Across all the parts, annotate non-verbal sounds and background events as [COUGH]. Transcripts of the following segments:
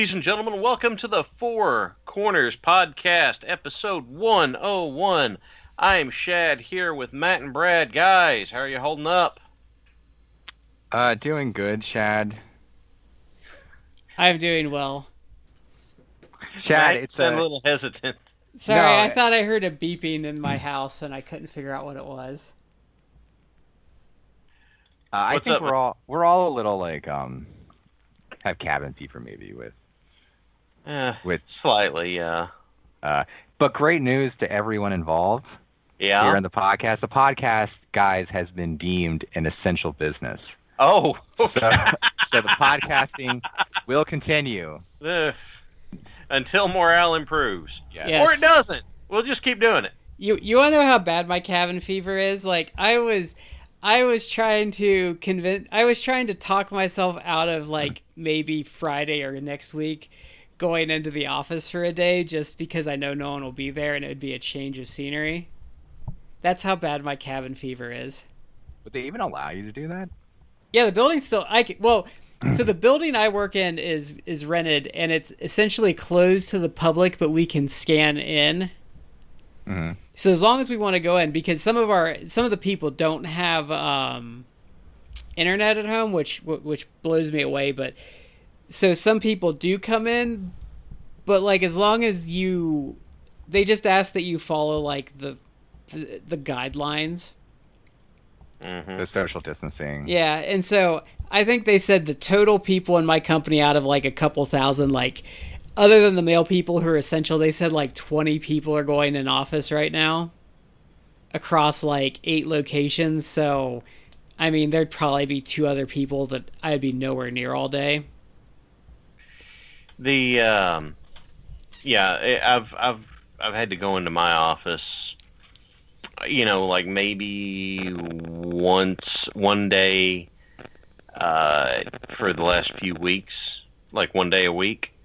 Ladies and gentlemen, welcome to the Four Corners Podcast, episode 101. I am Shad here with Matt and Brad. Guys, how are you holding up? Uh, doing good, Shad. I'm doing well. Shad, Matt it's a, a little hesitant. Sorry, No, I I- thought I heard a beeping in my house and I couldn't figure out what it was. uh, I What's think up, we're all we're all a little like um have cabin fever maybe with Eh, With- slightly, yeah. but great news to everyone involved Yeah. here in the podcast. The podcast, guys, has been deemed an essential business. oh, So so the podcasting will continue. eh, until morale improves, Yes. Yes. or it doesn't. We'll just keep doing it. You you want to know how bad my cabin fever is? Like I was I was trying to convince I was trying to talk myself out of like maybe Friday or next week going into the office for a day just because I know no one will be there and it would be a change of scenery. That's how bad my cabin fever is. Would they even allow you to do that? Yeah, the building still I c- well, so the building I work in is is rented and it's essentially closed to the public, but we can scan in. Mhm. So as long as we want to go in, because some of our some of the people don't have um, internet at home, which which blows me away. But so some people do come in, but like as long as you, they just ask that you follow like the the, the guidelines. hmm The social distancing. Yeah, and so I think they said the total people in my company out of like a couple thousand, like other than the male people who are essential, they said like 20 people are going in office right now across like eight locations. So, I mean, there'd probably be two other people that I'd be nowhere near all day. The um, yeah, I've I've I've had to go into my office. You know, like maybe once one day uh, for the last few weeks, like one day a week,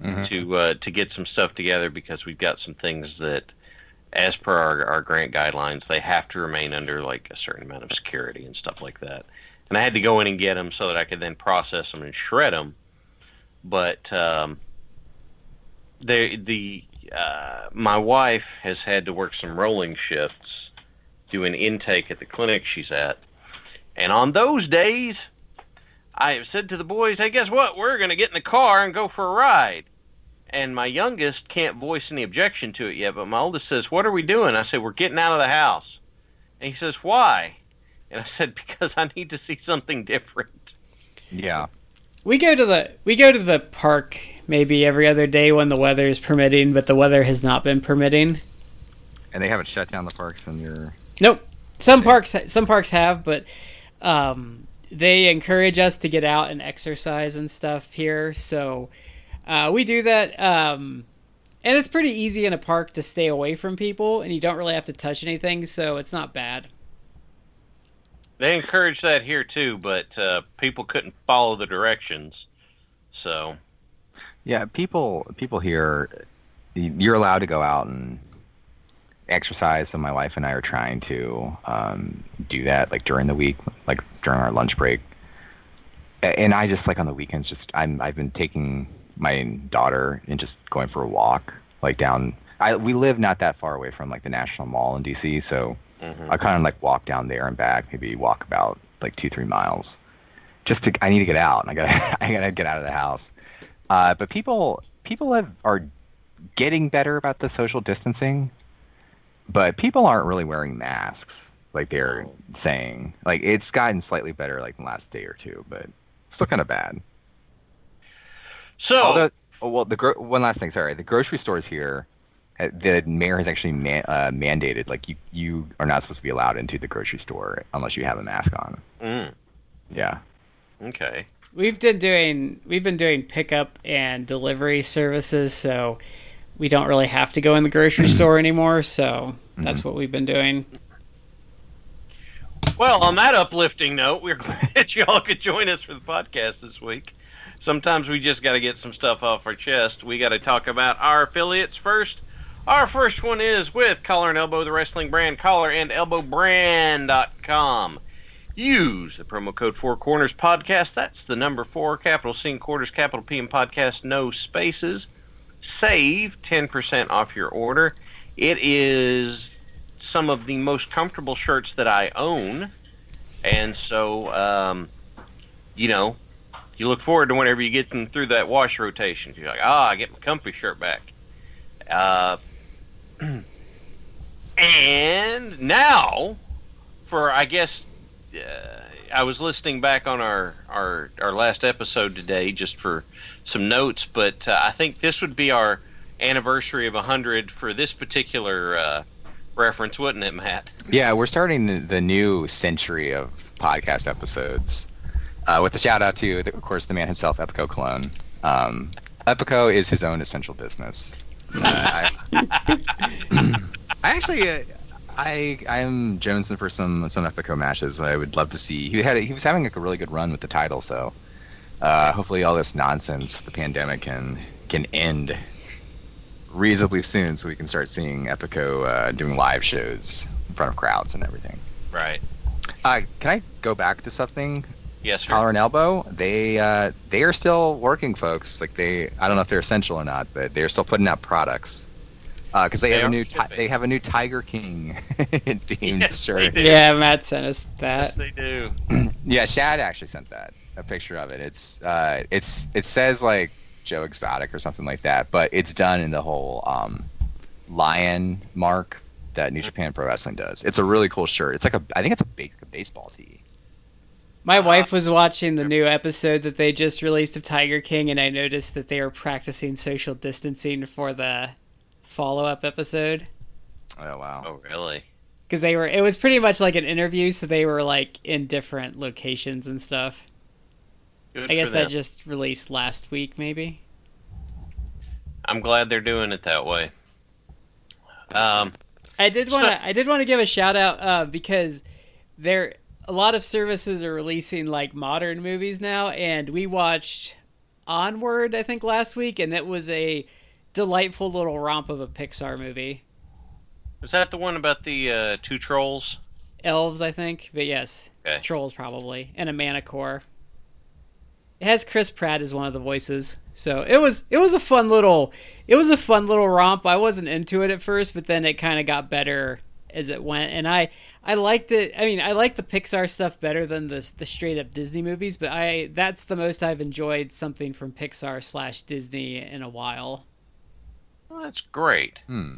Mhm. to uh, to get some stuff together because we've got some things that, as per our, our grant guidelines, they have to remain under like a certain amount of security and stuff like that. And I had to go in and get them so that I could then process them and shred them. But um, the the uh, my wife has had to work some rolling shifts, doing intake at the clinic she's at, and on those days, I have said to the boys, "Hey, guess what? We're gonna get in the car and go for a ride." And my youngest can't voice any objection to it yet, but my oldest says, "What are we doing?" I said, "We're getting out of the house." And he says, "Why?" And I said, [LAUGHS] "Because I need to see something different." Yeah. We go to the we go to the park maybe every other day when the weather is permitting, but the weather has not been permitting. And they haven't shut down the parks in your Nope. Some parks some parks have, but um, they encourage us to get out and exercise and stuff here. So uh, we do that, um, and it's pretty easy in a park to stay away from people, and you don't really have to touch anything, so it's not bad. They encourage that here too, but uh, people couldn't follow the directions, so. Yeah, people people here you're allowed to go out and exercise so my wife and I are trying to um, do that like during the week like during our lunch break. And I just like on the weekends just I'm I've been taking my daughter and just going for a walk like down I we live not that far away from like the National Mall in DC so mhm. I kind of like walk down there and back maybe walk about like 2 3 miles just to I need to get out and I got to [LAUGHS] I got to get out of the house uh, but people people have are getting better about the social distancing, but people aren't really wearing masks like they're saying. Like it's gotten slightly better like the last day or two, but still kind of bad. So Although, oh, well, the gro- one last thing. Sorry, the grocery stores here. Uh, The mayor has actually man- uh, mandated like you you are not supposed to be allowed into the grocery store unless you have a mask on. mm, Yeah. okay. We've been doing we've been doing pickup and delivery services, so we don't really have to go in the grocery [CLEARS THROAT] store anymore. So that's what we've been doing. Well, on that uplifting note, we're [LAUGHS] glad you all could join us for the podcast this week. Sometimes we just got to get some stuff off our chest. We got to talk about our affiliates first. Our first one is with Collar and Elbow, the wrestling brand, collarandelbowbrand.com. Use the promo code Four Corners Podcast. That's the number four, capital C, and corners, capital P, and podcast, no spaces. Save 10% off your order. It is some of the most comfortable shirts that I own. And so, um, you know, you look forward to whenever you get them through that wash rotation. You're like, ah, I get my comfy shirt back. Uh, [CLEARS THROAT] and now, for I guess, uh, I was listening back on our, our our last episode today just for some notes, but uh, I think this would be our anniversary of 100 for this particular uh, reference, wouldn't it, Matt? Yeah, we're starting the, the new century of podcast episodes. Uh, with a shout out to, the, of course, the man himself, Epico Colón. Um, Epico is his own essential business. I, I actually, uh, I I'm jonesing for some some Epico matches. I would love to see. He had he was having like a really good run with the title, so uh, hopefully all this nonsense, the pandemic, can can end reasonably soon, so we can start seeing Epico uh, doing live shows in front of crowds and everything. Right. Uh, can I go back to something? Yes, sir. Collar and Elbow, they uh, they are still working, folks. Like they, I don't know if they're essential or not, but they're still putting out products. Because they, They have a new ti- they have a new Tiger King [LAUGHS] themed Yes, they shirt. do. Yeah, Matt sent us that. Yes, they do. [CLEARS THROAT] Yeah, Shad actually sent that a picture of it. It's uh, it's it says like Joe Exotic or something like that, but it's done in the whole um, lion mark that New Japan Pro Wrestling does. It's a really cool shirt. It's like a I think it's a, ba- a baseball tee. My wife was watching the new episode that they just released of Tiger King, and I noticed that they were practicing social distancing for the follow-up episode. Oh wow. Oh, really? because they were it was pretty much like an interview so they were like in different locations and stuff Good i guess for that just released last week maybe I'm glad they're doing it that way. Um, i did want to So- i did want to give a shout out uh, because there a lot of services are releasing like modern movies now and we watched onward i think last week and it was a delightful little romp of a pixar movie was that the one about the uh, two trolls? elves i think but yes Okay. trolls probably and a manticore it has chris pratt as one of the voices so it was it was a fun little it was a fun little romp i wasn't into it at first but then it kind of got better as it went and i i liked it i mean i like the pixar stuff better than the the straight up disney movies but i that's the most i've enjoyed something from pixar slash disney in a while Well, that's great. Hmm.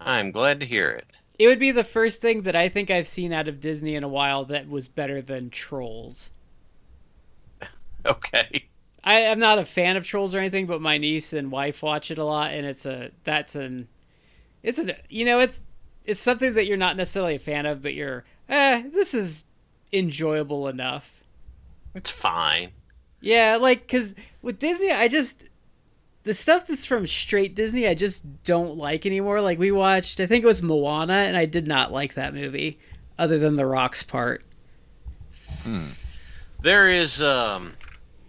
I'm glad to hear it. it would be the first thing that i think i've seen out of disney in a while that was better than trolls [LAUGHS] Okay. I, I'm not a fan of trolls or anything, but my niece and wife watch it a lot, and it's a that's an it's an you know it's it's something that you're not necessarily a fan of, but you're eh this is enjoyable enough. It's fine. Yeah, like because with Disney, I just the stuff that's from straight Disney, I just don't like anymore. Like we watched, I think it was Moana, and I did not like that movie, other than the rocks part. Hmm. There is um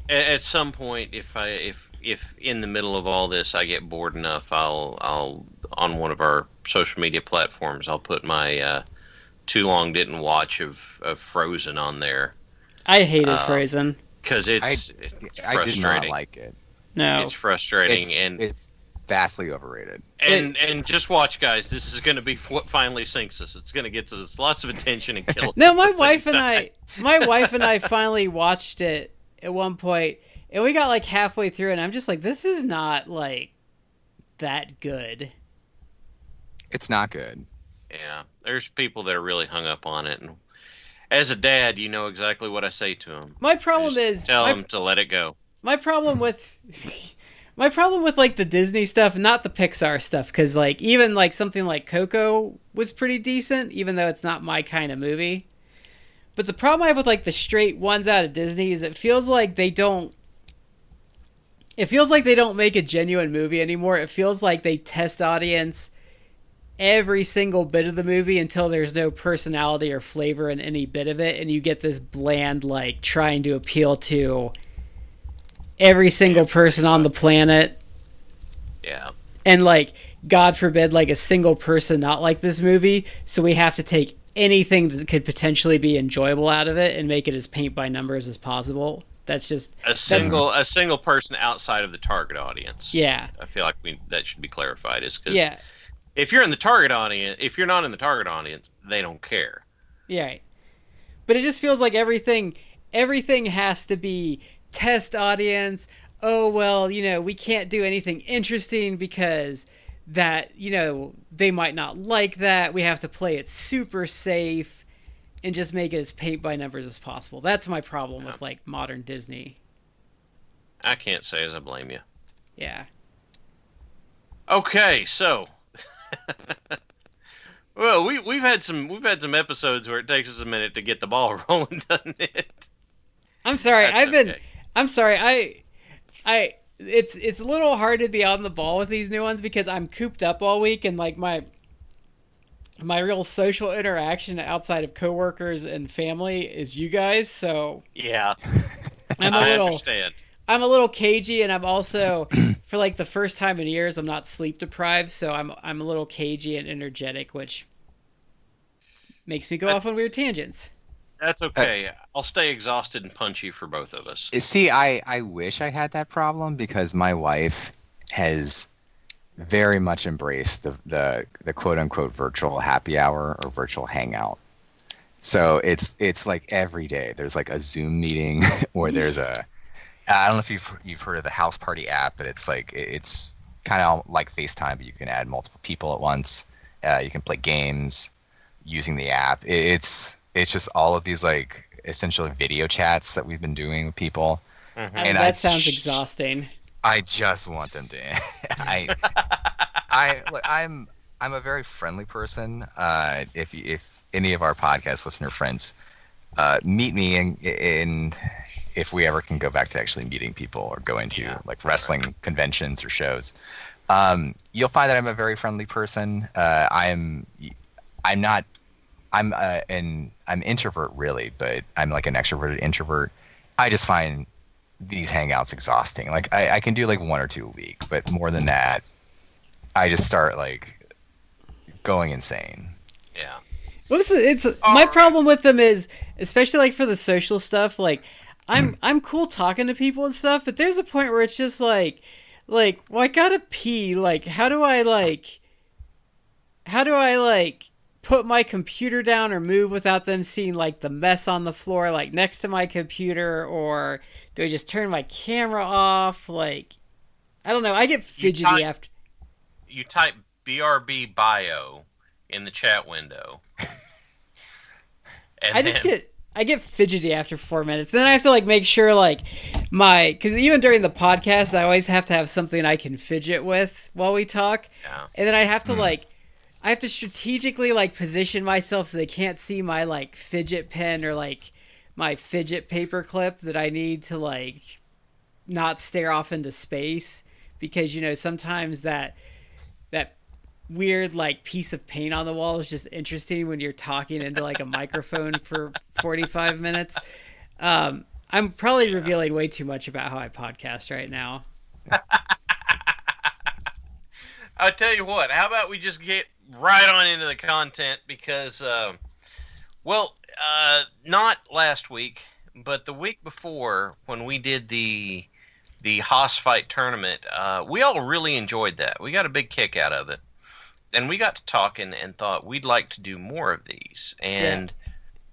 at some point if I if if in the middle of all this I get bored enough I'll I'll on one of our social media platforms I'll put my uh too long didn't watch of, of Frozen on there I hated Uh, Frozen. because it's, it's I did frustrating. not like it. No, It's frustrating It's, and it's vastly overrated. and and just watch guys this is going to be what finally sinks us it's going to get us lots of attention and [LAUGHS] kill us No, my wife and time. I, my wife and I finally watched it at one point, and we got like halfway through, and I'm just like, this is not like that good. It's not good. Yeah, there's people that are really hung up on it, and as a dad, you know exactly what I say to them. My problem Just is tell my, them to let it go. my problem with [LAUGHS] my problem with like the Disney stuff, not the Pixar stuff, because like even like something like Coco was pretty decent, even though it's not my kind of movie. But the problem I have with like the straight ones out of Disney is it feels like they don't. It feels like they don't make a genuine movie anymore. It feels like they test audience every single bit of the movie until there's no personality or flavor in any bit of it, and you get this bland like trying to appeal to every single person on the planet. Yeah, and like god forbid like a single person not like this movie so we have to take anything that could potentially be enjoyable out of it and make it as paint by numbers as possible that's just a single a single person outside of the target audience. yeah I feel like we that should be clarified. Is because yeah if you're in the target audience, if you're not in the target audience, they don't care. yeah but it just feels like everything everything has to be test audience oh well you know we can't do anything interesting because that you know they might not like that we have to play it super safe and just make it as paint by numbers as possible. That's my problem with like modern disney. I can't say as I blame you. yeah. Okay, so [LAUGHS] well, we we've had some we've had some episodes where it takes us a minute to get the ball [LAUGHS] rolling, doesn't it? i'm sorry That's i've been i'm sorry i i it's it's a little hard to be on the ball with these new ones because i'm cooped up all week and like my my real social interaction outside of coworkers and family is you guys so Yeah, i'm a I little understand. i'm a little cagey and i'm also [CLEARS THROAT] for like the first time in years i'm not sleep deprived so i'm i'm a little cagey and energetic which makes me go I- off on weird tangents That's okay. I'll stay exhausted and punchy for both of us. See, I, I wish I had that problem because my wife has very much embrace the, the, the quote unquote virtual happy hour or virtual hangout. So it's it's like every day there's like a Zoom meeting [LAUGHS] or there's a I don't know if you've you've heard of the House Party app, but it's like it's kind of like FaceTime, but you can add multiple people at once. Uh, you can play games using the app. It's it's just all of these like essentially video chats that we've been doing with people. I mean, And that I- sounds exhausting I just want them to. [LAUGHS] I, I, look, I'm, I'm a very friendly person. Uh, if if any of our podcast listener friends uh, meet me in, in, if we ever can go back to actually meeting people or going to Yeah. like wrestling conventions or shows, um, you'll find that I'm a very friendly person. Uh, I'm, I'm not. I'm uh, an I'm introvert really, but I'm like an extroverted introvert. I just find these hangouts exhausting. Like I, I can do like one or two a week, but more than that, I just start like going insane. Yeah. Well, this is, it's All my right. problem with them is especially like for the social stuff. Like, I'm hmm. I'm cool talking to people and stuff, but there's a point where it's just like, like, well, I gotta pee. Like, how do I like, how do I like put my computer down or move without them seeing like the mess on the floor, like next to my computer, or do I just turn my camera off? Like, I don't know. I get fidgety type- after. You type BRB bio in the chat window. [LAUGHS] And I just then- get I get fidgety after four minutes. Then I have to like make sure like my because even during the podcast I always have to have something I can fidget with while we talk, Yeah. and then I have to hmm. like I have to strategically like position myself so they can't see my like fidget pen or like my fidget paper clip that I need to like not stare off into space because you know sometimes that that weird like piece of paint on the wall is just interesting when you're talking into like a [LAUGHS] microphone for 45 minutes. Um, I'm probably revealing way too much about how I podcast right now. [LAUGHS] I'll tell you what. How about we just get right on into the content because, uh, well, uh, not last week, but the week before when we did the the Hoss fight tournament, uh, we all really enjoyed that. We got a big kick out of it, and we got to talking and thought we'd like to do more of these. And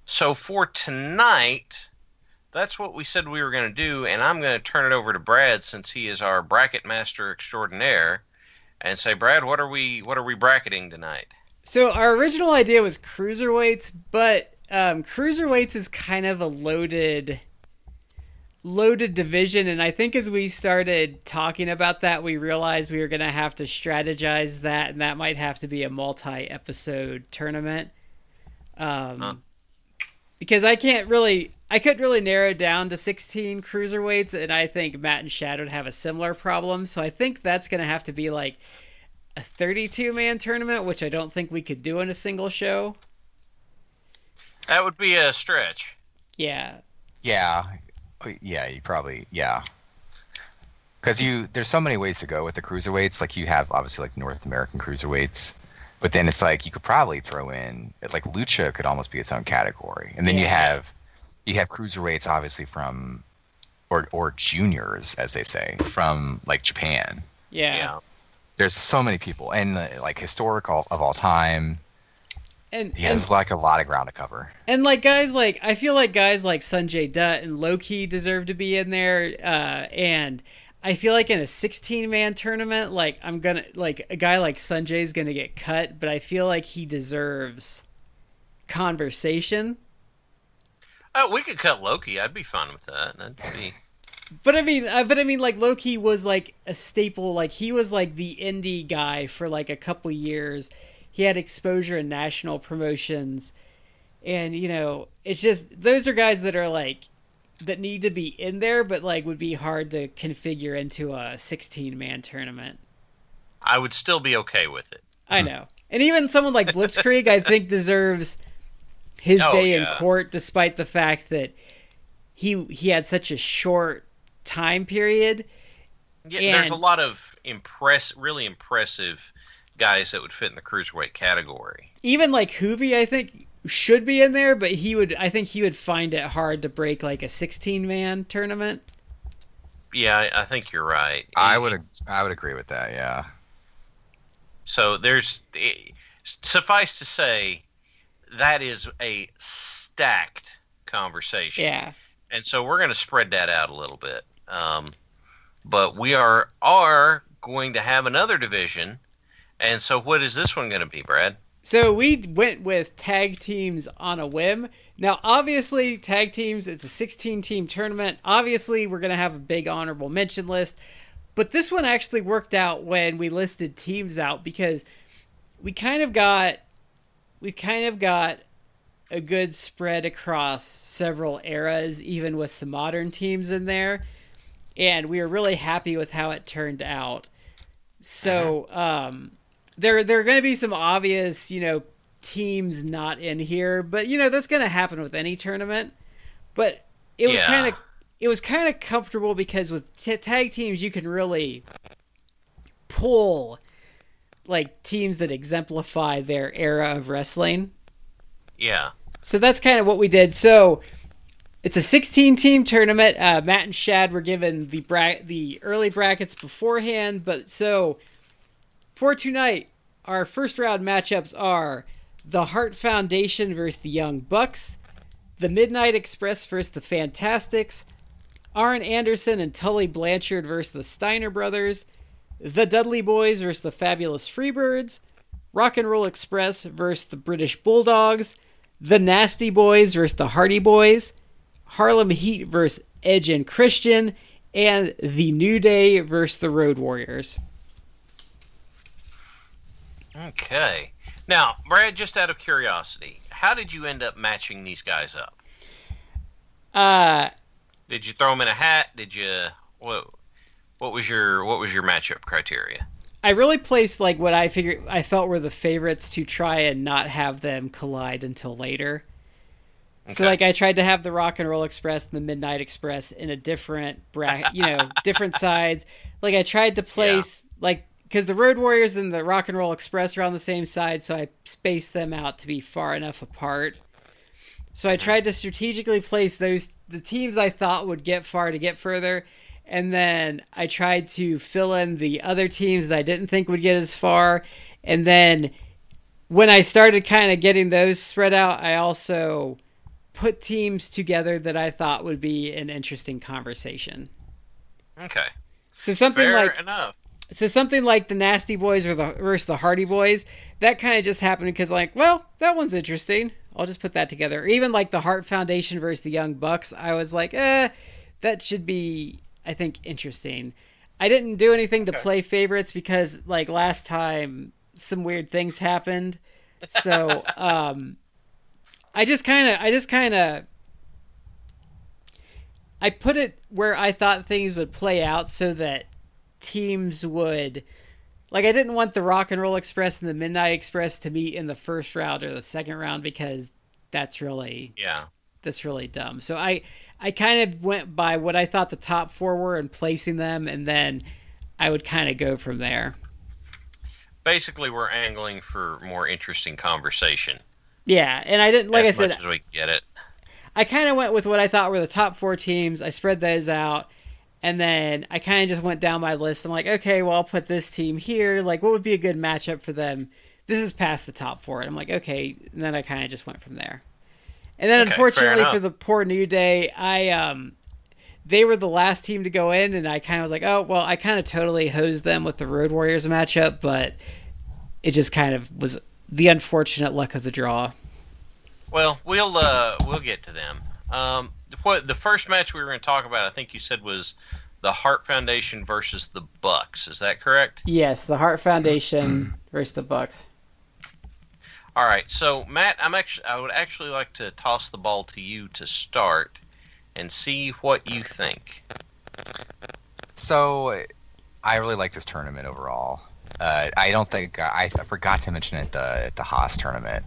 so for tonight. That's what we said we were going to do, and I'm going to turn it over to Brad since he is our bracket master extraordinaire and say, Brad, what are we what are we bracketing tonight? So our original idea was cruiserweights, but um, cruiserweights is kind of a loaded, loaded division, and I think as we started talking about that, we realized we were going to have to strategize that, and that might have to be a multi-episode tournament. Um, Huh. because I can't really, I couldn't really narrow it down to 16 cruiserweights, and I think Matt and Shad would have a similar problem. So I think that's going to have to be like a 32 man tournament, which I don't think we could do in a single show. That would be a stretch. Yeah. Yeah, Oh, yeah, you probably yeah. Because you, there's so many ways to go with the cruiserweights. Like you have obviously like North American cruiserweights, but then it's like you could probably throw in like lucha could almost be its own category, and then you have you have cruiserweights obviously from or or juniors as they say from like Japan. Yeah. Yeah. There's so many people and uh, like historical of all time. And, He has like a lot of ground to cover. and like guys like I feel like guys like Sanjay Dutt and Loki deserve to be in there. Uh, and I feel like in a 16 man tournament, like I'm gonna like a guy like Sanjay is gonna get cut, but I feel like he deserves conversation. Oh, we could cut Loki. I'd be fine with that. That'd be. [LAUGHS] But I mean, uh, but I mean, like Loki was like a staple. Like he was like the indie guy for like a couple years. He had exposure in national promotions, and you know, it's just those are guys that are like that need to be in there, but like would be hard to configure into a 16 man tournament. I would still be okay with it. I know, and even someone like Blitzkrieg, I think [LAUGHS] deserves his Oh, day in court, despite the fact that he he had such a short time period. Yeah, there's a lot of impress, really impressive guys that would fit in the cruiserweight category. even like Juvi, I think should be in there, but he would. I think he would find it hard to break like a 16 man tournament. Yeah, I, I think you're right. I would I would agree with that. Yeah. So there's eh, suffice to say that is a stacked conversation. Yeah, and so we're going to spread that out a little bit. Um, but we are are going to have another division, and so what is this one going to be, Brad? so we went with tag teams on a whim. Now, obviously, tag teams. It's a 16 team tournament. Obviously, we're gonna have a big honorable mention list, but this one actually worked out when we listed teams out because we kind of got we kind of got a good spread across several eras, even with some modern teams in there. And we were really happy with how it turned out. So um, there there are going to be some obvious, you know, teams not in here, but you know that's going to happen with any tournament. But it was Yeah. kind of it was kind of comfortable because with t- tag teams you can really pull like teams that exemplify their era of wrestling. Yeah, So that's kind of what we did. So it's a 16 team tournament. Uh, Matt and Shad were given the bra- the early brackets beforehand, but so for tonight, our first round matchups are the Hart Foundation versus the Young Bucks, the Midnight Express versus the Fantastics, Arn Anderson and Tully Blanchard versus the Steiner Brothers, the Dudley Boys versus the Fabulous Freebirds, Rock and Roll Express versus the British Bulldogs, the Nasty Boys versus the Hardy Boys, Harlem Heat versus Edge and Christian, and the New Day versus the Road Warriors. okay. Now, Brad, just out of curiosity, how did you end up matching these guys up? Uh, Did you throw them in a hat? Did you what? What was your what was your matchup criteria? I really placed like what I figured I felt were the favorites to try and not have them collide until later. So like I tried to have the Rock and Roll Express and the Midnight Express in a different bracket, you know, [LAUGHS] different sides. Like I tried to place like because the Road Warriors and the Rock and Roll Express are on the same side, so I spaced them out to be far enough apart. So I mm-hmm. tried to strategically place those the teams I thought would get far to get further, and then I tried to fill in the other teams that I didn't think would get as far, and then when I started kind of getting those spread out, I also put teams together that I thought would be an interesting conversation. Okay, So something fair like enough. so something like the Nasty Boys or the versus the Hardy Boys, that kind of just happened because like, well, that one's interesting. I'll just put that together. Or even like the Hart Foundation versus the Young Bucks, I was like, eh, that should be, I think, interesting. I didn't do anything to play favorites because like last time some weird things happened. So [LAUGHS] um I just kind of I just kind of I put it where I thought things would play out so that teams would like I didn't want the Rock and Roll Express and the Midnight Express to meet in the first round or the second round because that's really Yeah. that's really dumb. So I I kind of went by what I thought the top four were and placing them, and then I would kind of go from there. Basically, we're angling for more interesting conversation. Yeah, and I didn't like as I said much as we get it. I kind of went with what I thought were the top four teams. I spread those out, and then I kind of just went down my list. I'm like, okay, well, I'll put this team here. Like, what would be a good matchup for them? This is past the top four. And I'm like, okay. And then I kind of just went from there. And then, Okay, unfortunately for the poor New Day, I um, they were the last team to go in, and I kind of was like, oh, well, I kind of totally hosed them with the Road Warriors matchup, but it just kind of was the unfortunate luck of the draw. Well, we'll uh, we'll get to them. Um, what the first match we were going to talk about, I think you said was the Hart Foundation versus the Bucks. Is that correct? Yes, the Hart Foundation versus the Bucks. All right. So Matt, I'm actually I would actually like to toss the ball to you to start and see what you think. So, I really like this tournament overall. Uh, I don't think I, I forgot to mention it the the Hoss tournament,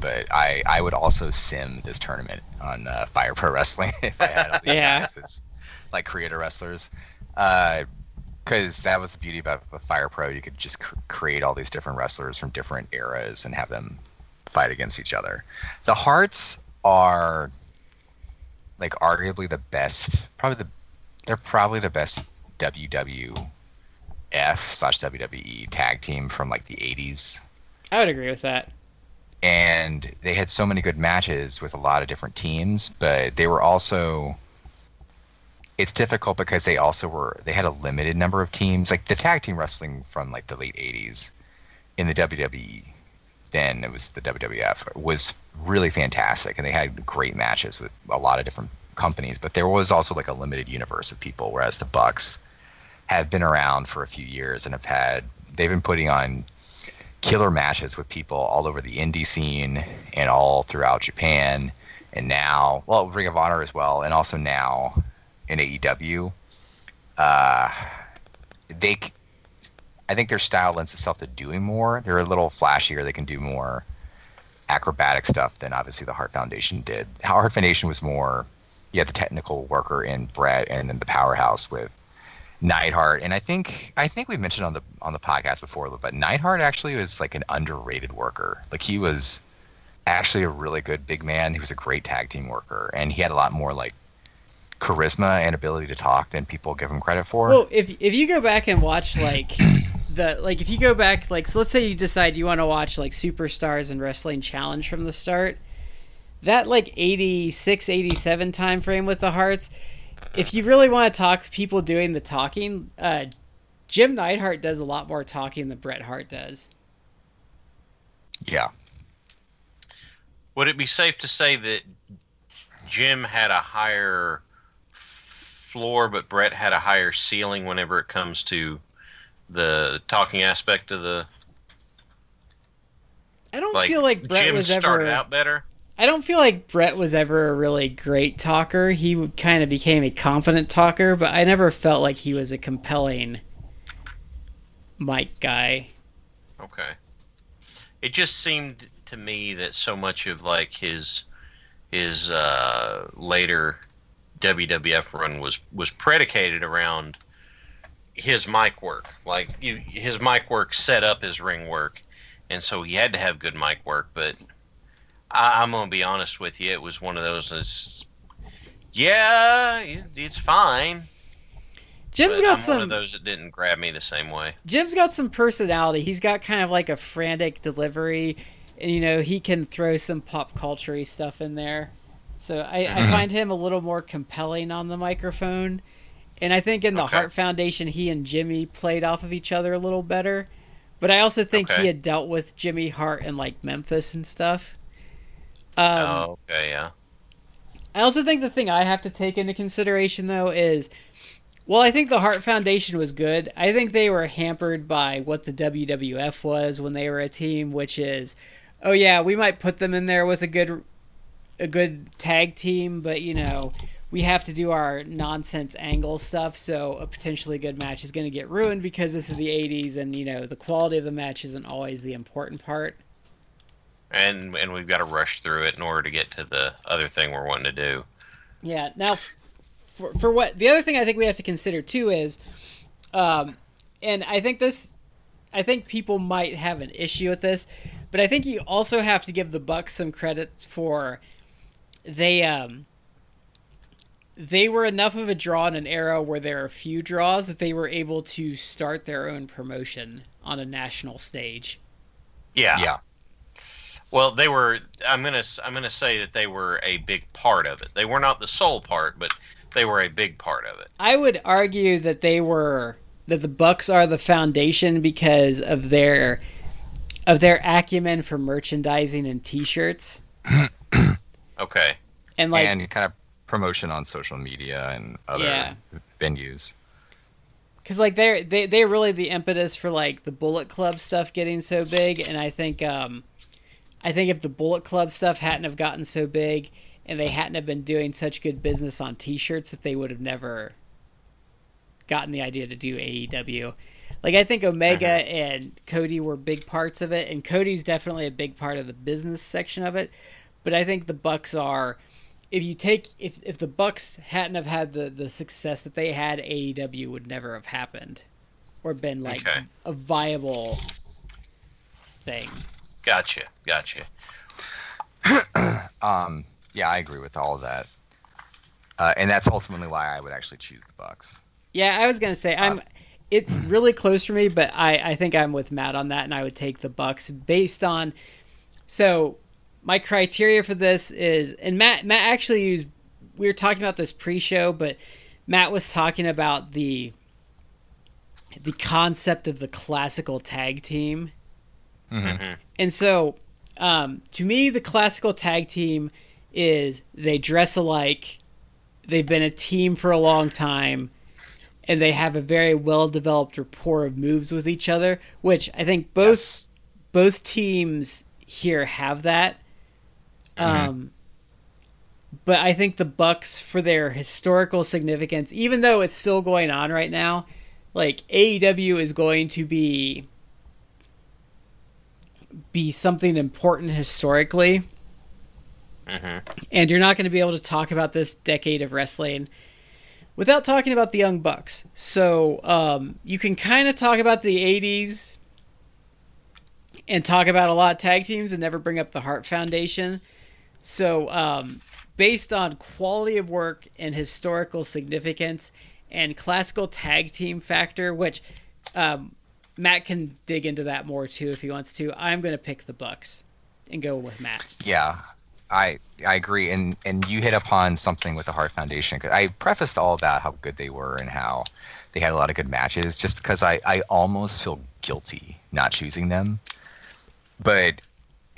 but I I would also sim this tournament on uh, Fire Pro Wrestling [LAUGHS] if I had all these [LAUGHS] Yeah. guys as like creator wrestlers. Because that was the beauty about the Fire Pro, you could just cr- create all these different wrestlers from different eras and have them fight against each other. The Harts are like arguably the best, probably the they're probably the best WWF slash WWE tag team from like the 80s. I would agree with that. And they had so many good matches with a lot of different teams, but they were also. It's difficult because they also were they had a limited number of teams. Like the tag team wrestling from like the late 80s in the WWE, then it was the WWF was really fantastic, and they had great matches with a lot of different companies. But there was also like a limited universe of people, whereas the Bucks have been around for a few years and have had they've been putting on killer matches with people all over the indie scene and all throughout Japan and now well Ring of Honor as well and also now in AEW uh they I think their style lends itself to doing more they're a little flashier they can do more acrobatic stuff than obviously the Hart Foundation did Hart Foundation was more yeah the technical worker in Bret and then the powerhouse with Neidhart, and I think I think we've mentioned on the on the podcast before, but Neidhart actually was like an underrated worker. Like he was actually a really good big man. He was a great tag team worker, and he had a lot more like charisma and ability to talk than people give him credit for. Well, if if you go back and watch like [COUGHS] the like if you go back like so let's say you decide you want to watch like Superstars and Wrestling Challenge from the start, that like 86 87 time frame with the Harts, if you really want to talk people doing the talking, uh Jim Neidhart does a lot more talking than Bret Hart does. yeah, Would it be safe to say that Jim had a higher floor, but Bret had a higher ceiling whenever it comes to the talking aspect of the I don't like? feel like Bret Jim was started ever out better. I don't feel like Bret was ever a really great talker. He kind of became a confident talker, but I never felt like he was a compelling mic guy. Okay. It just seemed to me that so much of like his his uh, later WWF run was was predicated around his mic work. Like you, his mic work set up his ring work, and so he had to have good mic work. But I, I'm gonna be honest with you, it was one of those. That's, yeah, it's fine. Jim's but got I'm some one of those that didn't grab me the same way. Jim's got some personality. He's got kind of like a frantic delivery, and you know he can throw some pop culture stuff in there. So I, I find him a little more compelling on the microphone, And I think in the Okay. Hart Foundation, he and Jimmy played off of each other a little better. But I also think Okay. he had dealt with Jimmy Hart in like Memphis and stuff. Um, oh, okay, yeah. I also think the thing I have to take into consideration though is, well, I think the Hart Foundation was good. I think they were hampered by what the WWF was when they were a team, which is, oh yeah, we might put them in there with a good, a good tag team, but you know, we have to do our nonsense angle stuff, so a potentially good match is going to get ruined because this is the '80s, and you know, the quality of the match isn't always the important part. And and we've got to rush through it in order to get to the other thing we're wanting to do. Yeah. Now, for, for what the other thing I think we have to consider too is, um, and I think this, I think people might have an issue with this, but I think you also have to give the Bucks some credit for they um they were enough of a draw in an era where there are few draws that they were able to start their own promotion on a national stage. Yeah. Yeah. Well, they were. I'm gonna. I'm gonna say that they were a big part of it. They were not the sole part, but they were a big part of it. I would argue that they were that the Bucks are the foundation because of their of their acumen for merchandising and T-shirts, [CLEARS THROAT] Okay. and like and kind of promotion on social media and other Yeah. venues. because like they're they they're really the impetus for like the Bullet Club stuff getting so big, and I think um I think if the Bullet Club stuff hadn't have gotten so big and they hadn't have been doing such good business on T-shirts, that they would have never gotten the idea to do AEW. Like I think Omega and Cody were big parts of it, and Cody's definitely a big part of the business section of it. But I think the Bucks are. If you take if if the Bucks hadn't have had the the success that they had, AEW would never have happened, or been like Okay. a viable thing. Gotcha. Gotcha. [COUGHS] Um, yeah, I agree with all of that. Uh, and that's ultimately why I would actually choose the Bucks. Yeah, I was gonna say I'm. It's really close for me, but I I think I'm with Matt on that, and I would take the Bucks based on. So, my criteria for this is, and Matt Matt actually used. We were talking about this pre-show, but Matt was talking about the the concept of the classical tag team. Mhm. And so, um, to me, the classical tag team is they dress alike, they've been a team for a long time, and they have a very well developed rapport of moves with each other, which I think both Yes. both teams here have that. Um, but I think the Bucks, for their historical significance, even though it's still going on right now, like AEW is going to be be something important historically, Mhm. and you're not going to be able to talk about this decade of wrestling without talking about the Young Bucks. So um, you can kind of talk about the '80s and talk about a lot of tag teams and never bring up the Hart Foundation. So, um, based on quality of work and historical significance and classical tag team factor, which um, Matt can dig into that more too if he wants to, I'm going to pick the Bucks and go with Matt. Yeah, I I agree, and and you hit upon something with the Hart Foundation. I prefaced all about how good they were and how they had a lot of good matches, just because I I almost feel guilty not choosing them. But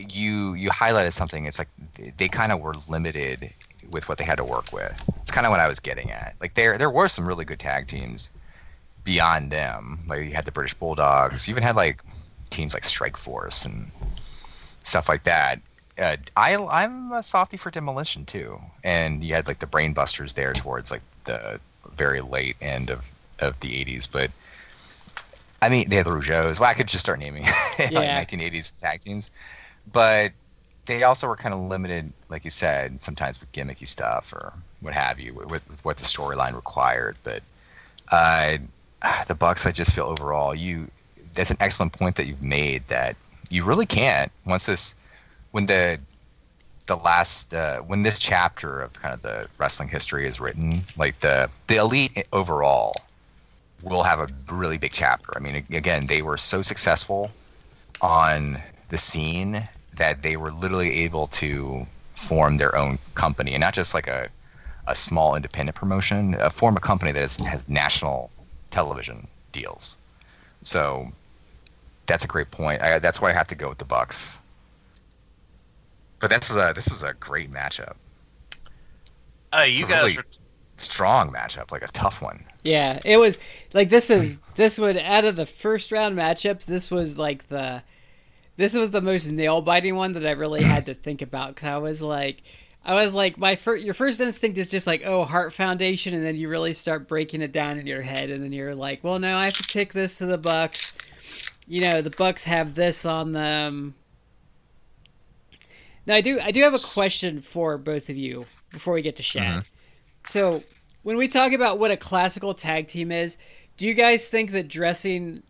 you you highlighted something. It's like they, kind of were limited with what they had to work with. It's kind of what I was getting at. Like there there were some really good tag teams beyond them. Like you had the British Bulldogs. You even had like teams like Strike Force and stuff like that. Uh, I I'm a softy for Demolition too, and you had like the Brainbusters there towards like the very late end of of the 80s. But I mean, they had the Rougeaus. Well, I could just start naming [LAUGHS] like 1980s tag teams, but they also were kind of limited, like you said, sometimes with gimmicky stuff or what have you, with, with what the storyline required. But uh, the Bucks, I just feel overall, you that's an excellent point that you've made that you really can't once this when the the last uh, when this chapter of kind of the wrestling history is written, like the the elite overall will have a really big chapter. I mean, again, they were so successful on the scene that they were literally able to form their own company and not just like a a small independent promotion, uh, form a company that is, has national television deals. So that's a great point. I, that's why I have to go with the Bucks. But that's a, this was a great matchup. Uh, you It's a guys really are strong matchup, like a tough one. Yeah, it was like this is this would out of the first round matchups, this was like the this was the most nail biting one that I really had to think about because I was like. I was like, my first, your first instinct is just like, oh, Hart Foundation, and then you really start breaking it down in your head, and then you're like, well, no, I have to take this to the Bucks. You know, the Bucks have this on them. Now, I do, I do have a question for both of you before we get to Shad. Uh-huh. So, when we talk about what a classical tag team is, do you guys think that dressing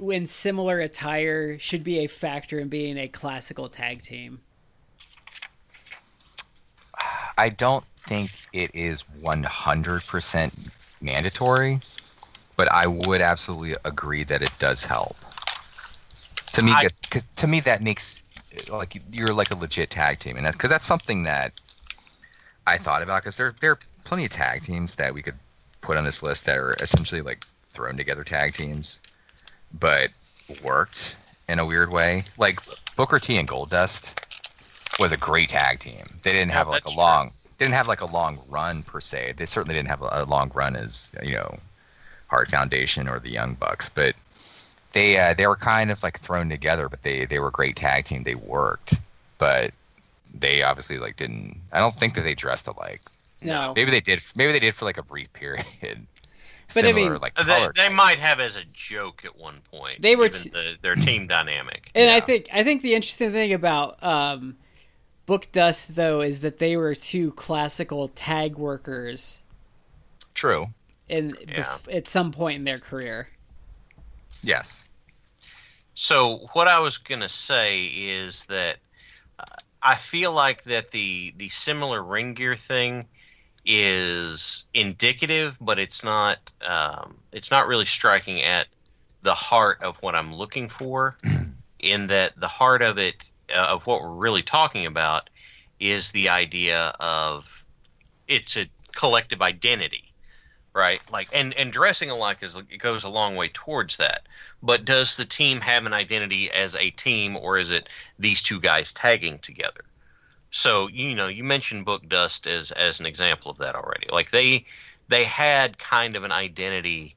in similar attire should be a factor in being a classical tag team? I don't think it is 100% mandatory, but I would absolutely agree that it does help. To me, I- because to me that makes like you're like a legit tag team, and that's because that's something that I thought about because there there are plenty of tag teams that we could put on this list that are essentially like thrown together tag teams, but worked in a weird way. Like Booker T and Goldust was a great tag team. They didn't Yeah, have like a long didn't have like a long run per se. They certainly didn't have a, a long run as you know Hart Foundation or the Young Bucks, but they uh, they were kind of like thrown together. But they they were a great tag team. They worked, but they obviously like didn't. I don't think that they dressed alike. No. Maybe they did. Maybe they did for like a brief [LAUGHS] period. But I mean- like they, they might have as a joke at one point. They were given t- the, their team dynamic. And I think I think the interesting thing about um, Book Dust though is that they were two classical tag workers True. in Yeah. bef- at some point in their career. Yes. So what I was gonna say is that uh, I feel like that the the similar ring gear thing is indicative, but it's not um, it's not really striking at the heart of what I'm looking for. [CLEARS THROAT] in that the heart of it uh, of what we're really talking about is the idea of it's a collective identity right like and and dressing alike is it goes a long way towards that but does the team have an identity as a team or is it these two guys tagging together so you know you mentioned book dust as as an example of that already. Like they they had kind of an identity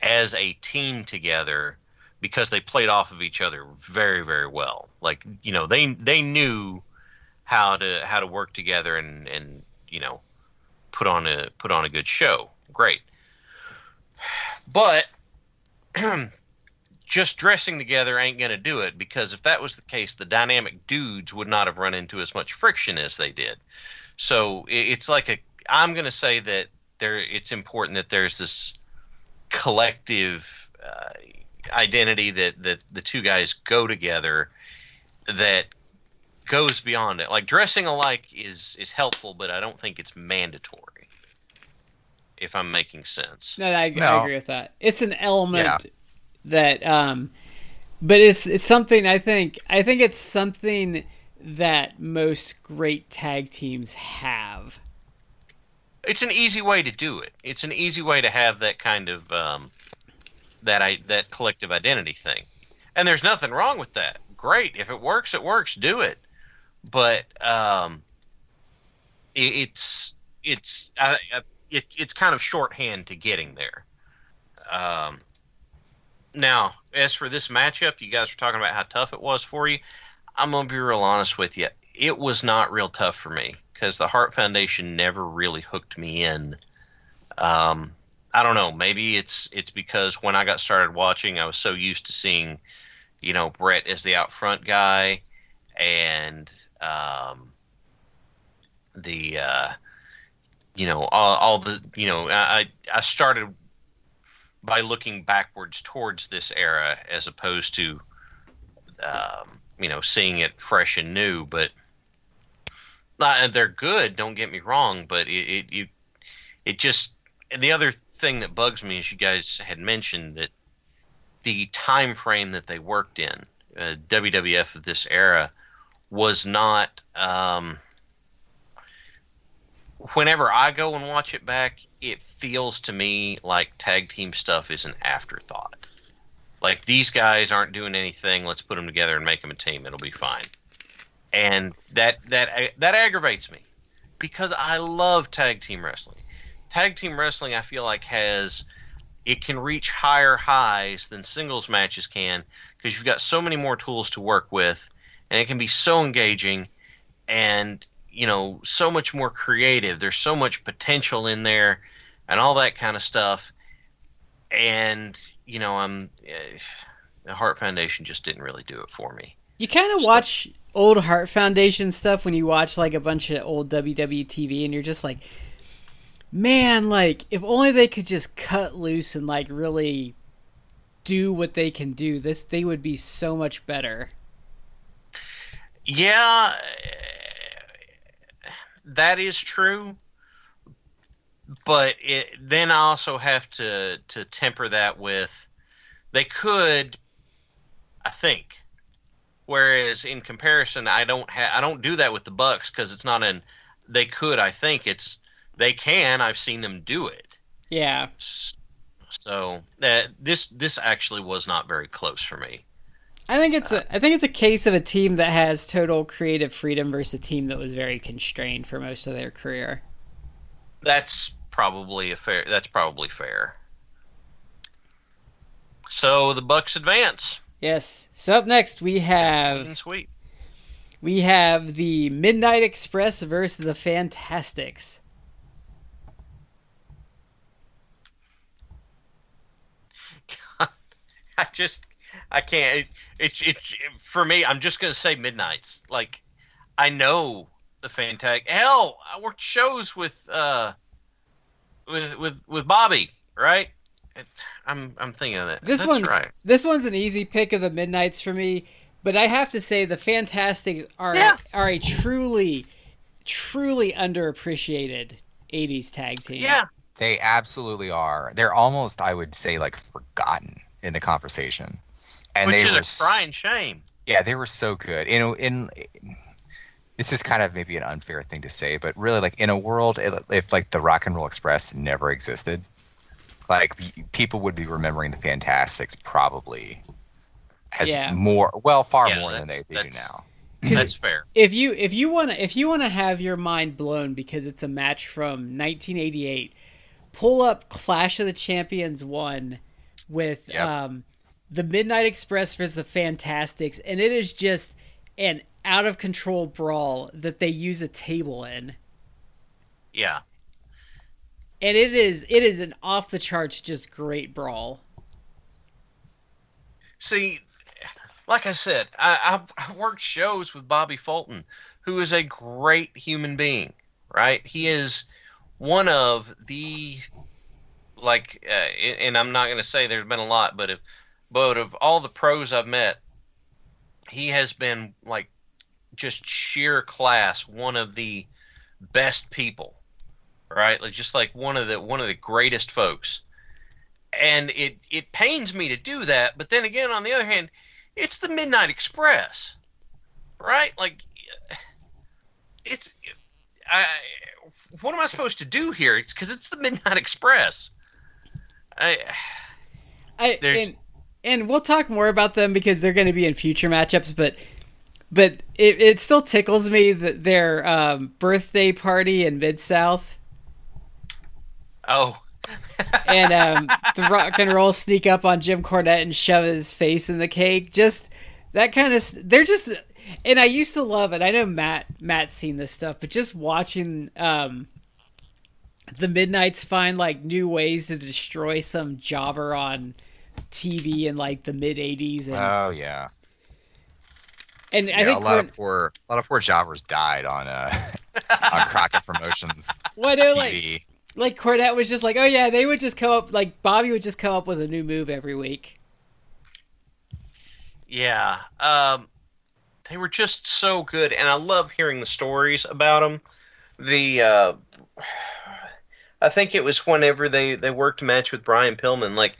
as a team together because they played off of each other very very well. Like you know they they knew how to how to work together and and you know put on a put on a good show. Great. But [CLEARS THROAT] just dressing together ain't going to do it because if that was the case the dynamic dudes would not have run into as much friction as they did so it's like a i'm going to say that there it's important that there's this collective uh, identity that that the two guys go together that goes beyond it like dressing alike is is helpful but i don't think it's mandatory if i'm making sense No, I, I agree with that. It's an element Yeah. That, um, but it's it's something I think I think it's something that most great tag teams have. it's an easy way to do it. It's an easy way to have that kind of um, that I that collective identity thing, and there's nothing wrong with that. Great, if it works, it works. Do it, but um, it, it's it's uh, uh, it, it's kind of shorthand to getting there. Um, now, as for this matchup, you guys were talking about how tough it was for you. I'm gonna be real honest with you. It was not real tough for me because the Hart Foundation never really hooked me in. Um, I don't know. Maybe it's it's because when I got started watching, I was so used to seeing, you know, Bret as the out front guy, and um, the uh, you know all, all the you know I I started by looking backwards towards this era as opposed to um, you know seeing it fresh and new, but. Uh, they're good. Don't get me wrong, but it, it you it just and the other thing that bugs me is you guys had mentioned that the time frame that they worked in uh, WWF of this era was not um, whenever I go and watch it back, it feels to me like tag team stuff is an afterthought. Like these guys aren't doing anything. Let's put them together and make them a team. It'll be fine. And that that that aggravates me because I love tag team wrestling. Tag team wrestling, I feel like has it can reach higher highs than singles matches can because you've got so many more tools to work with, and it can be so engaging and you know so much more creative. There's so much potential in there, and all that kind of stuff. And you know, I'm uh, the Hart Foundation just didn't really do it for me. You kind of watch old Hart Foundation stuff when you watch like a bunch of old WWE TV, and you're just like, man, like if only they could just cut loose and like really do what they can do, this they would be so much better. Yeah, that is true. But it, then I also have to to temper that with they could, I think. Whereas in comparison, I don't have I don't do that with the Bucks because it's not an they could. I think it's they can. I've seen them do it. Yeah. So that uh, this this actually was not very close for me. I think it's a I think it's a case of a team that has total creative freedom versus a team that was very constrained for most of their career. That's probably a fair. That's probably fair. So the Bucks advance. Yes. So up next we have sweet. We have the Midnight Express versus the Fantastics. God, [LAUGHS] I just I can't. It's it, it, for me. I'm just gonna say Midnight's. Like I know the Fantastic. Hell, I worked shows with uh with with with Bobby, right? It, I'm I'm thinking of that. This That's one's right. this one's an easy pick of the Midnights for me, but I have to say the Fantastic are Yeah. are a truly truly underappreciated 80s tag team. Yeah, They absolutely are. They're almost, I would say, like forgotten in the conversation. And which they is were a s- crying shame. Yeah, they were so good. You know, in this is kind of maybe an unfair thing to say, but really, like in a world, if, if like the Rock and Roll Express never existed, like people would be remembering the Fantastics probably as Yeah. more, well, far Yeah, more than they, they do now. That's fair. If you if you want to if you want to have your mind blown because it's a match from 1988, pull up Clash of the Champions 1 with Yep. um the Midnight Express versus the Fantastics and it is just an out of control brawl that they use a table in. Yeah. And it is it is an off the charts just great brawl. See, like I said, I, I've, I've worked shows with Bobby Fulton, who is a great human being, right? He is one of the, like, uh, and I'm not going to say there's been a lot, but if, but of all the pros I've met, he has been like just sheer class, one of the best people, right? Like just like one of the one of the greatest folks. And it it pains me to do that, but then again, on the other hand, it's the Midnight Express, right? Like, it's I. What am I supposed to do here? It's because it's the Midnight Express. I I There's- and, and we'll talk more about them because they're going to be in future matchups. But but it, it still tickles me that their um, birthday party in Mid South oh [LAUGHS] and um, the rock and roll sneak up on Jim Cornette and shove his face in the cake. Just that kind of they're just. And I used to love it. I know Matt Matt's seen this stuff, but just watching um, the Midnight's find like new ways to destroy some jobber on TV in like the mid '80s, and, Oh yeah, and I think a lot Corn- of poor, a lot of poor jobbers died on uh [LAUGHS] on Crockett Promotions well, they're like like Cornette was just like, oh yeah, they would just come up like Bobby would just come up with a new move every week. yeah, um, they were just so good, and I love hearing the stories about them. The uh, [SIGHS] I think it was whenever they they worked a match with Brian Pillman. Like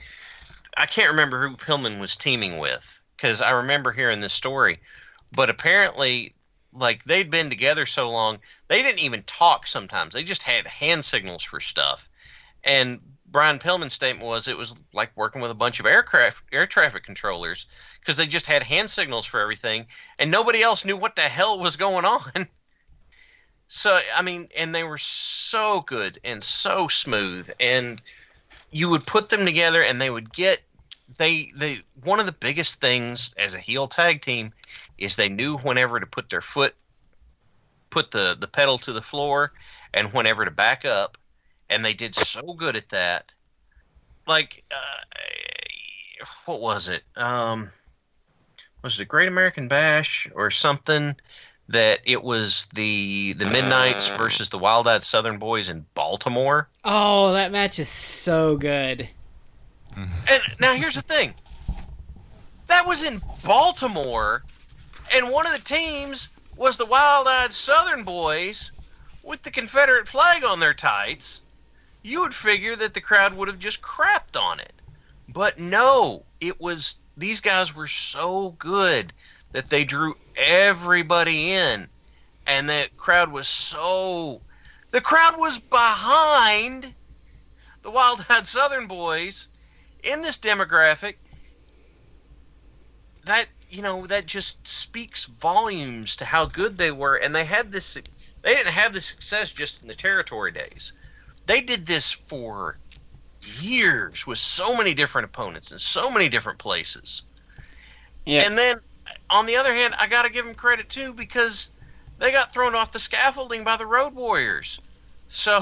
I can't remember who Pillman was teaming with because I remember hearing this story, but apparently like they'd been together so long, they didn't even talk sometimes. They just had hand signals for stuff. And Brian Pillman's statement was it was like working with a bunch of aircraft air traffic controllers because they just had hand signals for everything and nobody else knew what the hell was going on. [LAUGHS] So I mean, and they were so good and so smooth and you would put them together and they would get they they one of the biggest things as a heel tag team is they knew whenever to put their foot put the the pedal to the floor and whenever to back up. And they did so good at that. Like uh, what was it? Um was it a Great American Bash or something that it was the the Midnights versus the Wild Eyed Southern Boys in Baltimore? Oh, that match is so good. And now here's the thing. That was in Baltimore, and one of the teams was the wild-eyed Southern boys with the Confederate flag on their tights. You would figure that the crowd would have just crapped on it. But no, it was these guys were so good that they drew everybody in and that crowd was so the crowd was behind the wild-eyed Southern boys in this demographic that you know that just speaks volumes to how good they were and they had this they didn't have the success just in the territory days. They did this for years with so many different opponents in so many different places. Yeah. and then on the other hand i gotta give them credit too because they got thrown off the scaffolding by the road warriors. So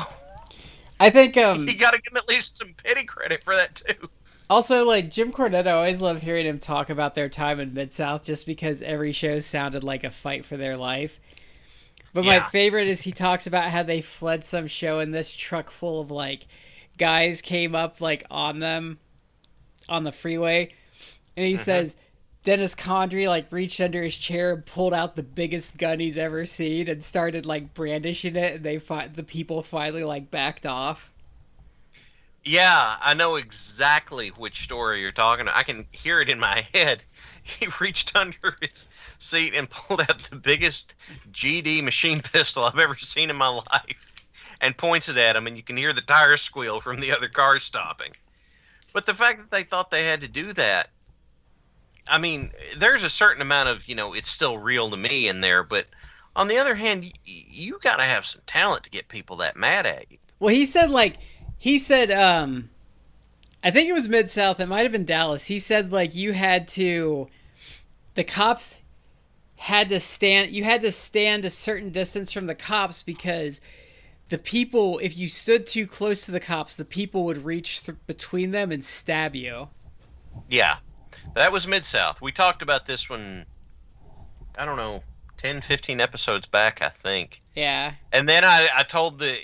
I think um [LAUGHS] you gotta give them at least some pity credit for that too also like Jim Cornette, I always love hearing him talk about their time in Mid South just because every show sounded like a fight for their life. But my favorite is he talks about how they fled some show and this truck full of like guys came up like on them on the freeway and he mm-hmm. says Dennis Condrey like reached under his chair and pulled out the biggest gun he's ever seen and started like brandishing it and they fi- the people finally like backed off. Yeah, I know exactly which story you're talking about. I can hear it in my [LAUGHS] head. He reached under his seat and [LAUGHS] pulled out the biggest GD machine pistol I've ever seen in my life and points it at him, and you can hear the tires squeal from the other cars stopping. But the fact that they thought they had to do that, I mean, there's a certain amount of, you know, it's still real to me in there, but on the other hand, you got to have some talent to get people that mad at you. Well, he said like he said um I think it was Mid South, it might have been Dallas. He said like you had to the cops had to stand you had to stand a certain distance from the cops because the people if you stood too close to the cops, the people would reach th- between them and stab you. Yeah, that was Mid South. We talked about this one, I don't know, 10, 15 episodes back, I think. Yeah. And then I, I told the.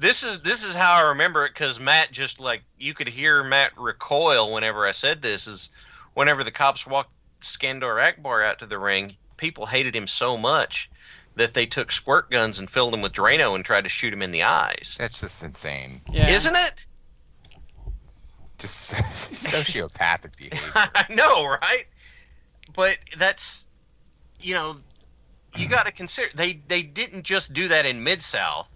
This is this is how I remember it because Matt just like you could hear Matt recoil whenever I said this is whenever the cops walked Skandor Akbar out to the ring, people hated him so much that they took squirt guns and filled him with Drano and tried to shoot him in the eyes. That's just insane. Yeah. Isn't it? Just [LAUGHS] sociopathic behavior. [LAUGHS] I know, right? But that's you know, you [CLEARS THROAT] got to consider they they didn't just do that in Mid South.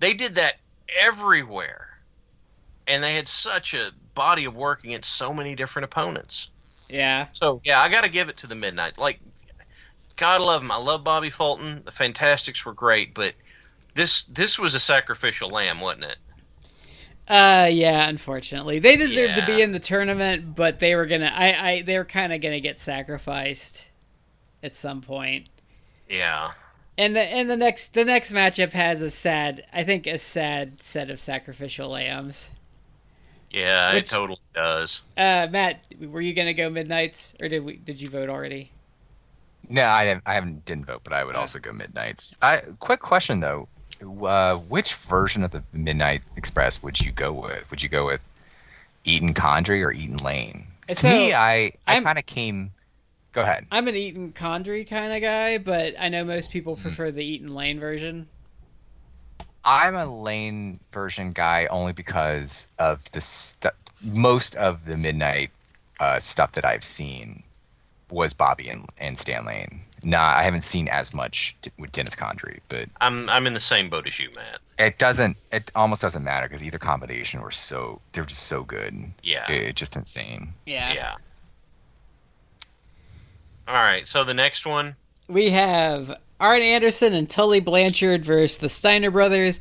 They did that everywhere. And they had such a body of work against so many different opponents. Yeah. So, yeah, I got to give it to the Midnights. Like God love them. I love Bobby Fulton. The Fantastics were great, but this this was a sacrificial lamb, wasn't it? Uh yeah, unfortunately. They deserved to be in the tournament, but they were going to I I they were kind of to get sacrificed at some point. Yeah. And the and the next the next matchup has a sad I think a sad set of sacrificial lambs. Yeah, Which- it totally does. Uh, Matt, were you gonna go midnights or did we did you vote already? No, I haven't, I haven't didn't vote, but I would also go Midnight's. I quick question though, uh, which version of the Midnight Express would you go with? Would you go with Eaton Condrey or Eaton Lane? To So, me, I I kind of came. Go ahead. I'm an Eaton Condrey kind of guy, but I know most people Hmm. prefer the Eaton Lane version. I'm a Lane version guy only because of the stu- most of the Midnight uh, stuff that I've seen was Bobby and, and Stan Lane. Nah, I haven't seen as much t- with Dennis Condrey, but I'm I'm in the same boat as you, Matt. it doesn't. It almost doesn't matter because either combination were so they're just so good. Yeah. It, it's just insane. Yeah. Yeah. All right. So the next one. We have Arn Anderson and Tully Blanchard versus the Steiner brothers.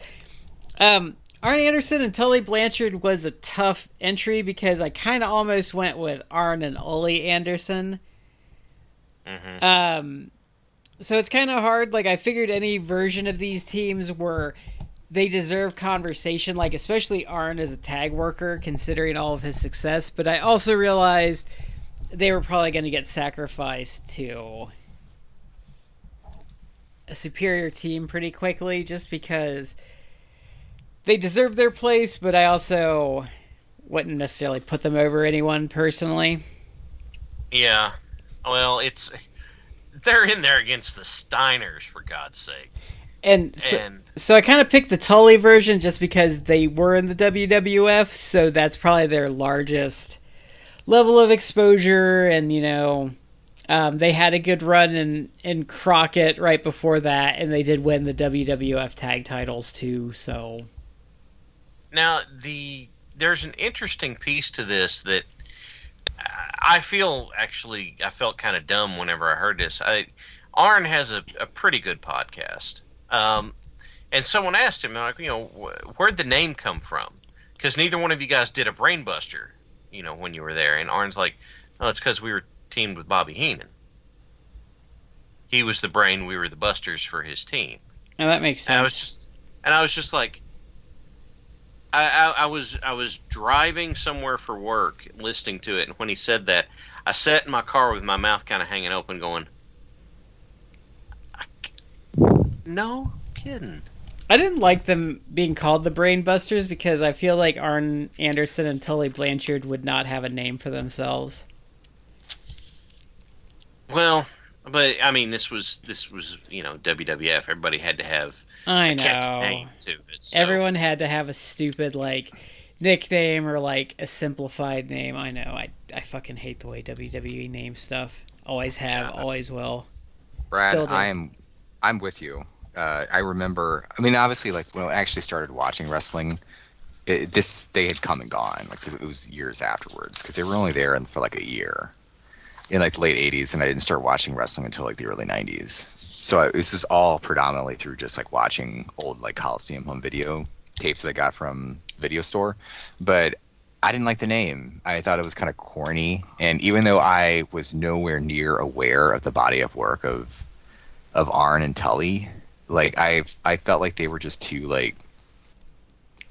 Um, Arn Anderson and Tully Blanchard was a tough entry because I kind of almost went with Arn and Ole Anderson. Mhm. Um, so it's kind of hard. Like I figured any version of these teams were they deserve conversation. Like especially Arn as a tag worker, considering all of his success. But I also realized they were probably going to get sacrificed to a superior team pretty quickly, just because they deserve their place. But I also wouldn't necessarily put them over anyone personally. Yeah. Well, it's they're in there against the Steiners for God's sake. And so, And So I kind of picked the Tully version just because they were in the WWF, so that's probably their largest level of exposure, and you know, um, they had a good run in in Crockett right before that, and they did win the WWF tag titles too. So now the there's an interesting piece to this that I feel actually I felt kind of dumb whenever I heard this. I Arn has a, a pretty good podcast. Um, and someone asked him, like, you know, wh- where'd the name come from? Because neither one of you guys did a brainbuster, you know, when you were there. And Arn's like, oh, it's because we were teamed with Bobby Heenan. He was the brain, we were the busters for his team. now that makes And I was sense. just, and I was just like, I, I, I was I was driving somewhere for work, listening to it, and when he said that, I sat in my car with my mouth kind of hanging open, going, "No kidding." I didn't like them being called the Brainbusters because I feel like Arn Anderson and Tully Blanchard would not have a name for themselves. Well, but I mean, this was this was you know WWF. Everybody had to have I a catchy know. name to it. So. Everyone had to have a stupid like nickname or like a simplified name. I know. I I fucking hate the way WWE names stuff. Always have, Yeah. always will. Brad, Still. I am, I'm with you. Uh, I remember. I mean, obviously, like when I actually started watching wrestling, it, this they had come and gone. Like it was years afterwards because they were only there for like a year in like the late '80s, and I didn't start watching wrestling until like the early '90s. So I, this is all predominantly through just like watching old like Coliseum home video tapes that I got from video store. But I didn't like the name. I thought it was kind of corny, and even though I was nowhere near aware of the body of work of of Arn and Tully, like I I felt like they were just two like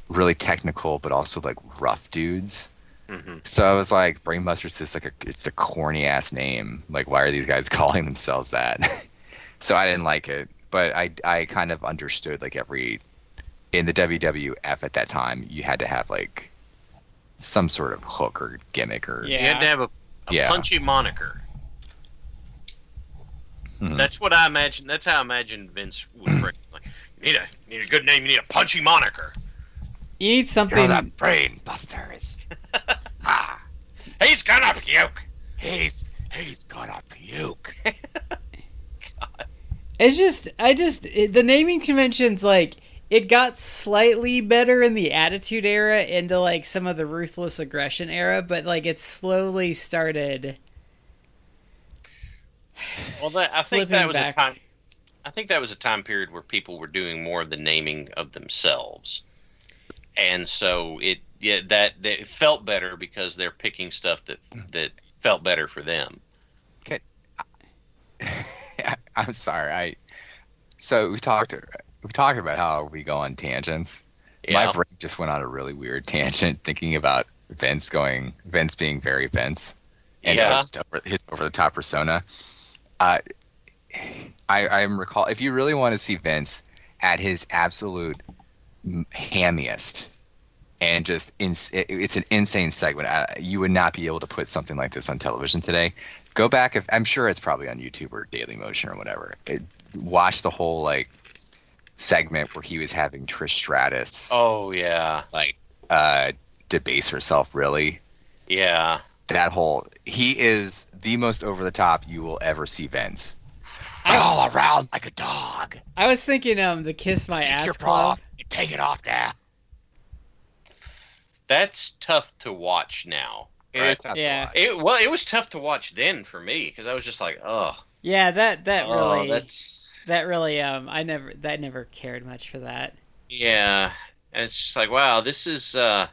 really technical but also like rough dudes. Mhm. So I was like, Brainbusters is like a it's a corny ass name. Like, why are these guys [LAUGHS] calling themselves that? [LAUGHS] so I didn't like it, but I I kind of understood like every in the WWF at that time, you had to have like some sort of hook or gimmick or Yeah. You had to have a, a Yeah. punchy moniker. Mhm. That's what I imagine. That's how I imagine Vince would phrase. Like, you need a you need a good name. You need a punchy moniker. You need You're something. the Brainbusters. [LAUGHS] ah, He's gonna puke. he's he's gonna puke. [LAUGHS] It's just, I just it, the naming conventions like it got slightly better in the Attitude Era into like some of the Ruthless Aggression era, but like it slowly started. Well, that, I think that was back. a time. I think that was a time period where people were doing more of the naming of themselves, and so it yeah that, that it felt better because they're picking stuff that that felt better for them. Okay. [LAUGHS] I'm sorry. I so we talked we talked about how we go on tangents. Yeah. My brain just went on a really weird tangent thinking about Vince going Vince being very Vince and Yeah. his over the top persona. Uh, I I recall if you really want to see Vince at his absolute hammiest and just ins- it- it's an insane segment. Uh, you would not be able to put something like this on television today. Go back if I'm sure it's probably on YouTube or Daily Motion or whatever. It, watch the whole like segment where he was having Trish Stratus Oh yeah, like uh debase herself really. yeah. That whole he is the most over the top you will ever see Vince. All around like a dog. I was thinking um the Kiss My Take Ass your bra off and take it off now. That's tough to watch now. Right? is tough to Yeah. watch. It well, it was tough to watch then for me because I was just like, oh, Yeah, that that oh, really that's that really um I never that never cared much for that. yeah. And it's just like, wow, this is. uh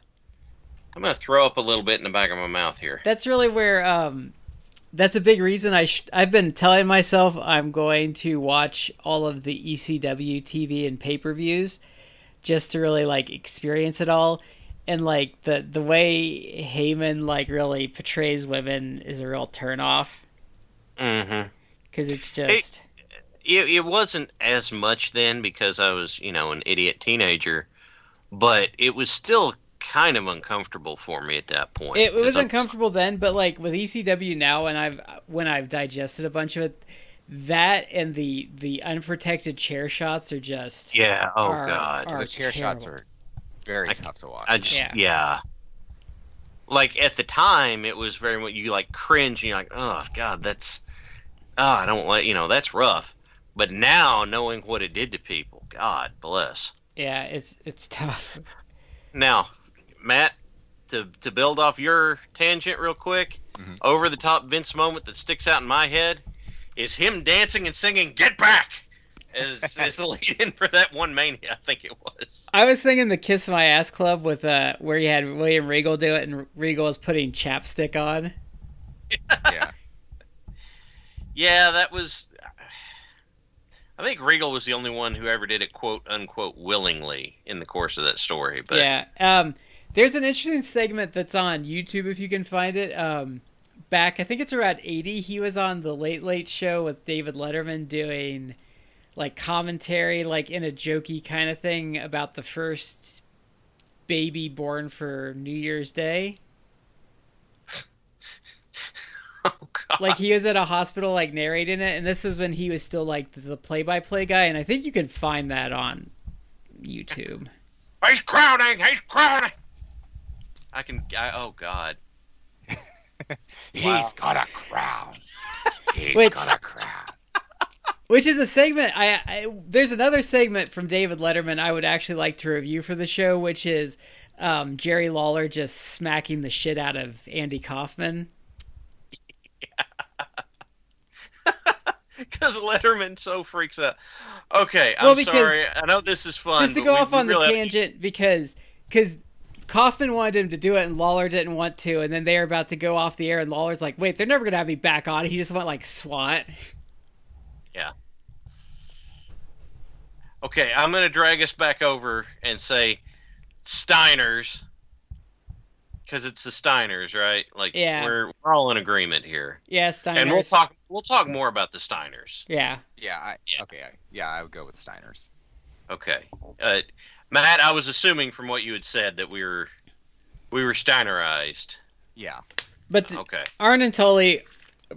I'm gonna throw up a little bit in the back of my mouth here. That's really where um that's a big reason I sh- I've been telling myself I'm going to watch all of the ECW TV and pay-per-views just to really like experience it all and like the the way Heyman like really portrays women is a real turn off Mm-hmm. cuz it's just It, it wasn't as much then because I was, you know, an idiot teenager, but it was still kind of uncomfortable for me at that point. It, it 'cause was I'm- uncomfortable then, but like with ECW now, and I've when I've digested a bunch of it, that and the the unprotected chair shots are just Yeah. Oh are- God. are the chair shots are very I- tough to watch. I just Yeah. yeah. Like at the time, it was very much you like cringe and you're like, oh God, that's oh I don't like you know that's rough. But now knowing what it did to people, God bless. yeah, it's it's tough. Now, Matt, to to build off your tangent real quick, Mhm. over the top Vince moment that sticks out in my head is him dancing and singing "Get Back" as [LAUGHS] as the lead in for that one mania. I think it was. I was thinking the Kiss My Ass Club with uh where you had William Regal do it, and Regal was putting chapstick on. [LAUGHS] yeah. Yeah, that was. I think Regal was the only one who ever did it "quote unquote" willingly in the course of that story. But yeah. Um, there's an interesting segment that's on YouTube if you can find it. Um, back I think it's around 80. He was on the Late Late Show with David Letterman doing like commentary, like in a jokey kind of thing about the first baby born for New Year's Day. [LAUGHS] oh god, Like he was at a hospital, like narrating it, and this was when he was still like the play-by-play guy, and I think you can find that on YouTube. he's crowning, he's crowning. I can. I, oh god. [LAUGHS] He's got a crown. [LAUGHS] He's Which- got a crown. [LAUGHS] Which is a segment I, I there's another segment from David Letterman I would actually like to review for the show, which is um, Jerry Lawler just smacking the shit out of Andy Kaufman. Because Letterman so freaks out. Okay, I'm Well, sorry. I know this is fun. just to go off on really the have- tangent because because Kaufman wanted him to do it and Lawler didn't want to, and then they were about to go off the air, and Lawler's like, "Wait, they're never gonna have me back on." He just went like SWAT. Yeah. Okay, I'm going to drag us back over and say Steiners. Because it's the Steiners, right? Like Yeah. we're we're all in agreement here, Yeah, Steiners. and we'll talk we'll talk more about the Steiners. Yeah, Yeah, I, Yeah. okay. I, yeah, I would go with Steiners. Okay, uh, Matt, I was assuming from what you had said that we were we were Steinerized. Yeah. but the, Okay, Arn and Tully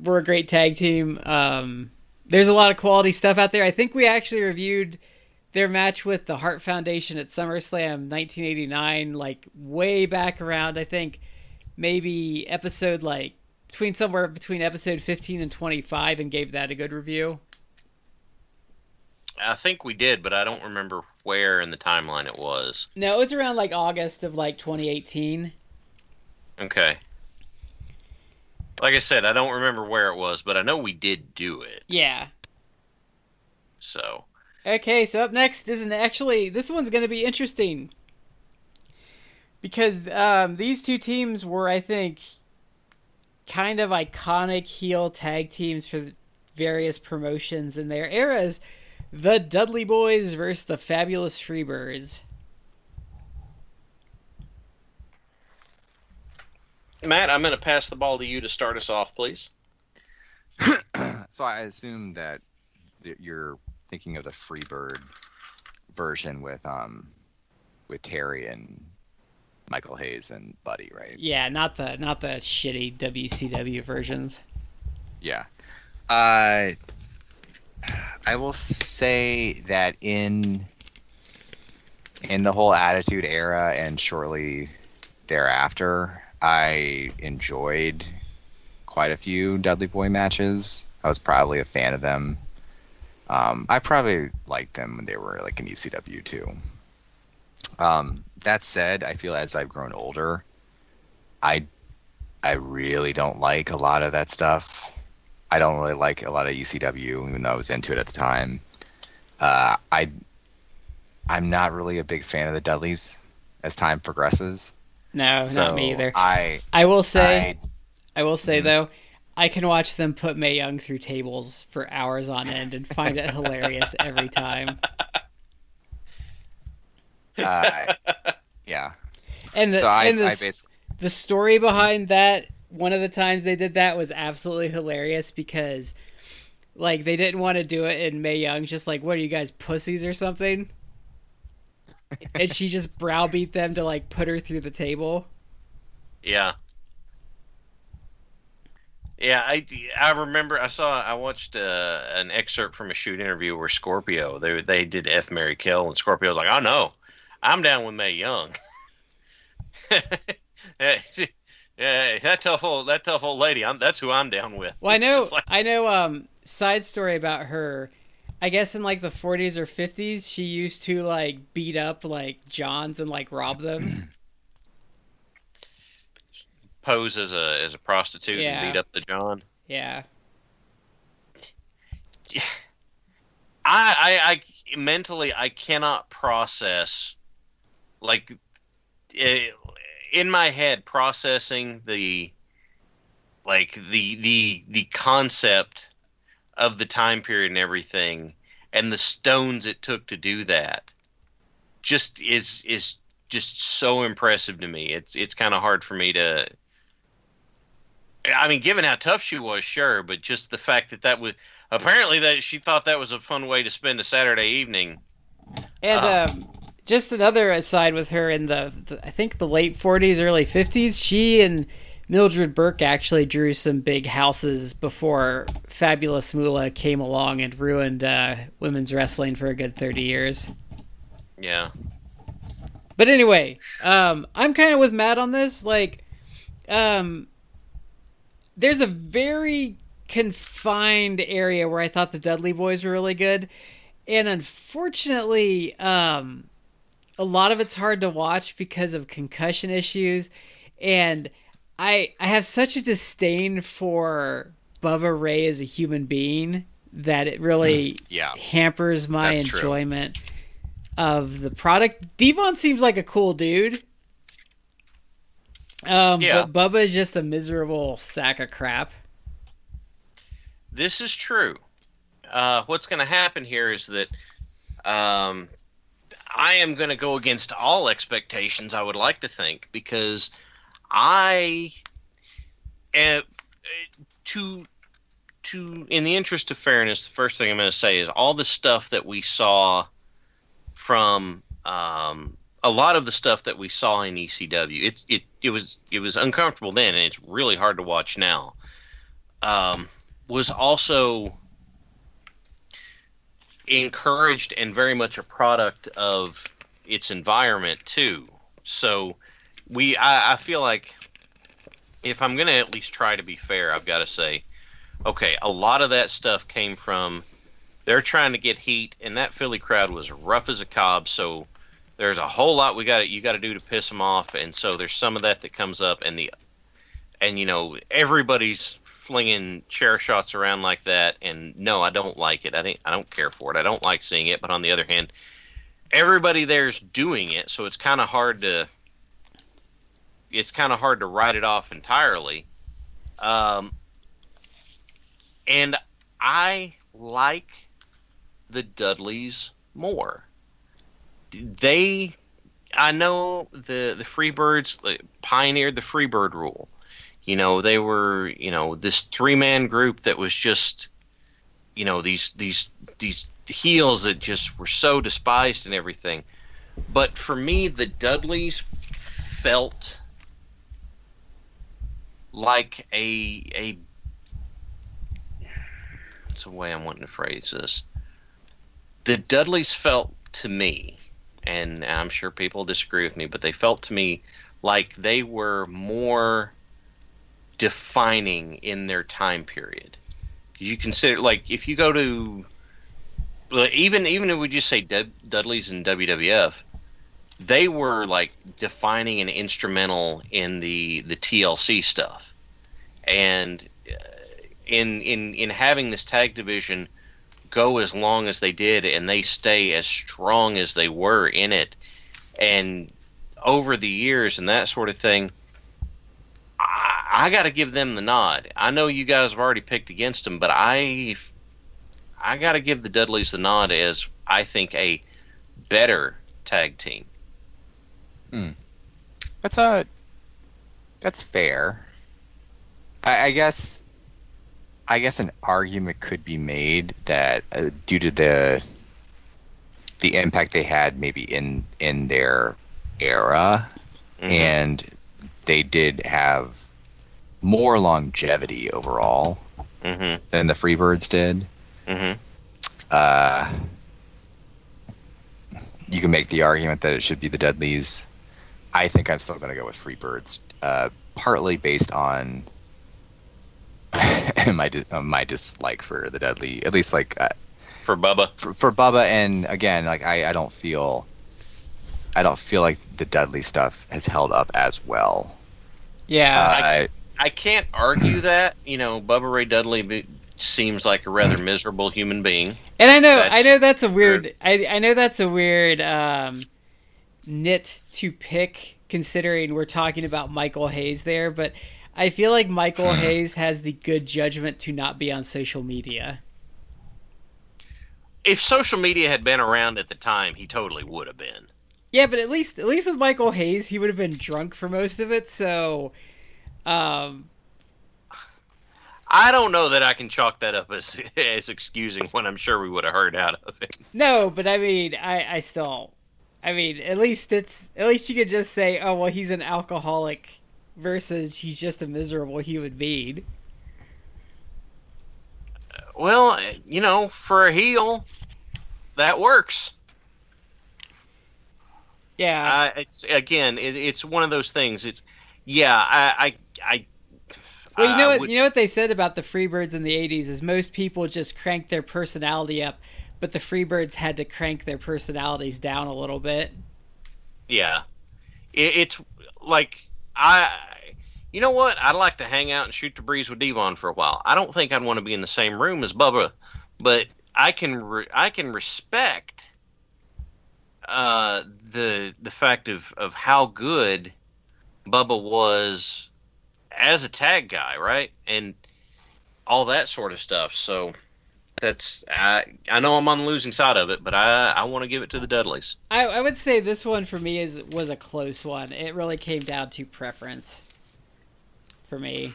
were a great tag team. Um, there's a lot of quality stuff out there. I think we actually reviewed their match with the Hart Foundation at SummerSlam 1989, like way back around. I think maybe episode like between somewhere between episode 15 and 25, and gave that a good review. I think we did, but I don't remember where in the timeline it was. No, it was around like August of like 2018. Okay. Like I said, I don't remember where it was, but I know we did do it. Yeah. So Okay, so up next isn't actually this one's going to be interesting because um, these two teams were, I think, kind of iconic heel tag teams for various promotions in their eras. The Dudley Boys versus the Fabulous Freebirds. Matt, I'm going to pass the ball to you to start us off, please. [CLEARS THROAT] so I assume that you're thinking of the Freebird version with um with Terry and Michael Hayes and Buddy, right? Yeah, not the not the shitty WCW versions. Yeah. Uh, I will say that in in the whole Attitude Era and shortly thereafter, I enjoyed quite a few Dudley Boy matches. I was probably a fan of them. Um, I probably liked them when they were like in ECW too. Um, that said, I feel as I've grown older, I I really don't like a lot of that stuff. I don't really like a lot of ECW, even though I was into it at the time. Uh, I I'm not really a big fan of the Dudleys as time progresses. No, So not me either. I I will say, I I, will say Mhm. though, I can watch them put Mae Young through tables for hours on end and find it hilarious every time. [LAUGHS] uh, yeah. And the So I, and the, I s- basically the story behind that, one of the times they did that was absolutely hilarious because, like, they didn't want to do it, and Mae Young's just like, "What are you guys pussies or something?" and she just browbeat them to like put her through the table. Yeah. Yeah, I, I remember I saw I watched uh, an excerpt from a shoot interview where Scorpio they they did F Mary Kill and Scorpio was like oh no I'm down with Mae Young. [LAUGHS] yeah, yeah, that tough old that tough old lady I'm, that's who I'm down with. Well, I [LAUGHS] know, just like- I know. Um, side story about her. I guess in like the 40s or 50s, she used to like beat up like Johns and like rob them. [CLEARS THROAT] pose as a as a prostitute Yeah. and beat up the John. yeah, [SIGHS] I, I, I mentally I cannot process like eh, in my head processing the like the the the concept of the time period and everything and the stones it took to do that just is is just so impressive to me. It's it's kind of hard for me to I mean, given how tough she was, sure, but just the fact that that was apparently that she thought that was a fun way to spend a Saturday evening. and Oh. um, just another aside with her in the, the I think the late 40s, early 50s, she and Mildred Burke actually drew some big houses before Fabulous Moolah came along and ruined uh, women's wrestling for a good 30 years. Yeah, But anyway, um, I'm kind of with Matt on this. Like, um, there's a very confined area where I thought the Dudley Boys were really good, and unfortunately, um, a lot of it's hard to watch because of concussion issues, and I I have such a disdain for Bubba Ray as a human being that it really [LAUGHS] yeah. hampers my That's true. enjoyment of the product. D-Von seems like a cool dude. Um, Yeah. but Bubba is just a miserable sack of crap. this is true. Uh, what's going to happen here is that um, I am going to go against all expectations. I would like to think because I, uh, to to in the interest of fairness, the first thing I'm going to say is all the stuff that we saw from um, a lot of the stuff that we saw in ECW. It's it it was it was uncomfortable then, and it's really hard to watch now. Um, was also encouraged and very much a product of its environment too. So we I, I feel like if I'm gonna at least try to be fair, I've got to say, okay, a lot of that stuff came from they're trying to get heat, and that Philly crowd was rough as a cob. So there's a whole lot we got you got to do to piss them off, and so there's some of that that comes up, and the and you know everybody's flinging chair shots around like that, and no, I don't like it. I think I don't care for it. I don't like seeing it. But on the other hand, everybody there's doing it, so it's kind of hard to it's kind of hard to write it off entirely. Um, and I like the Dudleys more. They, I know the the Freebirds like, pioneered the Freebird rule. You know, they were you know this three man group that was just, you know, these these these heels that just were so despised and everything. But for me, the Dudleys felt like a a what's the way I'm wanting to phrase this? The Dudleys felt to me, and I'm sure people disagree with me, but they felt to me like they were more defining in their time period. You consider like if you go to even even if we just say Dud- Dudley's and WWF, they were like defining and instrumental in the the TLC stuff, and uh, in in in having this tag division go as long as they did and they stay as strong as they were in it, and over the years and that sort of thing. I, got to give them the nod. I know you guys have already picked against them, but I I got to give the Dudleys the nod as I think a better tag team. That's a that's fair. I, I guess I guess an argument could be made that uh, due to the the impact they had maybe in in their era Mhm. and they did have more longevity overall Mhm. than the Freebirds did. Mhm. Uh, you can make the argument that it should be the Dudleys. I think I'm still going to go with Freebirds, uh, partly based on [LAUGHS] my uh, my dislike for the Dudley. At least like uh, For Bubba. for, for Bubba, and again, like I, I don't feel I don't feel like the Dudley stuff has held up as well. Yeah. Uh, I can't argue [CLEARS THROAT] that. You know, Bubba Ray Dudley be, seems like a rather miserable human being. And I know, I That's know that's a weird. I I know that's a weird um, nit to pick, considering we're talking about Michael Hayes there. But I feel like Michael [LAUGHS] Hayes has the good judgment to not be on social media. If social media had been around at the time, he totally would have been. Yeah, but at least at least with Michael Hayes, he would have been drunk for most of it. So, um, I don't know that I can chalk that up as [LAUGHS] as excusing what I'm sure we would have heard out of him. no, but I mean, I I still, I mean, at least it's at least you could just say, oh well, he's an alcoholic, versus he's just a miserable human being. Well, you know, for a heel, that works. Yeah. Uh, it's again, it, it's one of those things. It's yeah, I, I, I Well, you know what would- you know what they said about the Freebirds in the '80s is most people just cranked their personality up, but the Freebirds had to crank their personalities down a little bit. Yeah, it, it's like I. You know what? I'd like to hang out and shoot the breeze with D-Von for a while. I don't think I'd want to be in the same room as Bubba, but I can re- I can respect uh, the the fact of, of how good Bubba was as a tag guy, right? And all that sort of stuff. So that's I I know I'm on the losing side of it, but I I want to give it to the Dudleys. I, I would say this one for me is was a close one. It really came down to preference for me.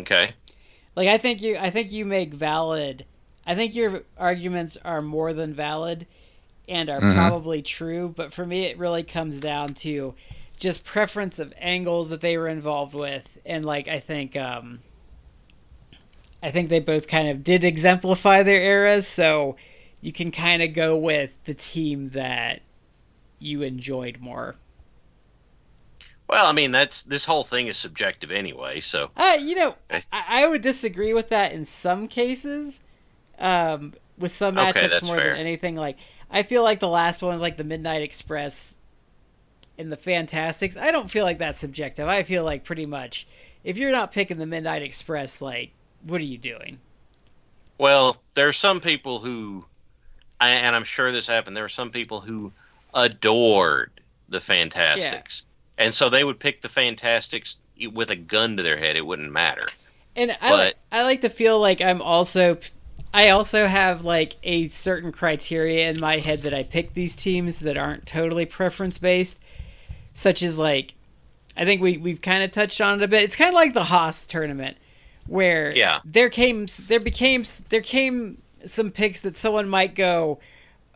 Okay. Like I think you I think you make valid I think your arguments are more than valid and are Mhm. probably true, but for me it really comes down to just preference of angles that they were involved with and like I think um I think they both kind of did exemplify their eras, so you can kind of go with the team that you enjoyed more. Well, I mean that's this whole thing is subjective anyway. So Uh, you know, I, I would disagree with that in some cases. Um, with some matchups that's more fair. than anything. Like, I feel like the last one, like the Midnight Express and the Fantastics, I don't feel like that's subjective. I feel like pretty much, if you're not picking the Midnight Express, like, what are you doing? well, there are some people who, and I'm sure this happened. There are some people who adored the Fantastics, and so they would pick the Fantastics with a gun to their head. It wouldn't matter. And I, But- I like to feel like I'm also, I also have like a certain criteria in my head that I pick these teams that aren't totally preference based, such as like, I think we we've kind of touched on it a bit. It's kind of like the Hoss tournament, where Yeah. there came there became there came some picks that someone might go,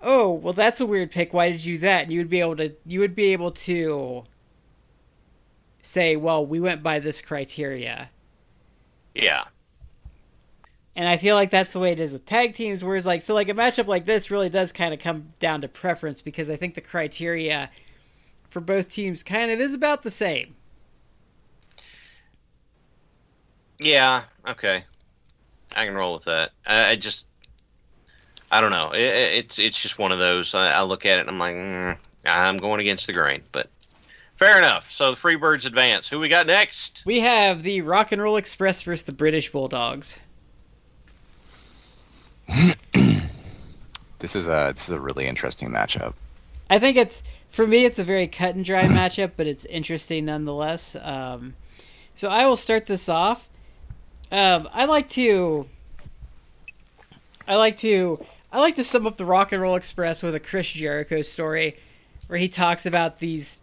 oh well that's a weird pick. Why did you do that? And you would be able to you would be able to say, well we went by this criteria. Yeah. And I feel like that's the way it is with tag teams, whereas like so like a matchup like this really does kind of come down to preference because I think the criteria for both teams kind of is about the same. Yeah. Okay. I can roll with that. I, I just, I don't know. It, it's it's just one of those. I, I, look at it and I'm like, mm, I'm going against the grain. But fair enough. So the Freebirds advance. Who we got next? We have the Rock and Roll Express versus the British Bulldogs. [CLEARS THROAT] this is a this is a really interesting matchup. I think it's for me. It's a very cut and dry matchup, but it's interesting nonetheless. Um, so I will start this off. Um, I like to. I like to. I like to sum up the Rock and Roll Express with a Chris Jericho story, where he talks about these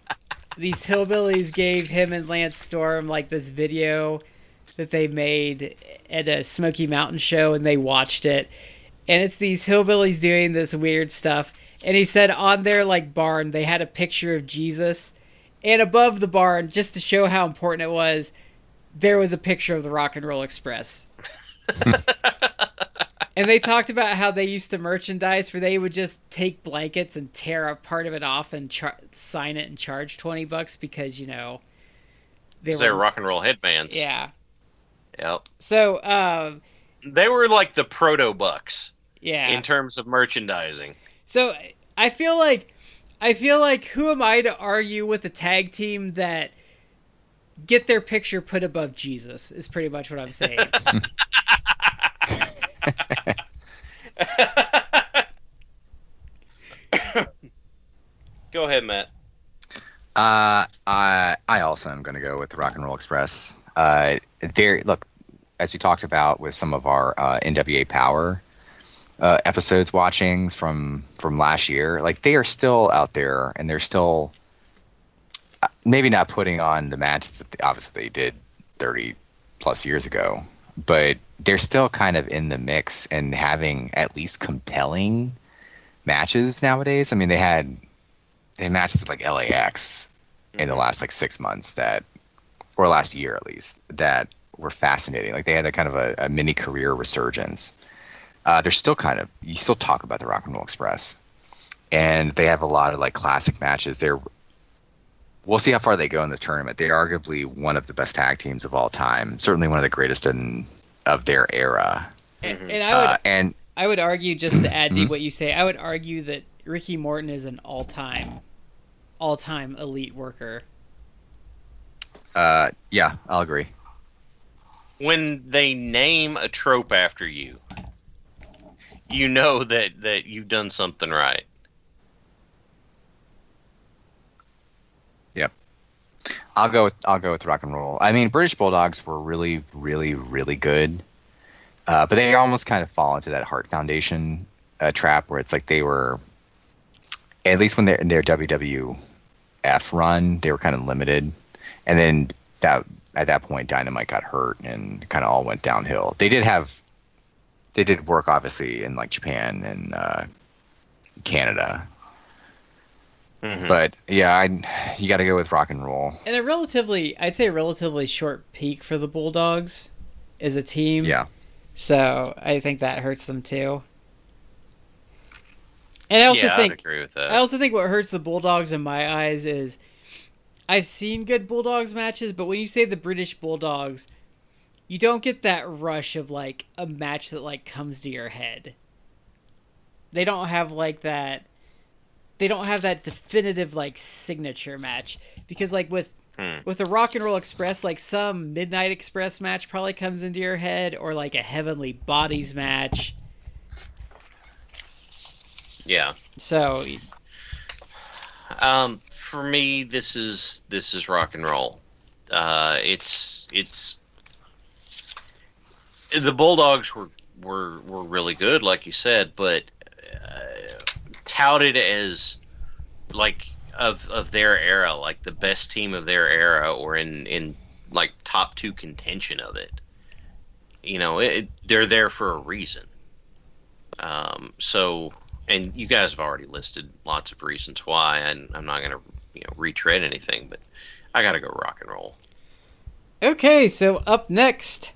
these hillbillies gave him and Lance Storm like this video that they made at a Smoky Mountain show, and they watched it, and it's these hillbillies doing this weird stuff. And he said on their like barn they had a picture of Jesus, and above the barn, just to show how important it was, there was a picture of the Rock and Roll Express. [LAUGHS] and they talked about how they used to merchandise where they would just take blankets and tear a part of it off and char- sign it and charge 20 bucks because you know they were rock and roll headbands. Yeah. Yep. So um, they were like the proto bucks yeah. in terms of merchandising so i feel like i feel like who am i to argue with a tag team that get their picture put above jesus is pretty much what i'm saying [LAUGHS] go ahead, Matt. Uh, I I also am going to go with the Rock and Roll Express. Uh, there, look, as we talked about with some of our uh, NWA Power uh, episodes watchings from from last year, like they are still out there and they're still uh, maybe not putting on the matches that they, obviously they did thirty plus years ago, but they're still kind of in the mix and having at least compelling matches nowadays. I mean, they had they matched like LAX in the last like six months that, or last year at least, that were fascinating. Like they had a kind of a, a mini career resurgence. Uh, they're still kind of you still talk about the Rock and Roll Express, and they have a lot of like classic matches. They're we'll see how far they go in this tournament. They're arguably one of the best tag teams of all time. Certainly one of the greatest in of their era. And, and I would Uh, and I would argue just to add Mm-hmm. to what you say, I would argue that Ricky Morton is an all-time, all-time elite worker. uh, yeah, I'll agree. When they name a trope after you, you know that that you've done something right. I'll go with I'll go with rock and roll. I mean, British Bulldogs were really, really, really good, uh, but they almost kind of fall into that Hart Foundation uh, trap where it's like they were, at least when they're in their WWF run, they were kind of limited, and then that at that point Dynamite got hurt and kind of all went downhill. They did have, they did work obviously in like Japan and uh, Canada, Mhm. but yeah, I you got to go with rock and roll. And a relatively, I'd say, a relatively short peak for the Bulldogs as a team. Yeah. So I think that hurts them too. And I also yeah, think agree with that. I also think what hurts the Bulldogs in my eyes is I've seen good Bulldogs matches, but when you say the British Bulldogs, you don't get that rush of like a match that like comes to your head. They don't have like that they don't have that definitive like signature match because like with Hmm. with the Rock and Roll Express like some Midnight Express match probably comes into your head or like a Heavenly Bodies match. yeah. So Um, for me, this is this is rock and roll. Uh, it's it's the Bulldogs were were were really good, like you said, but uh, touted as like of of their era, like the best team of their era, or in in like top two contention of it. You know, it, they're there for a reason. Um, so and you guys have already listed lots of reasons why, and I'm not to you know retread anything, but I got to go rock and roll. Okay, so up next.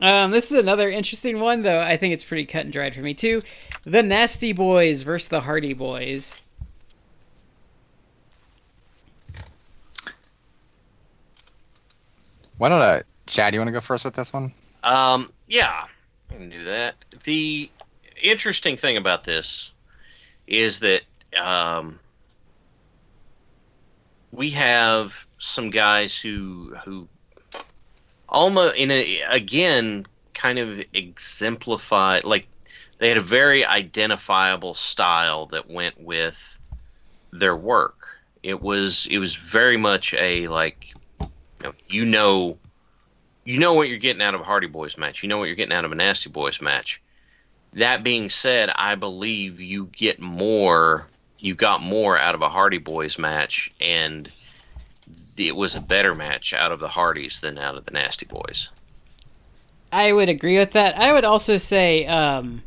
Um, this is another interesting one, though. I think it's pretty cut and dried for me too. The Nasty Boys versus the Hardy Boys. Why don't I, Chad? You want to go first with this one? Um, yeah, I can do that. The interesting thing about this is that um, we have some guys who who almost in a again kind of exemplified like they had a very identifiable style that went with their work. It was it was very much a like you know, you know what you're getting out of a Hardy Boys match. You know what you're getting out of a Nasty Boys match. That being said, I believe you get more you got more out of a Hardy Boys match and it was a better match out of the Hardys than out of the Nasty Boys. I would agree with that. I would also say um,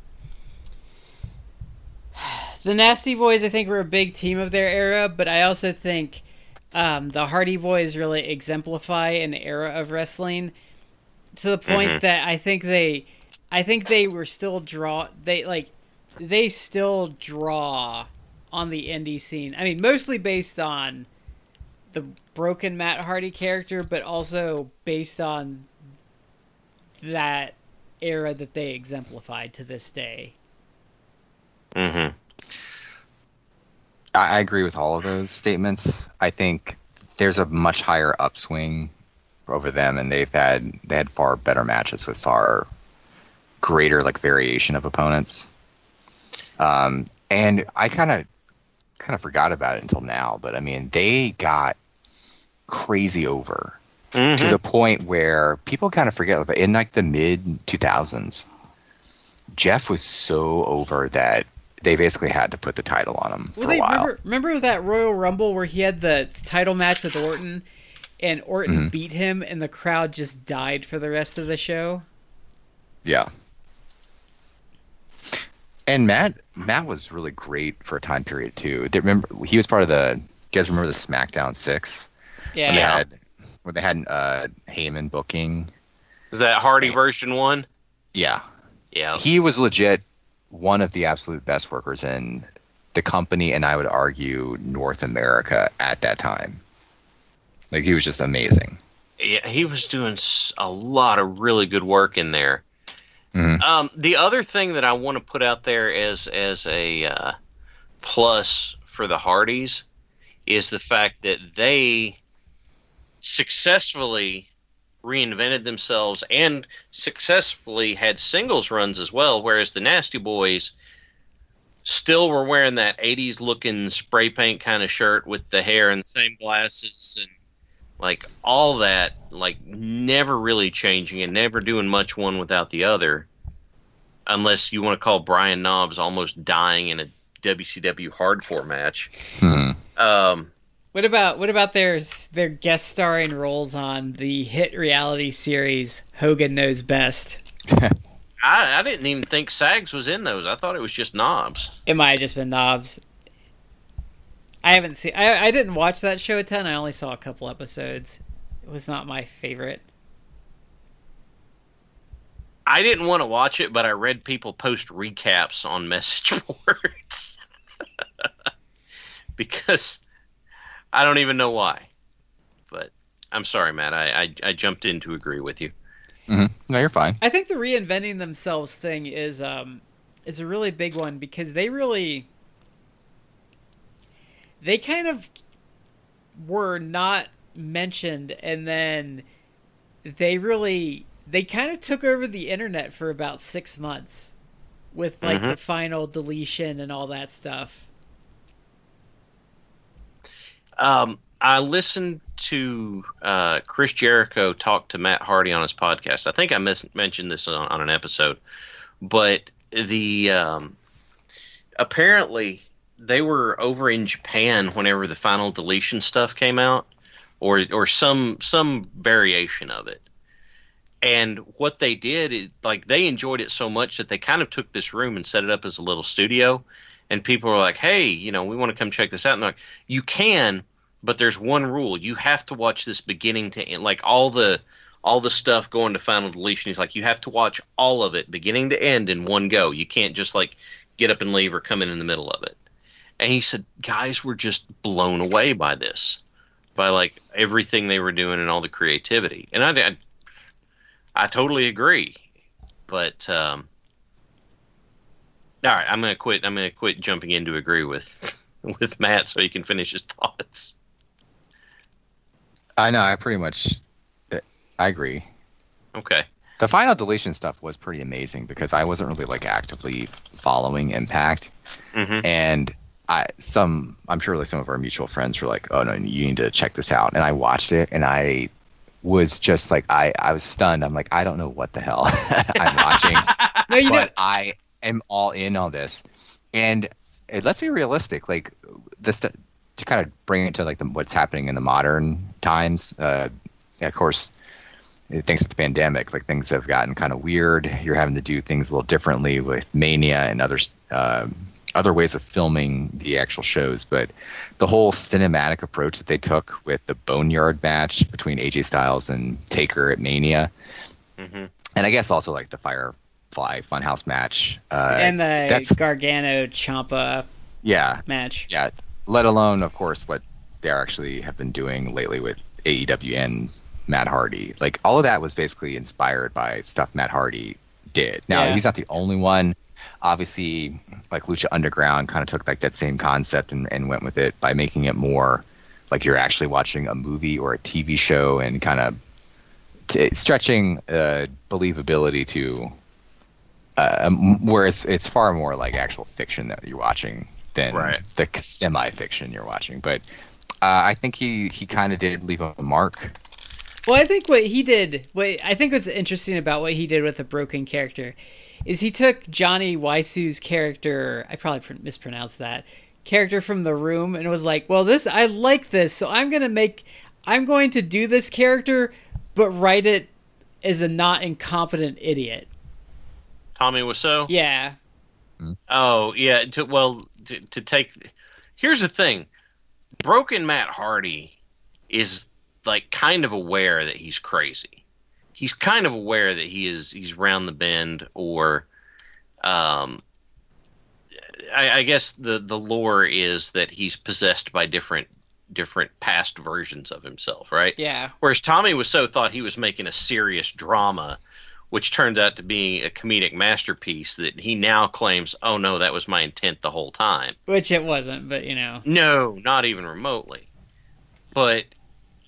the Nasty Boys, I think, were a big team of their era, but I also think um, the Hardy Boys really exemplify an era of wrestling to the point Mhm. that I think they, I think they were still draw. They like, they still draw on the indie scene. I mean, mostly based on the broken Matt Hardy character, but also based on that era that they exemplified to this day. Mm-hmm. I, agree with all of those statements. I think there's a much higher upswing over them, and they've had they had far better matches with far greater like variation of opponents. Um, and I kind of kind of forgot about it until now, but I mean they got crazy over to Mm-hmm. the point where people kind of forget but in like the mid 2000s jeff was so over that they basically had to put the title on him for Well, a while remember remember that Royal Rumble where he had the title match with Orton, and Orton Mm-hmm. beat him, and the crowd just died for the rest of the show. yeah and matt matt was really great for a time period too remember he was part of the you guys remember the smackdown six Yeah, when they had when they had uh heyman booking Was that Hardy version one? yeah Yeah. he was legit one of the absolute best workers in the company and i would argue north america at that time like he was just amazing Yeah, he was doing s- a lot of really good work in there. Mhm. Um, the other thing that I want to put out there as as a uh, plus for the Hardys is the fact that they successfully reinvented themselves and successfully had singles runs as well, whereas the Nasty Boys still were wearing that 80s looking spray paint kind of shirt with the hair and the same glasses and like all that like never really changing and never doing much one without the other unless you want to call Brian Knobbs almost dying in a WCW hardcore match. Hmm. Um, What about what about their their guest starring roles on the hit reality series Hogan Knows Best? [LAUGHS] I, I didn't even think Sags was in those. I thought it was just Knobbs. It might have just been Knobbs. I haven't seen. I I didn't watch that show a ton. I only saw a couple episodes. It was not my favorite. I didn't want to watch it, but I read people post recaps on [LAUGHS] message boards [LAUGHS] because I don't even know why. But I'm sorry, Matt. I, I, I jumped in to agree with you. hmm no you're fine I think the reinventing themselves thing is um is a really big one because they really they kind of were not mentioned and then they really they kind of took over the internet for about 6 months with like Mhm. the final deletion and all that stuff. Um, I listened to uh, Chris Jericho talk to Matt Hardy on his podcast. I think I mis- mentioned this on, on an episode, but the um, apparently they were over in Japan whenever the final deletion stuff came out, or or some some variation of it. And what they did is like they enjoyed it so much that they kind of took this room and set it up as a little studio. And people were like, "Hey, you know, we want to come check this out." And like, "You can, but there's one rule you have to watch this beginning to end like all the all the stuff going to final deletion he's like you have to watch all of it beginning to end in one go you can't just like get up and leave or come in in the middle of it and he said guys were just blown away by this by like everything they were doing and all the creativity. And I, I, I totally agree. But um, all right, I'm gonna quit. I'm gonna quit jumping in to agree with [LAUGHS] with Matt so he can finish his thoughts. I know. I pretty much, I agree. Okay. The final deletion stuff was pretty amazing because I wasn't really like actively following Impact, hmm and I some I'm sure like some of our mutual friends were like, "Oh no, you need to check this out," and I watched it and I was just like I I was stunned. I'm like I don't know what the hell [LAUGHS] I'm watching, [LAUGHS] No, you know, but I am all in on this, and it, let's be realistic. Like this to, to kind of bring it to like the, what's happening in the modern times. Uh, of course, thanks to the pandemic, like things have gotten kind of weird. You're having to do things a little differently with Mania and other uh, other ways of filming the actual shows. But the whole cinematic approach that they took with the Boneyard match between AJ Styles and Taker at Mania, hmm and I guess also like the Firefly Funhouse match. Uh, and the that's- Gargano Ciampa yeah, match. yeah. Let alone, of course, what they actually have been doing lately with AEW and Matt Hardy. Like all of that was basically inspired by stuff Matt Hardy did. Now Yeah. he's not the only one. Obviously, like Lucha Underground kind of took like that same concept and, and went with it by making it more like you're actually watching a movie or a TV show and kind of t- stretching uh, believability to uh, where it's it's far more like actual fiction that you're watching than Right. the semi fiction you're watching. But uh, I think he he kind of did leave a mark. Well, I think what he did, what I think what's interesting about what he did with the broken character, is he took Johnny Wiseau's character. I probably pr- mispronounced that character from the room, and was like, "Well, this I like this, so I'm gonna make, I'm going to do this character, but write it as a not incompetent idiot." Tommy Wiseau. Yeah, Oh yeah. To, well, to, to take. Here's the thing. Broken Matt Hardy is like kind of aware that he's crazy. He's kind of aware that he is he's round the bend, or, um, I, I guess the the lore is that he's possessed by different different past versions of himself, right? yeah, Whereas Tommy was so thought he was making a serious drama, which turns out to be a comedic masterpiece that he now claims, oh no, that was my intent the whole time. which it wasn't, but you know, No, not even remotely. But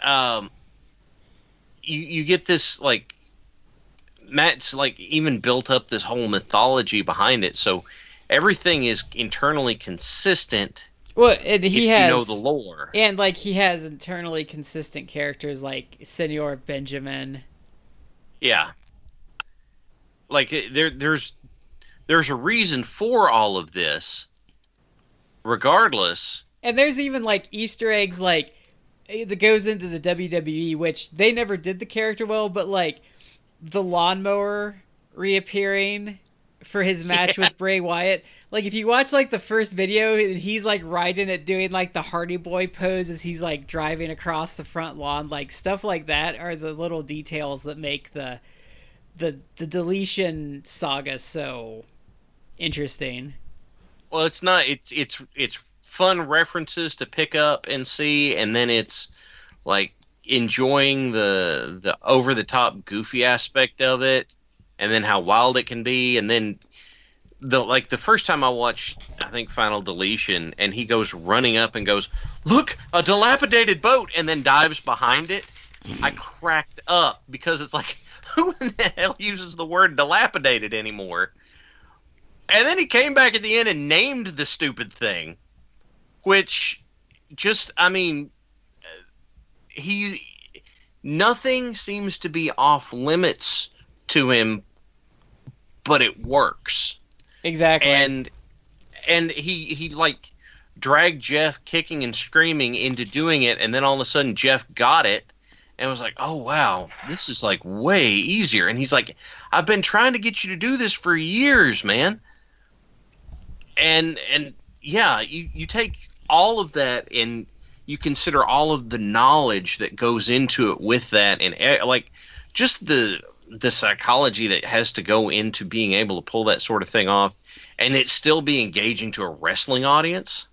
um you you get this like Matt's like even built up this whole mythology behind it, so everything is internally consistent well, and he if has you know the lore. And like he has internally consistent characters like Senor Benjamin. Yeah. Like there there's there's a reason for all of this regardless. And there's even like Easter eggs like eh, that goes into the WWE, which they never did the character well, but like the lawnmower reappearing for his match with Bray Wyatt. Like if you watch like the first video, and he's like riding it, doing like the Hardy Boy pose as he's like driving across the front lawn, like stuff like that are the little details that make the the the deletion saga so interesting. Well, it's not it's it's it's fun references to pick up and see and then it's like enjoying the the over the top goofy aspect of it and then how wild it can be and then the like the first time I watched I think Final Deletion and he goes running up and goes, "Look, a dilapidated boat," and then dives behind it. I cracked up because it's like, [LAUGHS] who in the hell uses the word dilapidated anymore? And then he came back at the end and named the stupid thing, which just I mean, he nothing seems to be off limits to him, but it works Exactly. and and he he like dragged Jeff kicking and screaming into doing it, and then all of a sudden Jeff got it and was like, "Oh wow, this is like way easier." And he's like, "I've been trying to get you to do this for years, man." And and yeah, you you take all of that and you consider all of the knowledge that goes into it with that, and eh, like just the the psychology that has to go into being able to pull that sort of thing off and it still be engaging to a wrestling audience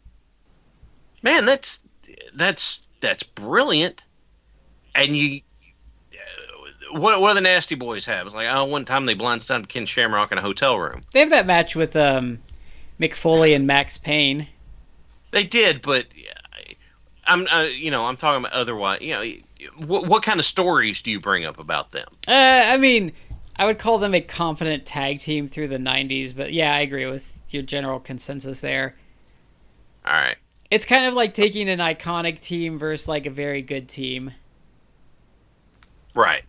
man that's that's that's brilliant, and you. uh, What, what do the Nasty Boys have? It's like, oh, one time they blindsided Ken Shamrock in a hotel room. They have that match with um, Mick Foley and Maxx Payne. They did, but I- I'm, uh, you know, I'm talking about otherwise. You know, what, what kind of stories do you bring up about them? Uh, I mean, I would call them a confident tag team through the '90s, but yeah, I agree with your general consensus there. All right. It's kind of like taking an iconic team versus like a very good team. Right.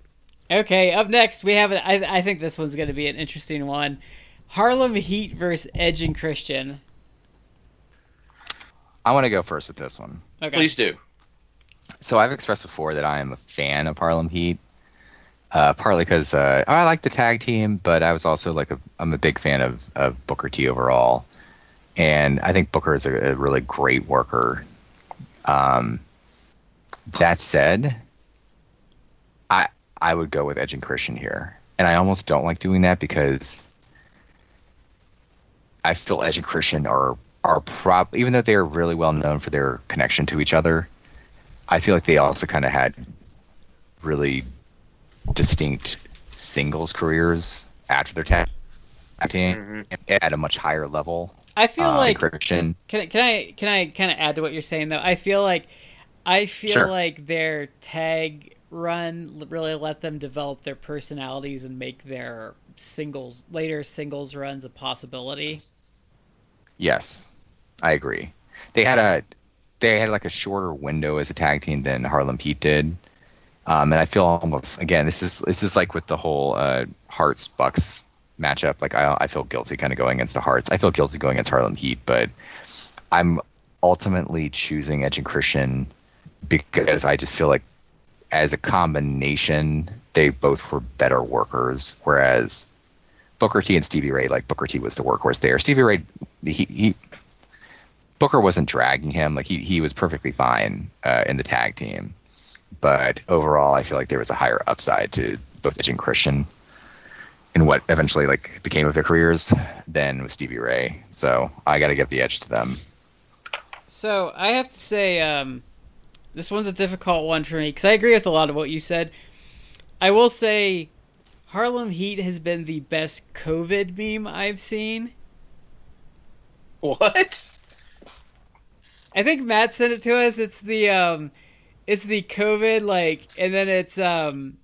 Okay, up next we have. I I think this one's going to be an interesting one. Harlem Heat versus Edge and Christian. I want to go first with this one. Okay. Please do. So I've expressed before that I am a fan of Harlem Heat, uh, partly because uh, I like the tag team, but I was also like a I'm a big fan of, of Booker T overall, and I think Booker is a, a really great worker. Um, that said, I I would go with Edge and Christian here, and I almost don't like doing that because I feel Edge and Christian are are prob even though they are really well known for their connection to each other. I feel like they also kind of had really distinct singles careers after their tag team at a much higher level. I feel uh, like Christian. Can I can I can I kind of add to what you're saying though? I feel like I feel Sure. like their tag run really let them develop their personalities and make their singles later singles runs a possibility. Yes, I agree. They had a they had like a shorter window as a tag team than Harlem Heat did. Um, and I feel almost again this is this is like with the whole uh, Harts Bucks matchup. Like I I feel guilty kind of going against the Harts. I feel guilty going against Harlem Heat, but I'm ultimately choosing Edge and Christian because I just feel like as a combination they both were better workers. Whereas Booker T and Stevie Ray, like Booker T was the workhorse there. Stevie Ray, he, he Booker wasn't dragging him. Like he, he was perfectly fine uh, in the tag team. But overall, I feel like there was a higher upside to both Edge and Christian in what eventually like became of their careers than with Stevie Ray. So I got to give the edge to them. So I have to say, um, this one's a difficult one for me because I agree with a lot of what you said. I will say, Harlem Heat has been the best COVID meme I've seen. What? I think Matt sent it to us. It's the um, it's the COVID like, and then it's um,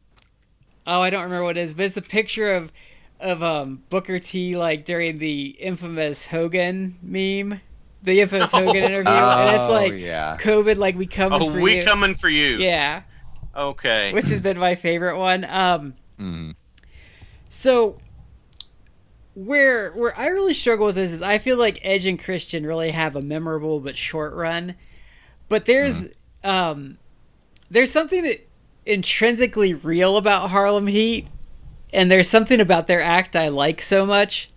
oh I don't remember what it is, but it's a picture of of um Booker T like during the infamous Hogan meme, the infamous Hogan interview, and it's Oh, like yeah. COVID like we coming Oh, for we you. coming for you. yeah, Okay. which has been my favorite one. Um, Mm. so where where I really struggle with this is I feel like Edge and Christian really have a memorable but short run. But there's um there's something that intrinsically real about Harlem Heat and there's something about their act I like so much.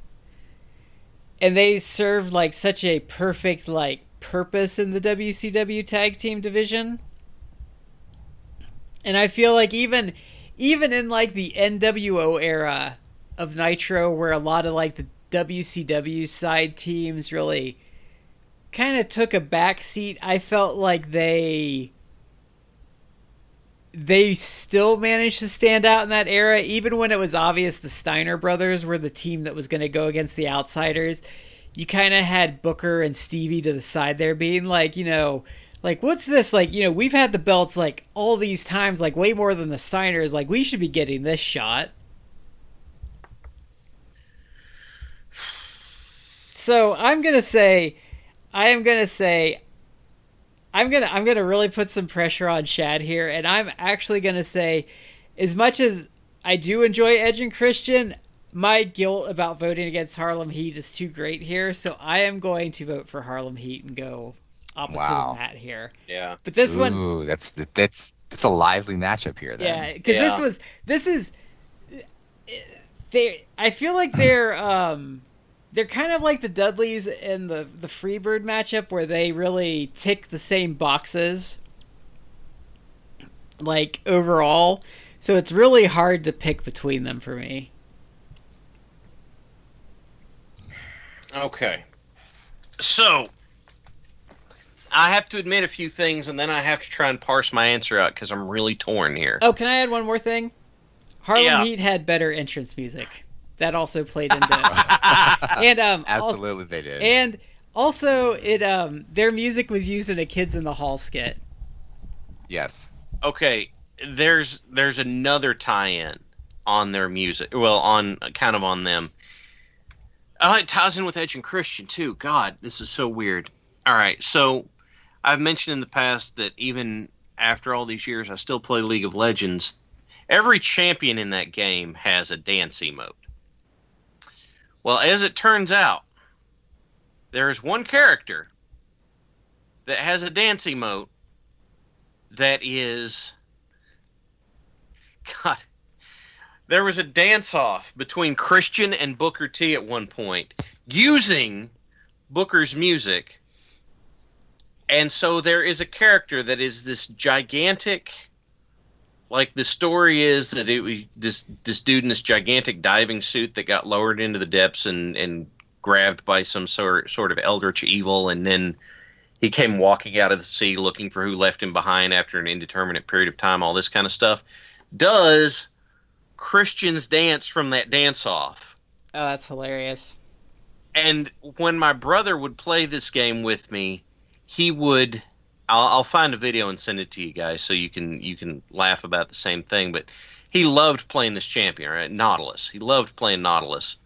And they served like such a perfect like purpose in the WCW tag team division. And I feel like even even in like the NWO era of Nitro where a lot of like the WCW side teams really kind of took a back seat, I felt like they they still managed to stand out in that era even when it was obvious the Steiner brothers were the team that was going to go against the outsiders. You kind of had Booker and Stevie to the side there being like, you know, like what's this? Like you know we've had the belts like all these times like way more than the steiners. Like we should be getting this shot. So i'm gonna say i am gonna say i'm gonna i'm gonna really put some pressure on Chad here and i'm actually gonna say as much as i do enjoy edge and christian my guilt about voting against harlem heat is too great here so i am going to vote for harlem heat and go opposite Wow. of Matt here yeah. but this one that's that's that's a lively matchup here. Then. yeah, because this was this is they. I feel like they're um they're kind of like the Dudleys in the the Freebird matchup where they really tick the same boxes. Like overall, so it's really hard to pick between them for me. Okay. So, I have to admit a few things, and then I have to try and parse my answer out because I'm really torn here. Oh, can I add one more thing? Harlem Yeah. Heat had better entrance music. That also played into [LAUGHS] and um also- Absolutely, they did. and also it um their music was used in a Kids in the Hall skit. yes. Okay, there's there's another tie-in on their music. Well, on kind of on them. Oh, it ties in with Edge and Christian too. God, this is so weird. All right, so I've mentioned in the past that even after all these years, I still play League of Legends. Every champion in that game has a dance emote. Well, as it turns out, there is one character that has a dance emote that is [LAUGHS] God. There was a dance off between Christian and Booker T at one point using Booker's music. And so there is a character that is this gigantic like the story is that it was this this dude in this gigantic diving suit that got lowered into the depths and and grabbed by some sort sort of eldritch evil and then he came walking out of the sea looking for who left him behind after an indeterminate period of time, all this kind of stuff. Does Christians dance from that dance off? Oh, that's hilarious. And when my brother would play this game with me, he would. I'll, I'll find a video and send it to you guys so you can you can laugh about the same thing. But he loved playing this champion, right? Nautilus. He loved playing Nautilus.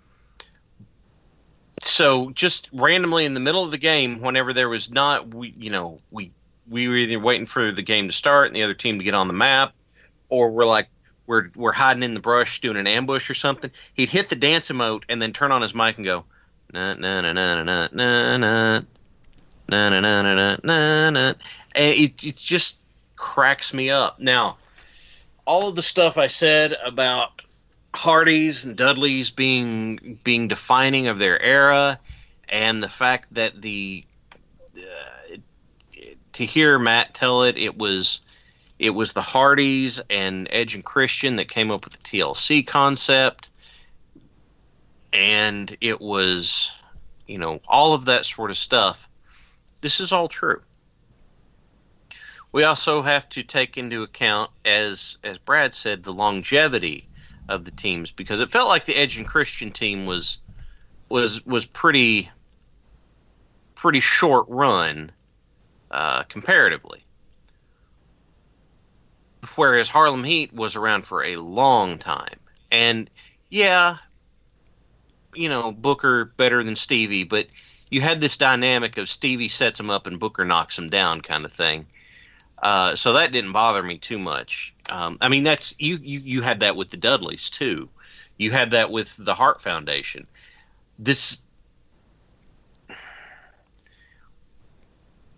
So just randomly in the middle of the game, whenever there was not, we you know we we were either waiting for the game to start and the other team to get on the map, or we're like we're we're hiding in the brush doing an ambush or something. He'd hit the dance emote and then turn on his mic and go na na na na na na na na na na na na na and it, it just cracks me up. Now, all of the stuff I said about Hardys and Dudleys being being defining of their era, and the fact that the uh, to hear Matt tell it, it was it was the Hardys and Edge and Christian that came up with the TLC concept, and it was you know all of that sort of stuff. This is all true. We also have to take into account, as as Brad said, the longevity of the teams because it felt like the Edge and Christian team was was was pretty pretty short run uh, comparatively, whereas Harlem Heat was around for a long time. And yeah, you know Booker better than Stevie, but you had this dynamic of Stevie sets him up and Booker knocks him down kind of thing. Uh, so that didn't bother me too much. Um, I mean, that's you, you. You had that with the Dudleys too. You had that with the Hart Foundation. This,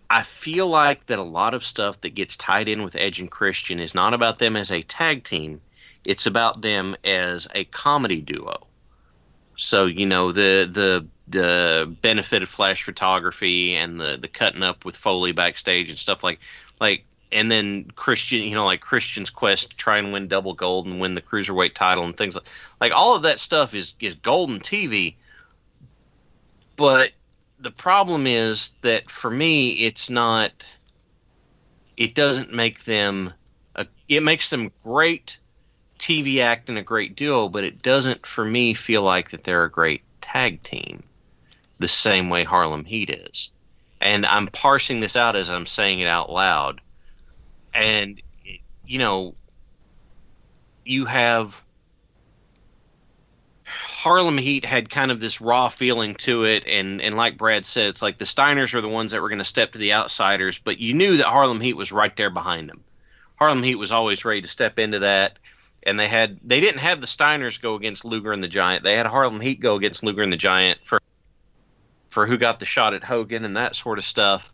I feel like that a lot of stuff that gets tied in with Edge and Christian is not about them as a tag team. It's about them as a comedy duo. So you know the the the benefit of flash photography and the the cutting up with Foley backstage and stuff like like and then Christian, you know, like Christian's quest to try and win double gold and win the cruiserweight title and things like like all of that stuff is is golden TV. But the problem is that for me, it's not. It doesn't make them. A, it makes them great TV act and a great duo, but it doesn't for me feel like that they're a great tag team, the same way Harlem Heat is. And I'm parsing this out as I'm saying it out loud and you know you have Harlem Heat had kind of this raw feeling to it and and like Brad said it's like the Steiners are the ones that were going to step to the outsiders but you knew that Harlem Heat was right there behind them. Harlem Heat was always ready to step into that and they had they didn't have the Steiners go against Luger and the Giant. They had Harlem Heat go against Luger and the Giant for for who got the shot at Hogan and that sort of stuff.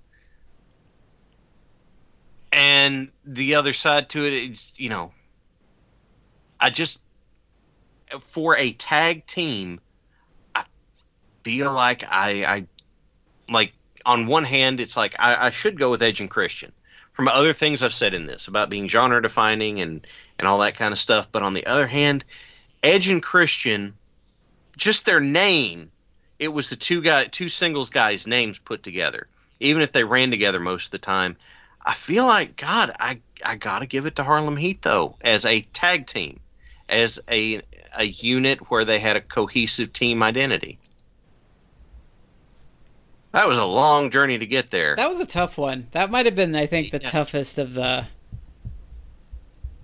And the other side to it is you know i just for a tag team i feel like i i like on one hand it's like i, I should go with edge and christian from other things i've said in this about being genre defining and and all that kind of stuff. But on the other hand edge and christian just their name it was the two guy two singles guys names put together even if they ran together most of the time. I feel like God, I I gotta give it to Harlem Heat though, as a tag team, as a a unit where they had a cohesive team identity. That was a long journey to get there. That was a tough one. That might have been, I think, the Yeah. toughest of the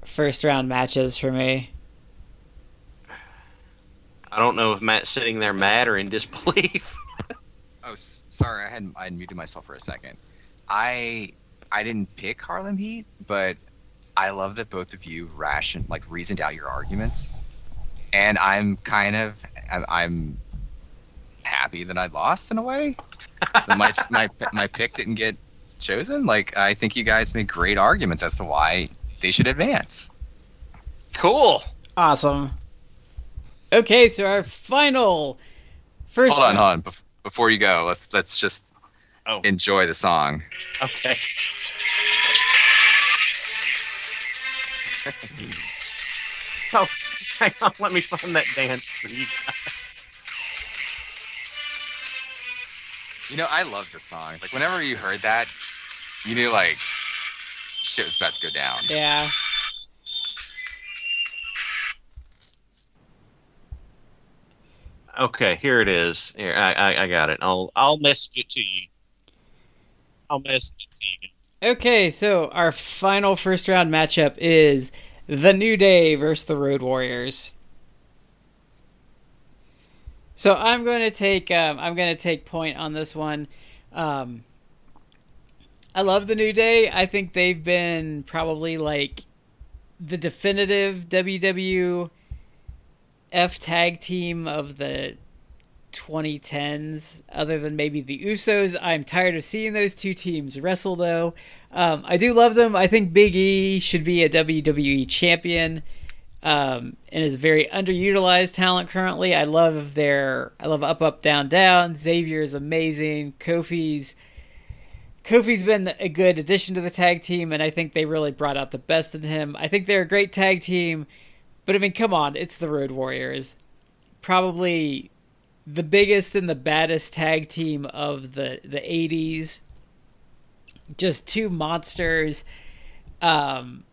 first round matches for me. I don't know if Matt's sitting there mad or in disbelief. [LAUGHS] Oh, s- sorry, I had I had muted myself for a second. I I didn't pick Harlem Heat, but I love that both of you ration like reasoned out your arguments, and I'm kind of I'm, I'm happy that I lost in a way. My [LAUGHS] my my pick didn't get chosen. Like I think you guys made great arguments as to why they should advance. cool. Awesome. Okay, so our final first. Hold on, hold on. Bef- before you go, let's let's just Oh, enjoy the song. okay. [LAUGHS] oh, hang on. Let me find that dance for you guys. You know, I love this song. Like whenever you heard that, you knew like shit was about to go down. Yeah. Okay, here it is. Here, I, I, I got it. I'll, I'll message it to you. I'll message it to you. Okay, so our final first round matchup is the New Day versus the Road Warriors. So I'm going to take um, I'm going to take point on this one. Um, I love the New Day. I think they've been probably like the definitive WWF tag team of the 2010s, other than maybe the Usos. I'm tired of seeing those two teams wrestle, though. Um, I do love them. I think Big E should be a WWE champion, um, and is a very underutilized talent currently. I love their, I love Up Up Down Down. Xavier is amazing. Kofi's, Kofi's been a good addition to the tag team, and I think they really brought out the best in him. I think they're a great tag team, but I mean, come on, it's the Road Warriors, probably the biggest and the baddest tag team of the the 80s just two monsters. Um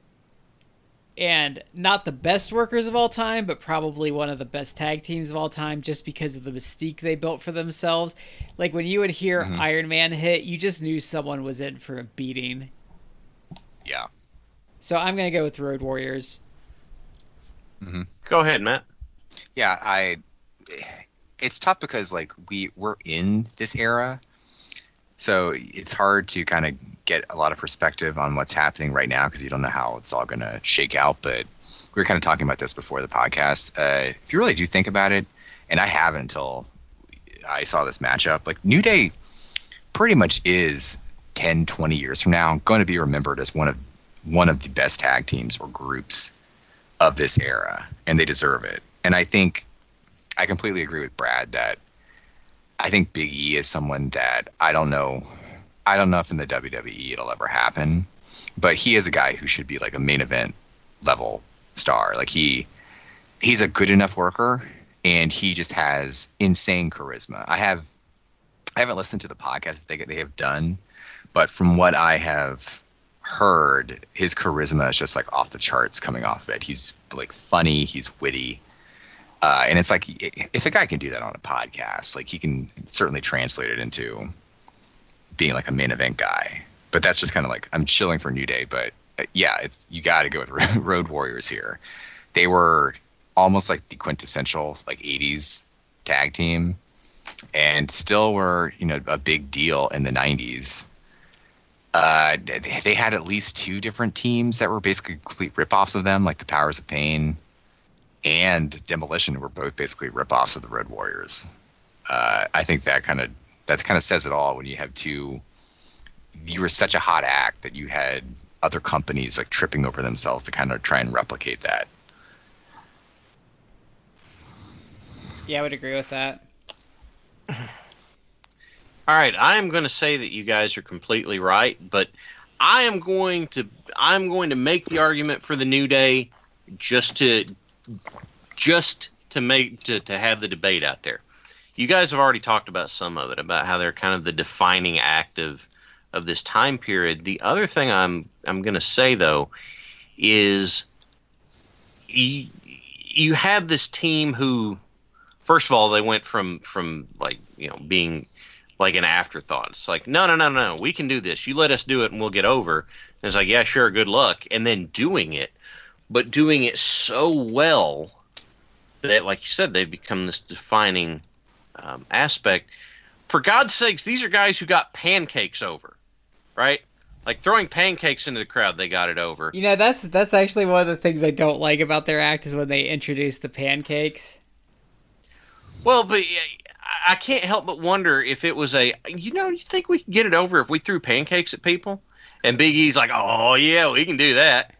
and not the best workers of all time but probably one of the best tag teams of all time just because of the mystique they built for themselves. Like when you would hear Mhm. iron man hit you just knew someone was in for a beating. Yeah. so i'm gonna go with road warriors Go ahead, Matt. Yeah, I it's tough because like we we're in this era. So it's hard to kind of get a lot of perspective on what's happening right now because you don't know how it's all going to shake out. But we were kind of talking about this before the podcast. Uh, if you really do think about it, and I haven't until I saw this matchup, like New Day pretty much is 10, 20 years from now going to be remembered as one of one of the best tag teams or groups of this era, and they deserve it. And I think I completely agree with Brad that I think Big E is someone that I don't know. I don't know if in the WWE it'll ever happen, but he is a guy who should be like a main event level star. Like he, he's a good enough worker, and he just has insane charisma. I have, I haven't listened to the podcast that they they have done, but from what I have heard, his charisma is just like off the charts coming off of it. He's like funny, he's witty. Uh, and it's like if a guy can do that on a podcast, like he can certainly translate it into being like a main event guy. But that's just kind of like I'm chilling for New Day. But uh, yeah, it's you got to go with [LAUGHS] Road Warriors here. They were almost like the quintessential like '80s tag team, and still were you know a big deal in the '90s. Uh, they- they had at least two different teams that were basically complete ripoffs of them, like the Powers of Pain and Demolition were both basically ripoffs of the Road Warriors. Uh, I think that kind of that kind of says it all when you have two. You were such a hot act that you had other companies like tripping over themselves to kind of try and replicate that. yeah i would agree with that [LAUGHS] All right, I am going to say that you guys are completely right, but I am going to I'm going to make the argument for the New Day just to just to make to, to have the debate out there. You guys have already talked about some of it about how they're kind of the defining act of of this time period. The other thing I'm I'm going to say though is you, you have this team who first of all they went from from like you know being like an afterthought. It's like no no no no we can do this. You let us do it and we'll get over. And it's like yeah sure good luck. And then doing it, but doing it so well that like you said they've become this defining um, aspect. For God's sakes, these are guys who got pancakes over, right? Like throwing pancakes into the crowd, they got it over. You know, that's that's actually one of the things I don't like about their act is when they introduce the pancakes. Well, but I can't help but wonder if it was a, you know, you think we could get it over if we threw pancakes at people? And Big E's like, oh yeah, we can do that.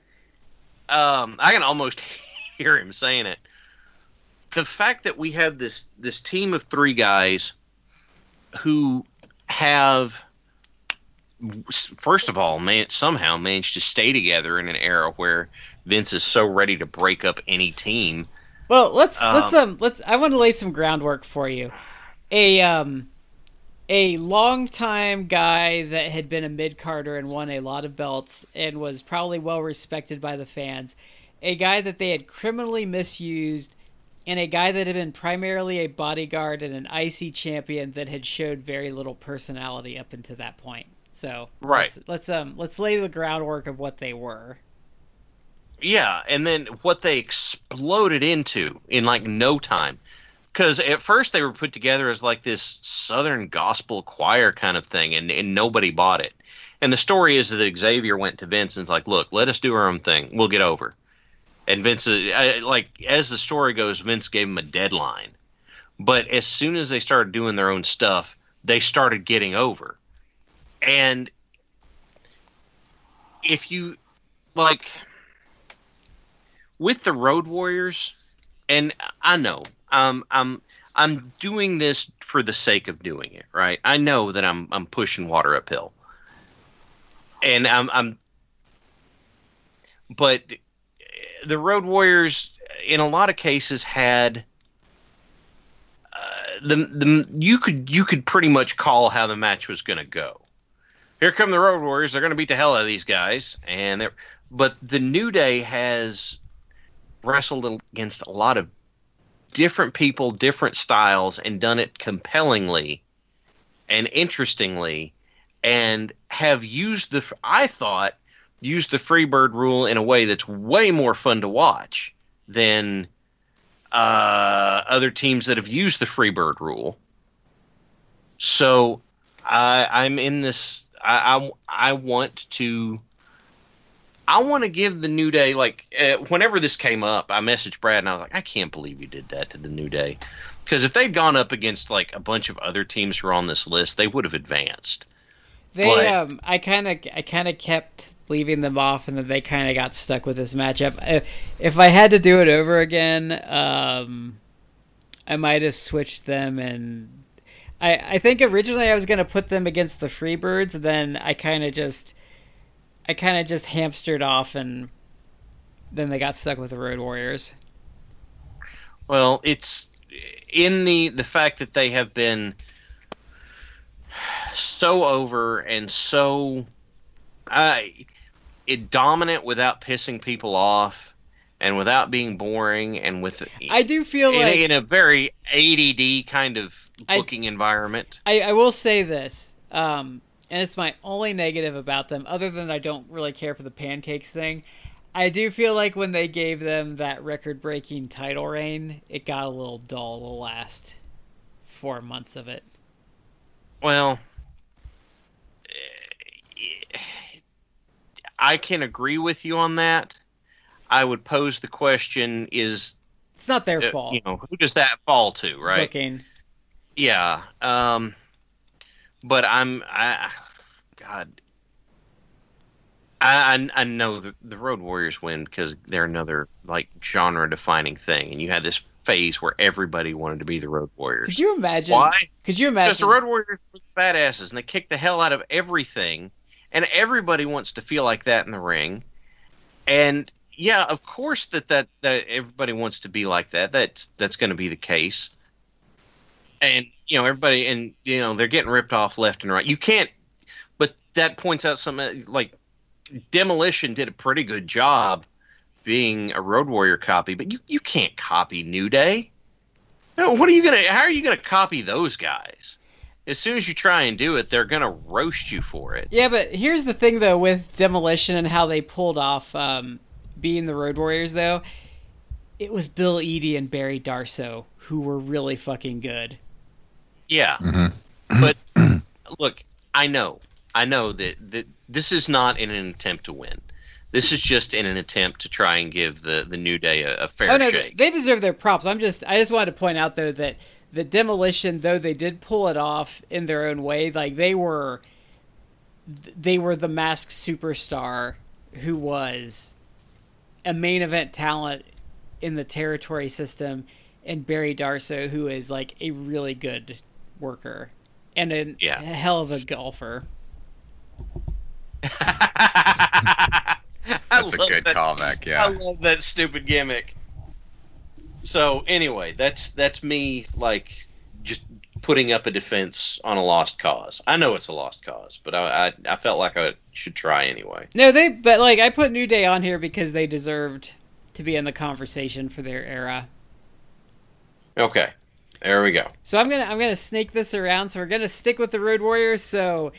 Um, I can almost [LAUGHS] hear him saying it. The fact that we have this this team of three guys who have first of all, man, somehow managed to stay together in an era where Vince is so ready to break up any team. Well, let's um, let's um let's. I want to lay some groundwork for you. A um a long-time guy that had been a mid carder and won a lot of belts and was probably well respected by the fans. A guy that they had criminally misused, and a guy that had been primarily a bodyguard and an IC champion that had showed very little personality up until that point. So right, let's, let's um let's lay the groundwork of what they were. Yeah, and then what they exploded into in like no time. Because at first they were put together as like this Southern gospel choir kind of thing, and, and nobody bought it. And the story is that Xavier went to Vince and's like, "Look, let us do our own thing. We'll get over." And Vince, uh, like as the story goes, Vince gave him a deadline. But as soon as they started doing their own stuff, they started getting over and if you like with the Road Warriors, and I know um, I'm I'm doing this for the sake of doing it, right? I know that I'm I'm pushing water uphill, and I'm I'm, but the Road Warriors in a lot of cases had uh, the the you could you could pretty much call how the match was going to go here come the Road Warriors. They're going to beat the hell out of these guys. And they're, but the New Day has wrestled against a lot of different people, different styles, and done it compellingly and interestingly, and have used the. I thought used the Freebird rule in a way that's way more fun to watch than uh, other teams that have used the Freebird rule. So I, I'm in this I, I, I want to. I want to give the New Day like uh, whenever this came up, I messaged Brad and I was like, I can't believe you did that to the New Day, because if they'd gone up against like a bunch of other teams who are on this list, they would have advanced. They but, um, I kind of I kind of kept leaving them off, and then they kind of got stuck with this matchup. If, if I had to do it over again, um, I might have switched them and I, I think originally I was gonna put them against the Freebirds, then I kind of just, I kind of just hamstered off, and then they got stuck with the Road Warriors. Well, it's in the the fact that they have been so over and so uh, it dominant without pissing people off and without being boring and with I do feel in, like in a very ADD kind of booking I, environment. I, I will say this, um, and it's my only negative about them, other than I don't really care for the pancakes thing. I do feel like when they gave them that record breaking title reign, it got a little dull the last four months of it. Well, I can agree with you on that. I would pose the question: Is it's not their uh, fault? You know, who does that fall to, right? Booking. Yeah. Um, but I'm I God. I, I, know the, the Road Warriors win because they're another like genre defining thing, and you had this phase where everybody wanted to be the Road Warriors. Could you imagine? Why? Could you imagine? Because the Road Warriors were badasses, and they kicked the hell out of everything, and everybody wants to feel like that in the ring. And yeah, of course that that that everybody wants to be like that. That's that's going to be the case and you know everybody and you know they're getting ripped off left and right you can't but that points out some like Demolition did a pretty good job being a Road Warrior copy, but you, you can't copy New Day. What are you gonna? How are you gonna copy those guys? As soon as you try and do it, they're gonna roast you for it. Yeah, but here's the thing though with Demolition and how they pulled off um, being the Road Warriors though, it was Bill Eadie and Barry Darsow who were really fucking good. Yeah, Mhm. but [CLEARS THROAT] look, I know, I know that that this is not in an attempt to win. This is just in an attempt to try and give the the New Day a, a fair Oh no, shake. they deserve their props. I'm just I just wanted to point out though that the demolition though they did pull it off in their own way, like they were they were the masked superstar who was a main event talent in the territory system and Barry Darsow who is like a really good worker and a, Yeah. a hell of a golfer. [LAUGHS] That's a good that- callback. Yeah, I love that stupid gimmick. So anyway, that's that's me like just putting up a defense on a lost cause. I know it's a lost cause, but I I, I felt like I should try anyway. No, they but like I put New Day on here because they deserved to be in the conversation for their era. Okay, there we go. So I'm gonna I'm gonna snake this around. So we're gonna stick with the Road Warriors. So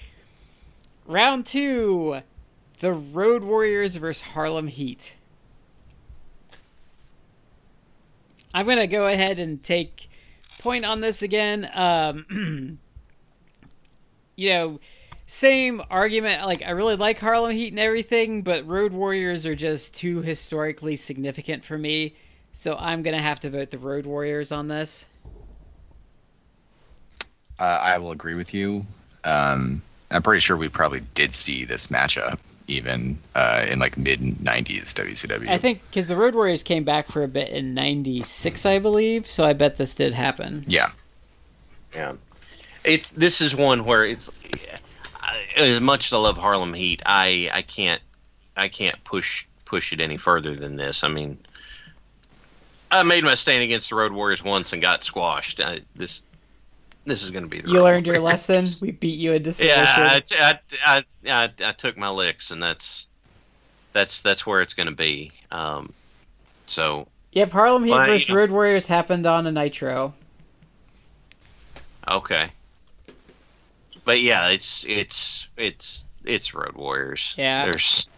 round two, the Road Warriors versus Harlem Heat. I'm gonna go ahead and take point on this again. Um, [CLEARS THROAT] you know, same argument. Like I really like Harlem Heat and everything, but Road Warriors are just too historically significant for me. So I'm gonna have to vote the Road Warriors on this. Uh, I will agree with you. Um, I'm pretty sure we probably did see this matchup even uh, in like mid '90s WCW. I think because the Road Warriors came back for a bit in '96, I believe. So I bet this did happen. Yeah. Yeah, it's this is one where it's as much as I love Harlem Heat, I I can't I can't push push it any further than this. I mean, I made my stand against the Road Warriors once and got squashed. I, this this is going to be the You learned your [LAUGHS] lesson. We beat you into submission. Yeah, I, I, I, I, I took my licks, and that's that's that's where it's going to be. Um, so yeah Harlem Heat versus. Road Warriors happened on a Nitro. okay, but yeah, it's it's it's it's Road Warriors. Yeah. there's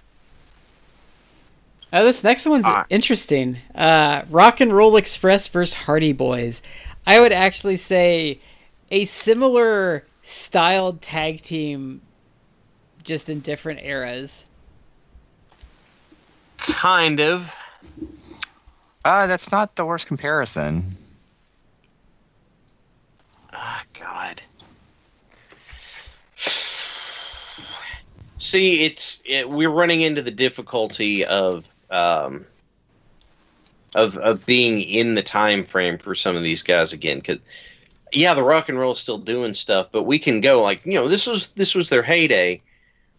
Oh, this next one's Ah. interesting. Uh, Rock and Roll Express versus Hardy Boys. I would actually say a similar styled tag team, just in different eras. kind of Uh, that's not the worst comparison. Ah, God. [SIGHS] See, it's it, we're running into the difficulty of um, of of being in the time frame for some of these guys again. Because yeah, the rock and roll is still doing stuff, but we can go like you know this was this was their heyday.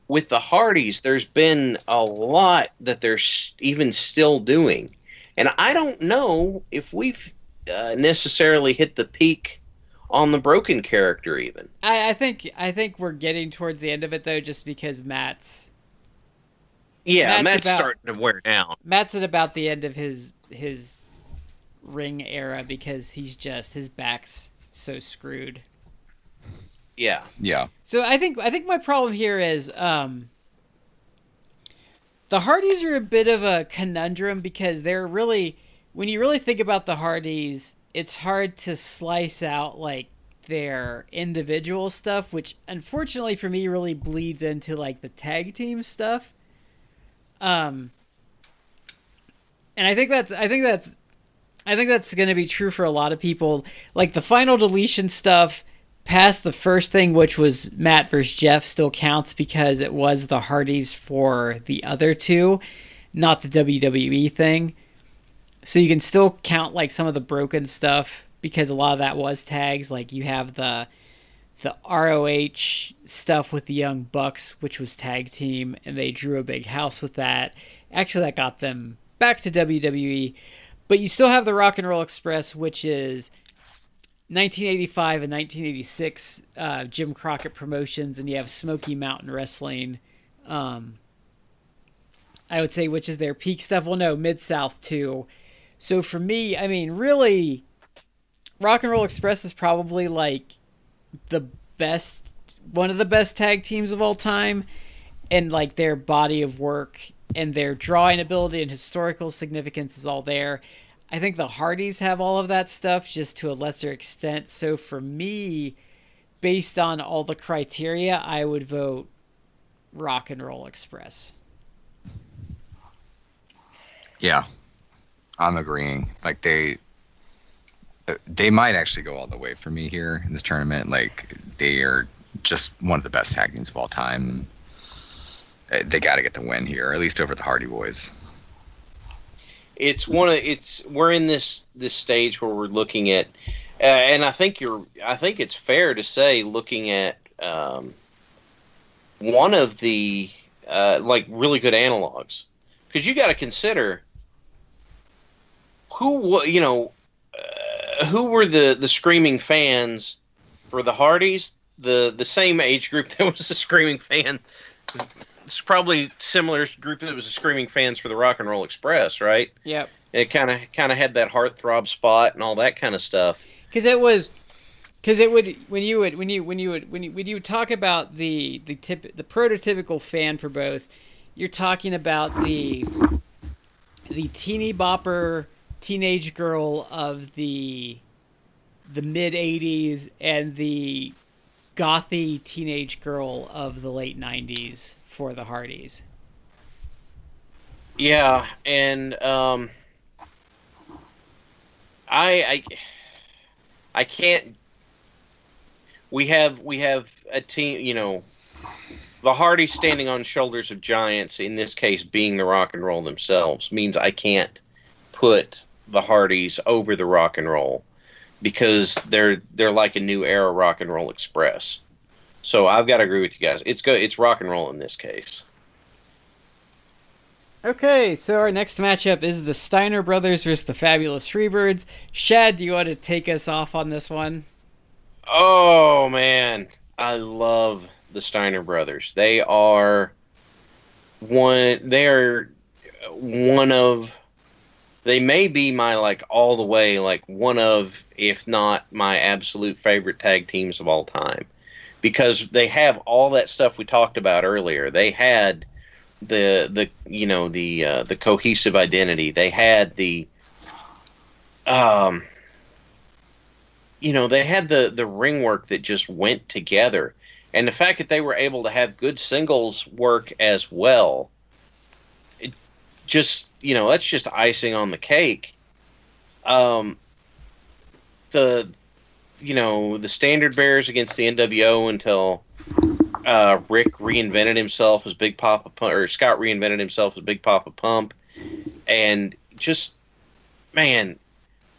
With the Hardys, there's been a lot that they're even still doing, and I don't know if we've uh, necessarily hit the peak on the broken character even. I, I think I think we're getting towards the end of it though, just because Matt's Yeah, Matt's Matt's, about- starting to wear down. Matt's at about the end of his his ring era because he's just his back's so screwed. Yeah. Yeah. So I think I think my problem here is um the Hardys are a bit of a conundrum because they're really when you really think about the Hardys, it's hard to slice out like their individual stuff, which unfortunately for me really bleeds into like the tag team stuff. Um and I think that's I think that's I think that's going to be true for a lot of people. Like the final deletion stuff past the first thing, which was Matt versus Jeff, still counts because it was the Hardys for the other two, not the WWE thing. So you can still count like some of the broken stuff because a lot of that was tags. Like you have the the ROH stuff with the Young Bucks, which was tag team, and they drew a big house with that. Actually, that got them back to WWE. But you still have the Rock and Roll Express, which is 1985 and 1986 uh, Jim Crockett Promotions, and you have Smoky Mountain Wrestling. Um, I would say which is their peak stuff. Well, no, Mid South too. So for me, I mean, really, Rock and Roll Express is probably like the best, one of the best tag teams of all time, and like their body of work and their drawing ability and historical significance is all there. I think the Hardys have all of that stuff just to a lesser extent. So for me, based on all the criteria, I would vote Rock and Roll Express. Yeah, I'm agreeing. Like they, they might actually go all the way for me here in this tournament. Like they are just one of the best tag teams of all time. They got to get the win here, at least over the Hardy Boys. It's one of it's we're in this this stage where we're looking at, uh, and I think you're I think it's fair to say looking at um, one of the uh, like really good analogs because you got to consider who you know uh, who were the the screaming fans for the Hardys the the same age group [LAUGHS] that was a screaming fan it's probably similar group that was a screaming fans for the Rock and Roll Express right? Yep. it kind of kind of had that heartthrob spot and all that kind of stuff. Because it was because it would when you would when you when you would when you when you talk about the the tip the prototypical fan for both you're talking about the the teeny bopper teenage girl of the the mid 80s and the gothy teenage girl of the late 90s for the Hardys. Yeah, and um, I, I, I can't. We have we have a team, you know, the Hardys standing on shoulders of giants. In this case, being the Rock and Roll themselves means I can't put the Hardys over the Rock and Roll because they're they're like a new era Rock and Roll Express. So I've got to agree with you guys. It's good. It's rock and roll in this case. Okay, so our next matchup is the Steiner brothers versus the Fabulous Freebirds. Chad, do you want to take us off on this one? Oh man, I love the Steiner brothers. They are one. They are one of. They may be my like all the way like one of, if not my absolute favorite tag teams of all time, because they have all that stuff we talked about earlier. They had the the you know the uh, the cohesive identity. They had the um you know they had the the ring work that just went together and the fact that they were able to have good singles work as well it just you know that's just icing on the cake um the you know the standard bearers against the nwo until uh, Rick reinvented himself as Big Papa Pump, or Scott reinvented himself as Big Papa Pump, and just man,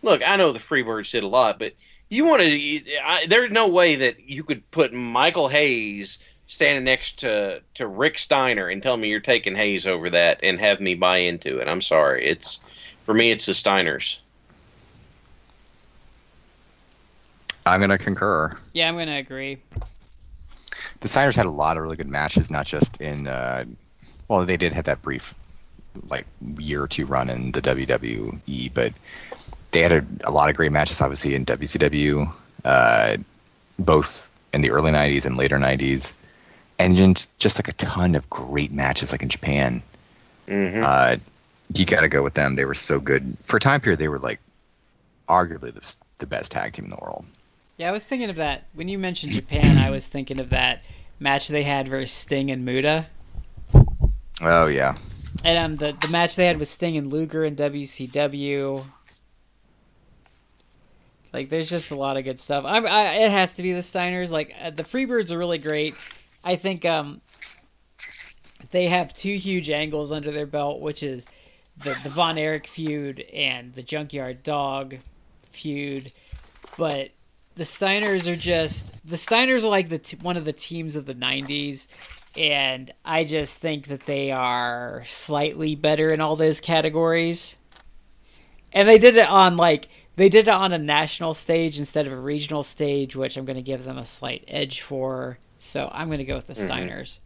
look, I know the Freebirds did a lot, but you want to? There's no way that you could put Michael Hayes standing next to to Rick Steiner and tell me you're taking Hayes over that and have me buy into it. I'm sorry, it's for me, it's the Steiners. I'm gonna concur. Yeah, I'm gonna agree. the Steiners had a lot of really good matches, not just in. Uh, well, they did have that brief, like year or two run in the WWE, but they had a, a lot of great matches, obviously in WCW, uh, both in the early '90s and later '90s, and just, just like a ton of great matches, like in Japan. Mm-hmm. Uh, you got to go with them. They were so good for a time period. They were like arguably the, the best tag team in the world. Yeah, I was thinking of that when you mentioned Japan. I was thinking of that match they had versus Sting and Muta, Oh yeah, and um, the the match they had with Sting and Luger in WCW. Like, there's just a lot of good stuff. I, I it has to be the Steiners. Like, uh, the Freebirds are really great. I think um, they have two huge angles under their belt, which is the the Von Erich feud and the Junkyard Dog feud. But the Steiners are just the Steiners are like the t- one of the teams of the '90s, and I just think that they are slightly better in all those categories. And they did it on like they did it on a national stage instead of a regional stage, which I'm going to give them a slight edge for. So I'm going to go with the Mhm. Steiners.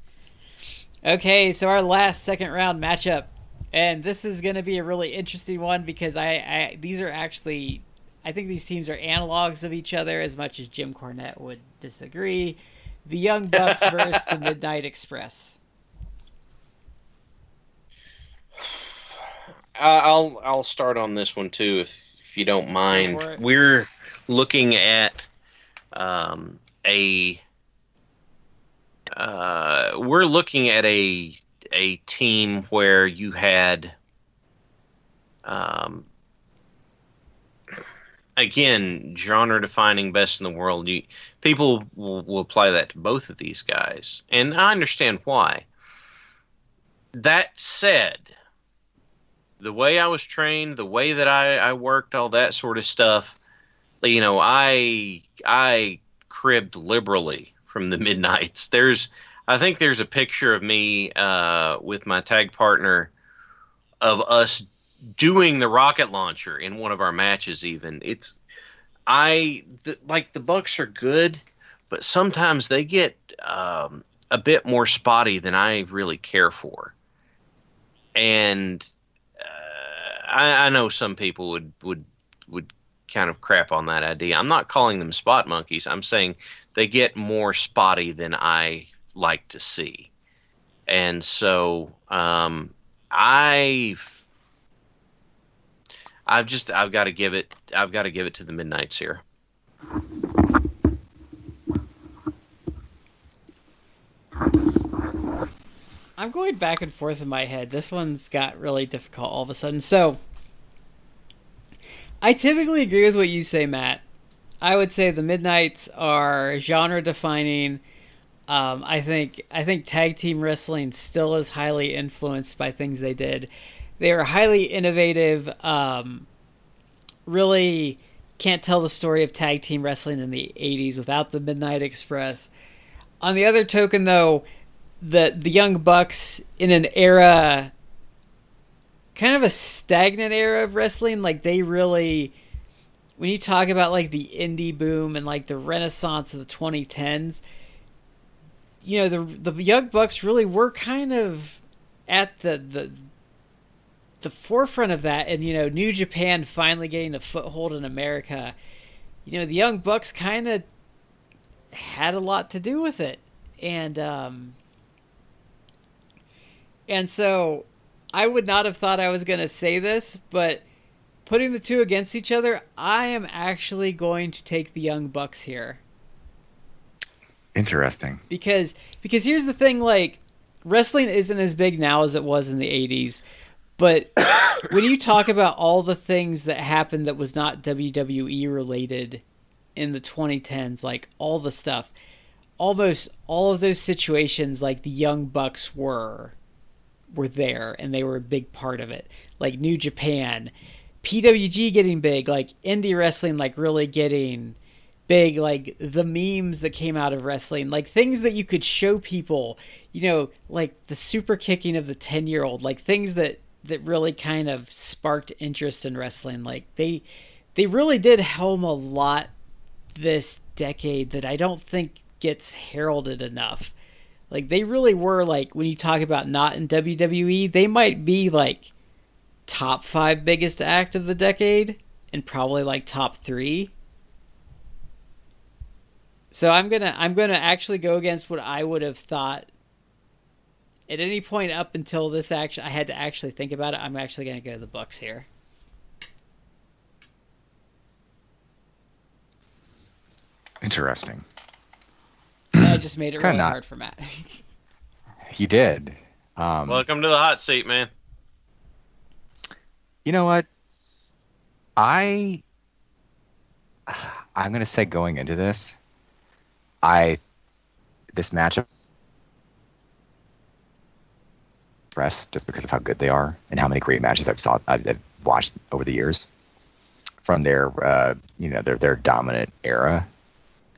Okay, so our last second round matchup, and this is going to be a really interesting one because I, I these are actually I think these teams are analogs of each other as much as Jim Cornette would disagree. The Young Bucks [LAUGHS] versus the Midnight Express. [SIGHS] I'll I'll start on this one too, if if you don't mind. We're looking at um, a uh, we're looking at a a team where you had um, again genre defining best in the world. You, people will, will apply that to both of these guys, and I understand why. That said, the way I was trained, the way that I, I worked, all that sort of stuff, you know, I I cribbed liberally from the [LAUGHS] midnights. There's I think there's a picture of me uh, with my tag partner of us doing the rocket launcher in one of our matches even. It's I like the Bucks are good, but sometimes they get um, a bit more spotty than I really care for. And uh, I, I know some people would would would kind of crap on that idea. I'm not calling them spot monkeys. I'm saying they get more spotty than I like to see, and so um, I've I've just I've got to give it I've got to give it to the Midnight's here. I'm going back and forth in my head. This one's got really difficult all of a sudden. So, I typically agree with what you say, Matt. I would say the Midnights are genre defining. Um, I think I think tag team wrestling still is highly influenced by things they did. They were highly innovative. Um, really can't tell the story of tag team wrestling in the 80s without the Midnight Express. On the other token, though, the the Young Bucks in an era, kind of a stagnant era of wrestling, like they really, when you talk about like the indie boom and like the renaissance of the 2010s, you know the the Young Bucks really were kind of at the the the forefront of that, and you know New Japan finally getting a foothold in America. You know the Young Bucks kind of had a lot to do with it, and um, and so I would not have thought I was going to say this, but putting the two against each other, I am actually going to take the Young Bucks here Interesting. because because here's the thing like wrestling isn't as big now as it was in the 80s but when you talk about all the things that happened that was not WWE related in the 2010s like all the stuff almost all of those situations like the young bucks were were there and they were a big part of it. Like new japan pwg getting big like indie wrestling like really getting big like the memes that came out of wrestling like things that you could show people you know like the super kicking of the 10 year old like things that that really kind of sparked interest in wrestling. Like they they really did helm a lot this decade that i don't think gets heralded enough. Like they really were like when you talk about not in wwe they might be like top five biggest act of the decade and probably like top three. So I'm gonna I'm gonna actually go against what I would have thought at any point up until this action. I had to actually think about it. I'm actually gonna go to the Bucks here. Interesting. I just made it kinda really not- hard for Matt. [LAUGHS] You did. Um, Welcome to the hot seat, man. you know what? I [SIGHS] I'm gonna say going into this, I this matchup press just because of how good they are and how many great matches I've saw I've, watched over the years from their uh, you know their their dominant era.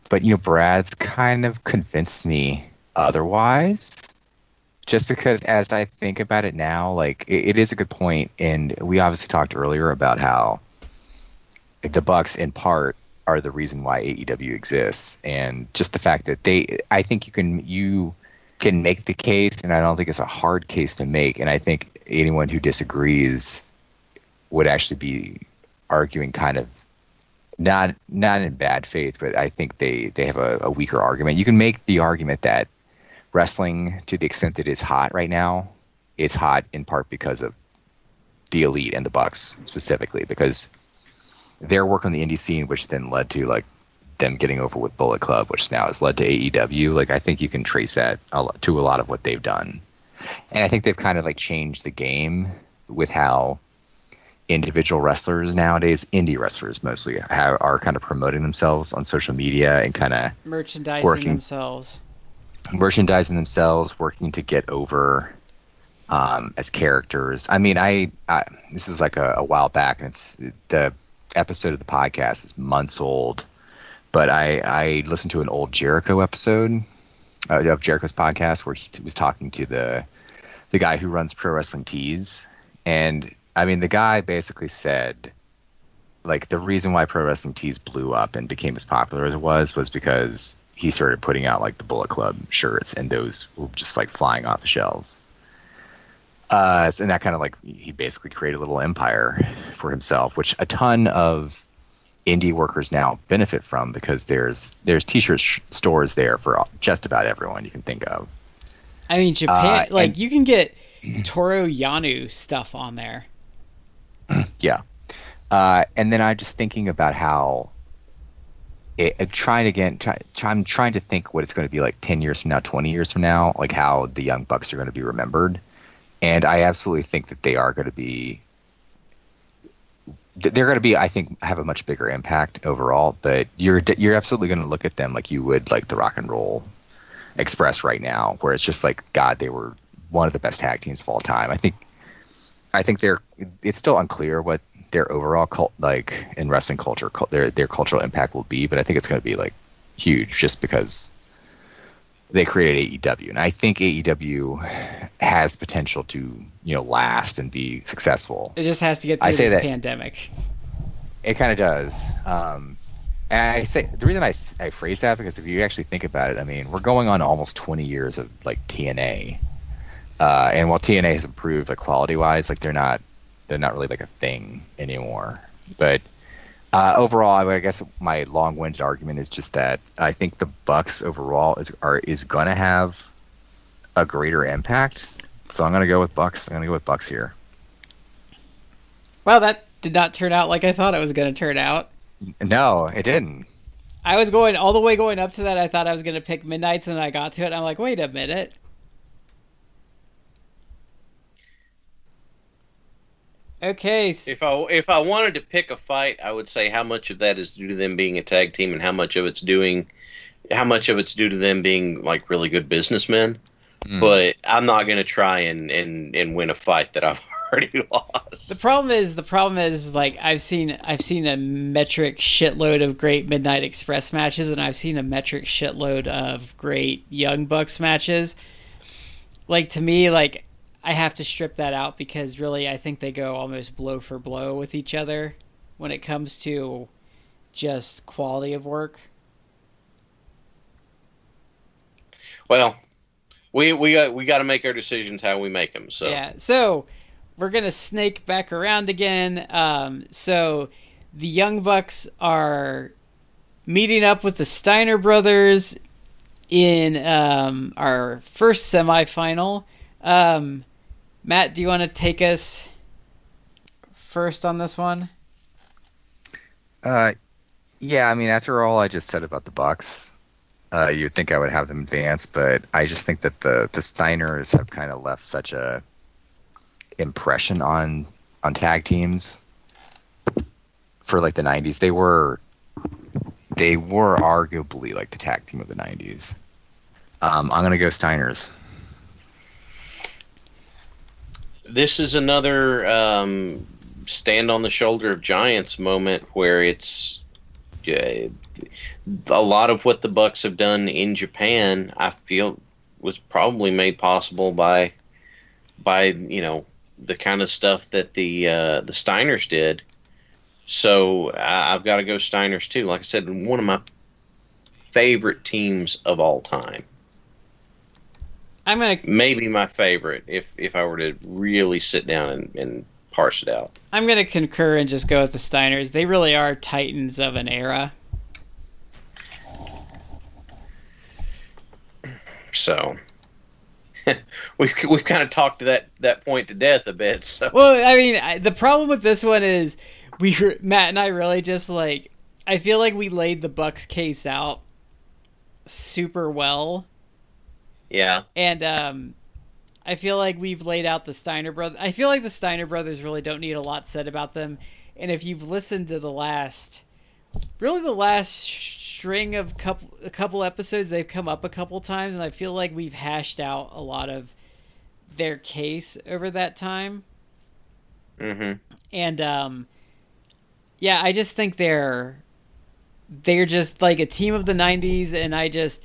But you know, Brad's kind of convinced me otherwise. Just because, as I think about it now, like it, it is a good point, and we obviously talked earlier about how the Bucks in part are the reason why AEW exists, and just the fact that they, I think you can you can make the case, and I don't think it's a hard case to make, and I think anyone who disagrees would actually be arguing kind of not not in bad faith, but I think they they have a, a weaker argument. You can make the argument that wrestling, to the extent that it's hot right now, it's hot in part because of the elite and the Bucks specifically, because their work on the indie scene, which then led to like them getting over with Bullet Club, which now has led to AEW. Like I think you can trace that to a lot of what they've done, and I think they've kind of like changed the game with how individual wrestlers nowadays, indie wrestlers mostly, have, are kind of promoting themselves on social media and kind of merchandising working, themselves, merchandising themselves, working to get over um, as characters. I mean, I, I this is like a, a while back, and it's the episode of the podcast is months old, but I I listened to an old Jericho episode uh, of Jericho's podcast where he was talking to the the guy who runs Pro Wrestling Tees, and I mean the guy basically said like the reason why Pro Wrestling Tees blew up and became as popular as it was was because he started putting out like the Bullet Club shirts, and those were just like flying off the shelves. Uh, and that kind of like he basically created a little empire for himself, which a ton of indie workers now benefit from because there's there's t-shirt sh- stores there for just about everyone you can think of. I mean, Japan, uh, like and, you can get Toru Yano stuff on there. [CLEARS THROAT] Yeah, uh, and then I'm just thinking about how it, trying again. Try, I'm trying to think what it's going to be like ten years from now, twenty years from now, like how the young bucks are going to be remembered and I absolutely think that they are going to be. They're going to be, I think, have a much bigger impact overall. But you're you're absolutely going to look at them like you would like the Rock and Roll Express right now, where it's just like God, they were one of the best tag teams of all time. I think, I think they're. It's still unclear what their overall cult, like in wrestling culture, their their cultural impact will be. But I think it's going to be like huge, just because they created AEW, and I think AEW has potential to you know last and be successful. It just has to get through I say this that pandemic. It kind of does. Um, and I say the reason I, I phrase that because if you actually think about it, I mean we're going on almost 20 years of like TNA, uh, and while TNA has improved like quality wise, like they're not they're not really like a thing anymore. But uh, overall, I guess my long-winded argument is just that I think the Bucks overall is are is gonna have a greater impact. So I'm gonna go with Bucks. I'm gonna go with Bucks here. Well, that did not turn out like I thought it was gonna turn out. No, it didn't. I was going all the way going up to that. I thought I was gonna pick Midnight's, and then I got to it. I'm like, wait a minute. Okay. If I if I wanted to pick a fight, I would say how much of that is due to them being a tag team, and how much of it's doing, how much of it's due to them being like really good businessmen. Mm. But I'm not going to try and, and and win a fight that I've [LAUGHS] already lost. The problem is the problem is like I've seen I've seen a metric shitload of great Midnight Express matches, and I've seen a metric shitload of great Young Bucks matches. Like to me, like I have to strip that out because really I think they go almost blow for blow with each other when it comes to just quality of work. Well, we we got we got to make our decisions how we make them. So yeah, so we're gonna snake back around again. Um, so the Young Bucks are meeting up with the Steiner brothers in um, our first semifinal. Um, Matt, do you want to take us first on this one? Uh, yeah. I mean, after all I just said about the Bucks, uh, you'd think I would have them advance, but I just think that the the Steiners have kind of left such a impression on on tag teams for like the '90s. They were they were arguably like the tag team of the '90s. Um, I'm gonna go Steiners this is another um, stand on the shoulder of giants moment where it's uh, a lot of what the Bucks have done in Japan. I feel was probably made possible by by you know the kind of stuff that the uh, the Steiners did. So I, I've got to go Steiners too. Like I said, one of my favorite teams of all time. I'm gonna Maybe my favorite if if I were to really sit down and, and parse it out. I'm gonna concur and just go with the Steiners. They really are titans of an era. So [LAUGHS] we've we've kind of talked to that that point to death a bit. So Well, I mean, I, the problem with this one is we Matt and I really just like I feel like we laid the Bucks case out super well, yeah, and um, I feel like we've laid out the Steiner brothers. I feel like the Steiner brothers really don't need a lot said about them. And if you've listened to the last, really the last string of couple a couple episodes, they've come up a couple times, and I feel like we've hashed out a lot of their case over that time. hmm and um yeah i just think they're they're just like a team of the 90s and i just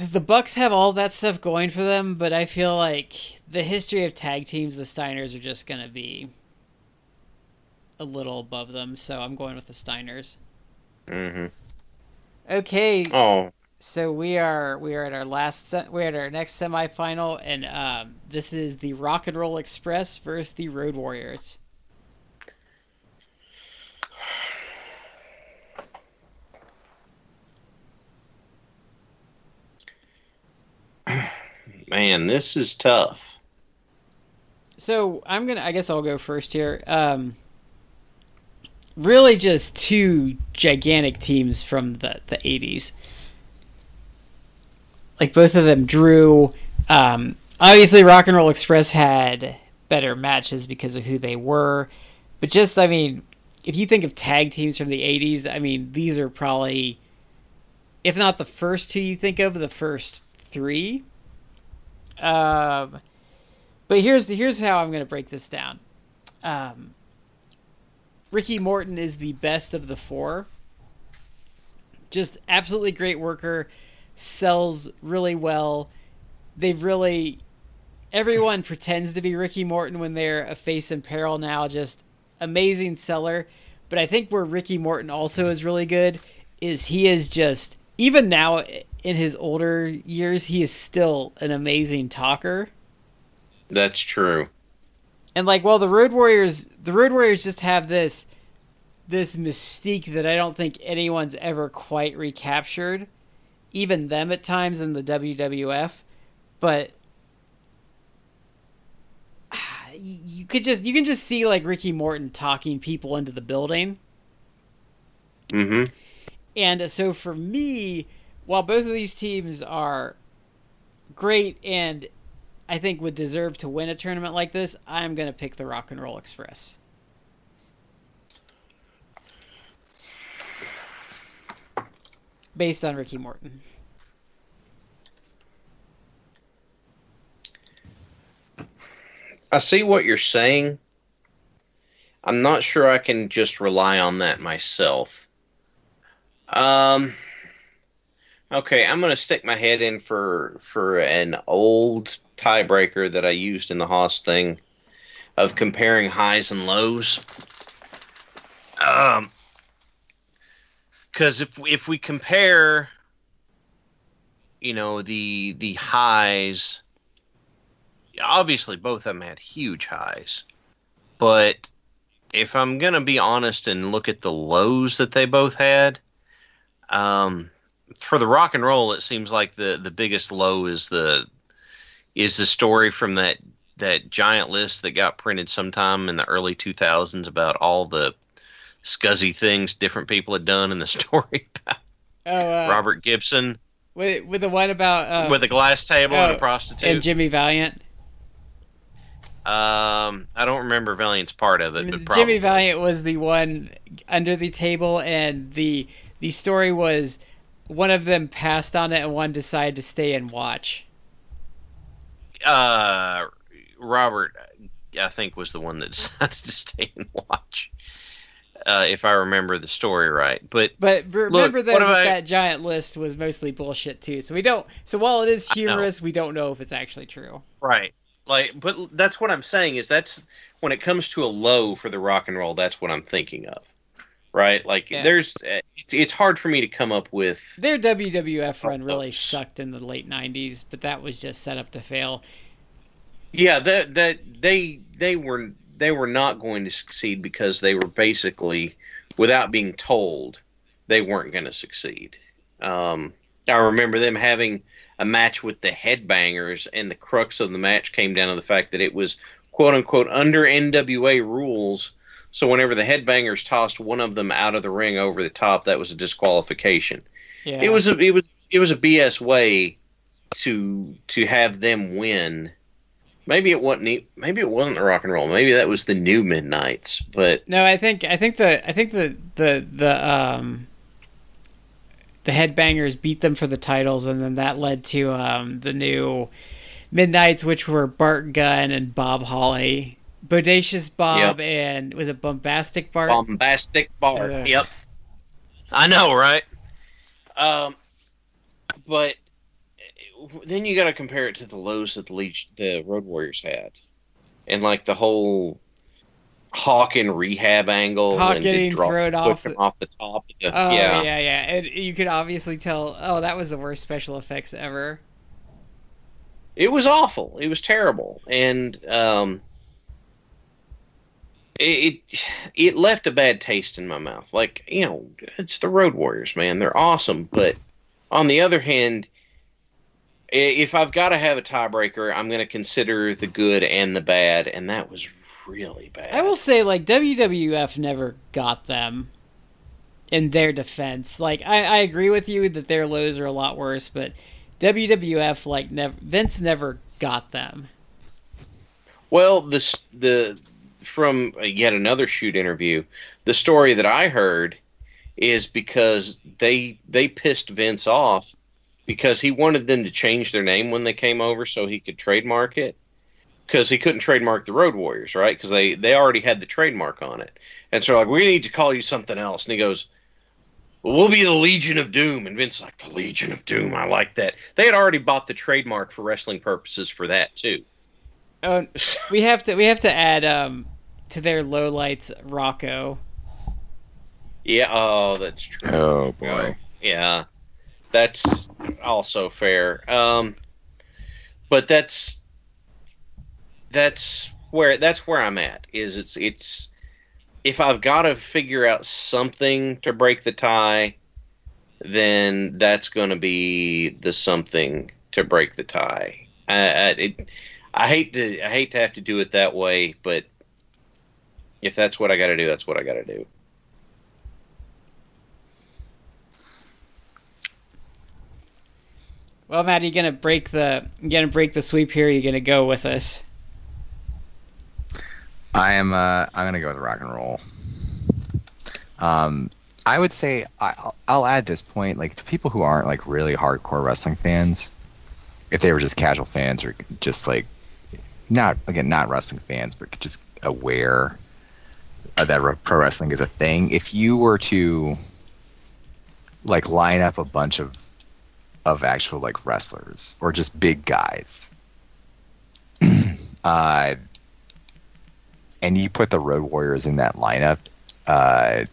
the bucks have all that stuff going for them but i feel like the history of tag teams the steiners are just gonna be a little above them so i'm going with the steiners. Hmm okay. Oh, so we are we are at our last we're at our next semifinal and um this is the rock and roll express versus the road warriors man, this is tough. So I'm gonna. I guess I'll go first here. Um, really, just two gigantic teams from the the '80s. Like both of them drew. Um, obviously, Rock and Roll Express had better matches because of who they were, but just I mean, if you think of tag teams from the '80s, I mean, these are probably, if not the first two you think of, the first three. Um, but here's here's how I'm going to break this down. Um, Ricky Morton is the best of the four. Just absolutely great worker, sells really well. They've really everyone pretends to be Ricky Morton when they're a face in peril now. Just amazing seller. But I think where Ricky Morton also is really good is he is just even now in his older years he is still an amazing talker. That's true. And like, well, the Road Warriors, the Road Warriors just have this, this mystique that I don't think anyone's ever quite recaptured, even them at times in the WWF. But [SIGHS] you you could just, you can just see like Ricky Morton talking people into the building. Mm-hmm. And so for me, while both of these teams are great and I think would deserve to win a tournament like this, I'm going to pick the Rock and Roll Express. Based on Ricky Morton. I see what you're saying. I'm not sure I can just rely on that myself. Um. Okay, I'm gonna stick my head in for for an old tiebreaker that I used in the Hoss thing of comparing highs and lows. Um, because if if we compare, you know the the highs, obviously both of them had huge highs, but if I'm gonna be honest and look at the lows that they both had, um, for the rock and roll, it seems like the the biggest low is the is the story from that that giant list that got printed sometime in the early 2000s about all the scuzzy things different people had done in the [LAUGHS] story about Oh, uh, Robert Gibson with, with the one about uh, with a glass table and oh, a prostitute. and Jimmy Valiant. um, I don't remember Valiant's part of it, but probably. Jimmy Valiant was the one under the table, and the the story was one of them passed on it, and one decided to stay and watch. uh, Robert, I think, was the one that [LAUGHS] decided to stay and watch. Uh, if I remember the story right, but But remember that I- that giant list was mostly bullshit too. So we don't. So while it is humorous, we don't know if it's actually true. right, Like, but that's what I'm saying is that's when it comes to a low for the rock and roll. That's what I'm thinking of, right? Like, Yeah. there's it's, it's hard for me to come up with. Their WWF run really sucked in the late '90s, but that was just set up to fail. Yeah, that that they they were they were not going to succeed because they were basically without being told they weren't going to succeed. Um, I remember them having a match with the Headbangers, and the crux of the match came down to the fact that it was quote unquote under NWA rules. So whenever the Headbangers tossed one of them out of the ring over the top, that was a disqualification. Yeah, It was a it was it was a BS way to to have them win. Maybe it wasn't. Maybe it wasn't the rock and roll. Maybe that was the new Midnight's. But No, I think I think the I think the the the um the headbangers beat them for the titles, and then that led to um the new midnights, which were Bart Gunn and Bob Holly, bodacious Bob, and was it bombastic Bart? bombastic Bart. Yep. I know, right? Um, but then you got to compare it to the lows that the Legion, the Road Warriors had, and like the whole Hawk and rehab angle, Hawk and getting drop- thrown off the- off the top. The, Oh yeah. yeah, yeah, and you could obviously tell. Oh, that was the worst special effects ever. it was awful. It was terrible, and um, it, it it left a bad taste in my mouth. Like you know, it's the Road Warriors, man. They're awesome, but on the other hand, if I've got to have a tiebreaker, I'm going to consider the good and the bad, and that was really bad. I will say, like WWF never got them. In their defense, like I, I agree with you that their lows are a lot worse, but WWF like never Vince never got them. Well, this the from yet another shoot interview, the story that I heard is because they they pissed Vince off because he wanted them to change their name when they came over so he could trademark it because he couldn't trademark the Road Warriors, right? Because they they already had the trademark on it, and so like we need to call you something else, and he goes. Well, be the Legion of Doom, and Vince's like the Legion of Doom. I like that. They had already bought the trademark for wrestling purposes for that too. Oh, we have to we have to add um to their lowlights Rocco. Yeah, oh, that's true. Oh boy. Yeah, that's also fair. Um, but that's that's where that's where I'm at. Is it's it's if I've got to figure out something to break the tie, then that's going to be the something to break the tie. I, I, it, I hate to I hate to have to do it that way, but if that's what I got to do, that's what I got to do. Well, Matt, you gonna break the you gonna break the sweep here? Are You gonna go with us? I am. Uh, I'm gonna go with rock and roll. Um, I would say I, I'll, I'll add this point, like to people who aren't like really hardcore wrestling fans, if they were just casual fans or just like not again not wrestling fans, but just aware that pro wrestling is a thing. If you were to like line up a bunch of of actual like wrestlers or just big guys, [CLEARS THROAT] uh, and you put the Road Warriors in that lineup, uh,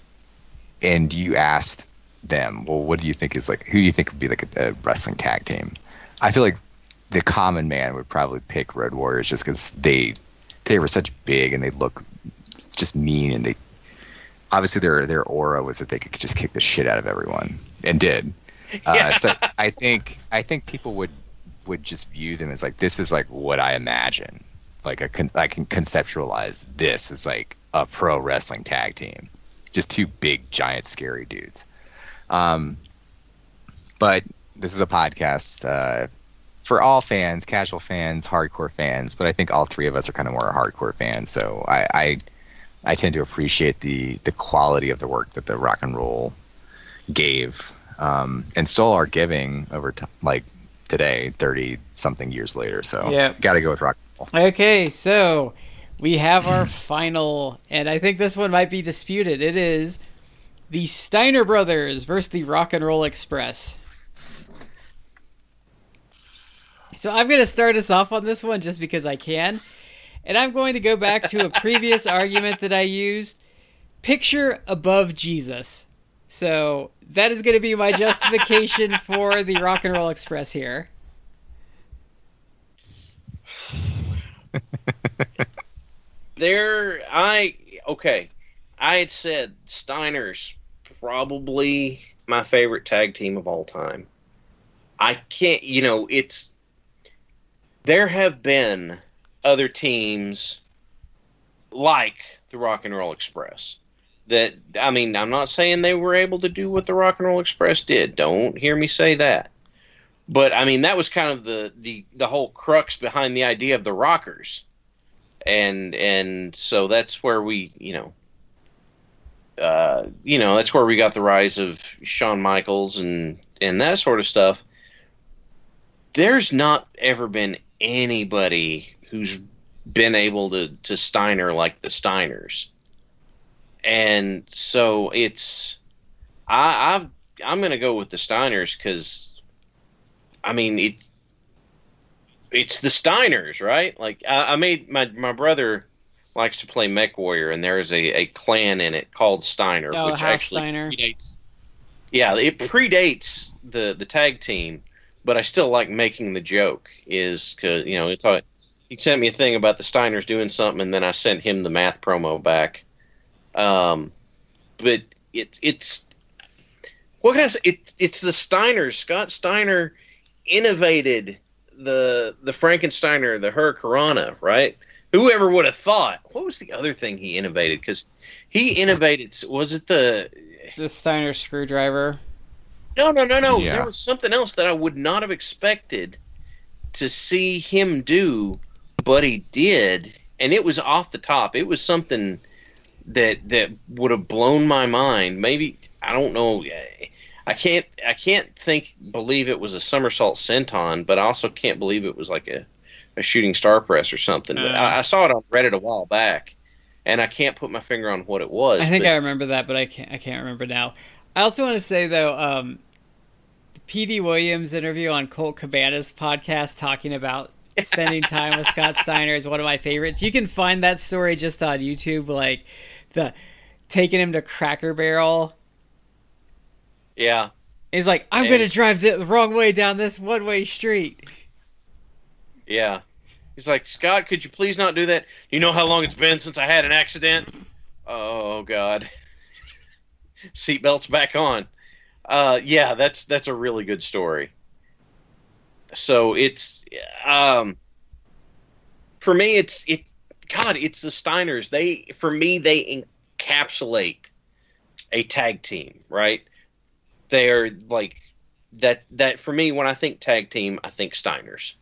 and you asked them, well, what do you think is like, who do you think would be like a, a wrestling tag team? I feel like the common man would probably pick Road Warriors just because they they were such big and they look just mean and they obviously their their aura was that they could just kick the shit out of everyone and did. Uh, so I think I think people would would just view them as like this is like what I imagine like a con- I can conceptualize this as like a pro wrestling tag team, just two big giant scary dudes. Um, but this is a podcast uh, for all fans, casual fans, hardcore fans. But I think all three of us are kind of more hardcore fans, so I, I I tend to appreciate the the quality of the work that the rock and roll gave, um, and still are giving over t- like today, thirty something years later. So Yeah. got to go with rock and roll. Okay, so we have our [LAUGHS] final, and I think this one might be disputed. It is the Steiner Brothers versus the Rock and Roll Express. So I'm going to start us off on this one just because I can. And I'm going to go back to a previous [LAUGHS] argument that I used. Picture above Jesus. So that is going to be my justification [LAUGHS] for the Rock and Roll Express here. [LAUGHS] there, I okay. I had said Steiner's probably my favorite tag team of all time. I can't, you know, it's there have been other teams like the Rock and Roll Express that I mean, I'm not saying they were able to do what the Rock and Roll Express did. Don't hear me say that. But I mean, that was kind of the the the whole crux behind the idea of the Rockers. And and so that's where we, you know, uh, you know, that's where we got the rise of Shawn Michaels and and that sort of stuff. There's not ever been anybody who's been able to to Steiner like the Steiners, and so it's I I've, I'm gonna go with the Steiners because I mean it's it's the Steiners, right? Like I, I made my my brother likes to play MechWarrior, and there is a, a clan in it called Steiner, Oh, which House actually Steiner. predates. Yeah, it predates the the tag team, but I still like making the joke. Is because you know it's all, he sent me a thing about the Steiners doing something, and then I sent him the math promo back. Um, but it's it's what can I say? It, it's the Steiners. Scott Steiner innovated the the Frankensteiner, the Hurricanrana, right? Whoever would have thought? What was the other thing he innovated? Because he innovated. Was it the? The Steiner screwdriver. No, no, no, no. Yeah. There was something else that I would not have expected to see him do, but he did, and it was off the top. It was something that that would have blown my mind. Maybe I don't know. I can't I can't think believe it was a somersault senton, but I also can't believe it was like a, a shooting star press or something. But Uh. I, I saw it on Reddit a while back, and I can't put my finger on what it was. I think but- I remember that, but I can't. I can't remember now. I also want to say though, um, the P.D. Williams interview on Colt Cabana's podcast talking about spending time with Scott [LAUGHS] Steiner is one of my favorites. You can find that story just on YouTube, like the taking him to Cracker Barrel. yeah. He's like, I'm And- gonna drive the wrong way down this one way street. Yeah. He's like, Scott, could you please not do that? You know how long it's been since I had an accident? Oh God. [LAUGHS] Seatbelts back on. Uh, yeah, that's that's a really good story. So it's um for me it's it God, it's the Steiners. They for me they encapsulate a tag team, right? They're like that that for me when I think tag team, I think Steiners.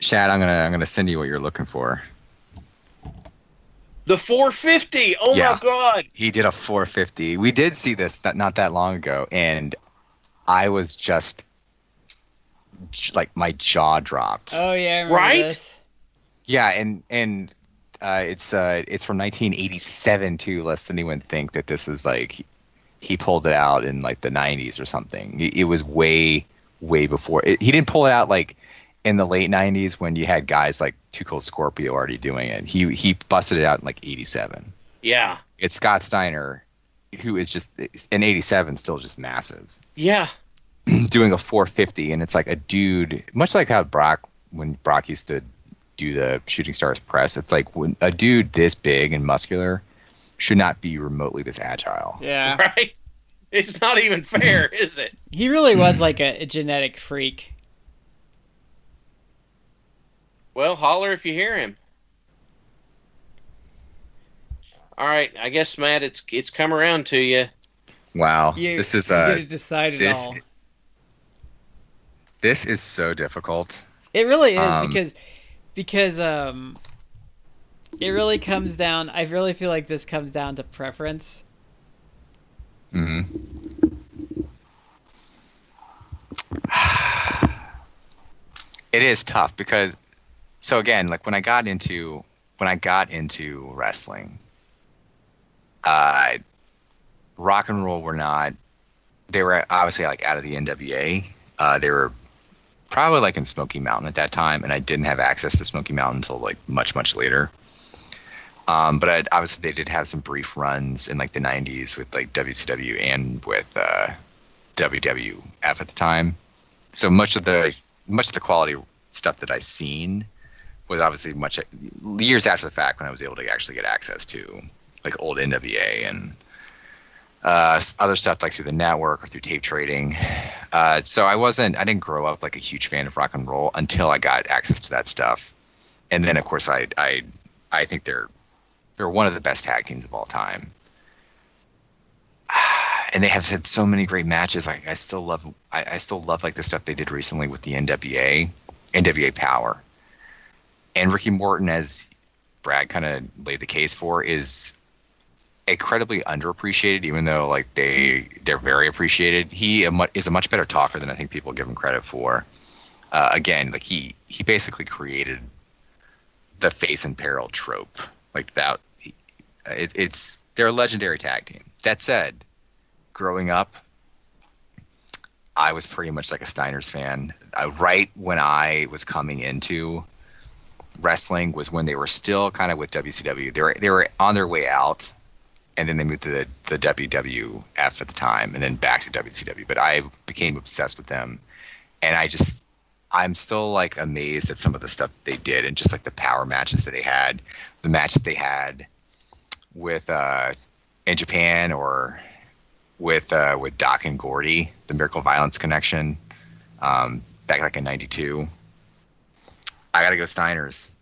Chad, I'm gonna I'm gonna send you what you're looking for. The 450. Oh Yeah. my god. He did a 450. We did see this not that long ago, and I was just like my jaw dropped. Oh yeah, Right? this. Yeah, and and uh, it's uh it's from 1987 too. Lest anyone think that this is like he pulled it out in like the 90s or something. It, it was way way before. It, he didn't pull it out like in the late 90s when you had guys like Too Cold Scorpio already doing it. He he busted it out in like 87. Yeah. It's Scott Steiner, who is just in 87 still just massive. Yeah. [CLEARS THROAT] doing a 450 and it's like a dude much like how brock when brock used to do the shooting stars press it's like when a dude this big and muscular should not be remotely this agile Yeah, [LAUGHS] Right? It's not even fair, [LAUGHS] is it? he really was like a, [CLEARS THROAT] a genetic freak. Well, holler if you hear him. All right, I guess Matt, it's it's come around to you. wow You, this is you uh get decide this- all. this is so difficult It really is Um, because because um it really comes down I really feel like this comes down to preference. hmm [SIGHS] it is tough because so again like when i got into when i got into wrestling uh rock and roll were not they were obviously like out of the NWA. Uh, they were probably like in Smoky Mountain at that time, and I didn't have access to Smoky Mountain until like much much later. Um, but I, obviously they did have some brief runs in like the '90s with like WCW and with uh, WWF at the time. So much of the much of the quality stuff that I've seen was obviously much years after the fact when I was able to actually get access to like old NWA and uh, other stuff like through the network or through tape trading. Uh, so I wasn't, I didn't grow up like a huge fan of rock and roll until I got access to that stuff. And then of course I, I, I think they're, they're one of the best tag teams of all time. [SIGHS] And they have had so many great matches. Like I still love, I, I still love like the stuff they did recently with the NWA, NWA Power, and Ricky Morton, as Brad kind of laid the case for, is incredibly underappreciated, even though like they they're very appreciated. He is a much better talker than I think people give him credit for. Uh, again, like he he basically created the face and peril trope. Like that, it, it's they're a legendary tag team. That said, growing up, I was pretty much like a Steiner's fan. Uh, right when I was coming into wrestling was when they were still kind of with WCW. They were they were on their way out and then they moved to the, the WWF at the time, and then back to WCW. But I became obsessed with them, and I just I'm still like amazed at some of the stuff they did, and just like the power matches that they had, the match that they had with uh, in Japan or with uh, with Doc and Gordy, the Miracle Violence connection, um, back like in '92. I gotta go Steiners.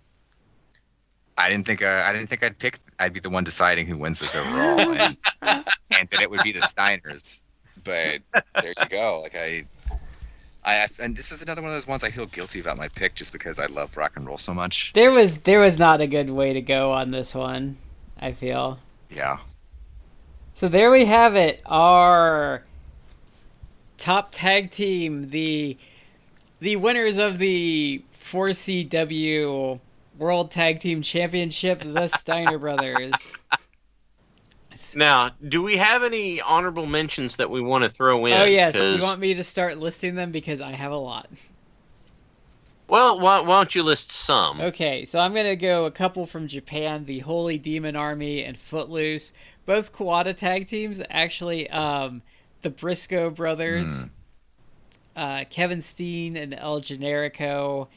I didn't think uh, I didn't think I'd pick I'd be the one deciding who wins this overall, and, [LAUGHS] and that it would be the Steiners. But there you go. Like I, I and this is another one of those ones I feel guilty about my pick just because I love rock and roll so much. There was there was not a good way to go on this one. I feel. Yeah. So there we have it. Our top tag team, the the winners of the 4CW World Tag Team Championship, the Steiner Brothers. Now, do we have any honorable mentions that we want to throw in? Oh yes. Do you want me to start listing them because I have a lot? Well, why, why don't you list some? Okay, so I'm gonna go a couple from Japan: the Holy Demon Army and Footloose, both Kawada tag teams. Actually, um, the Briscoe brothers, mm. uh, Kevin Steen and El Generico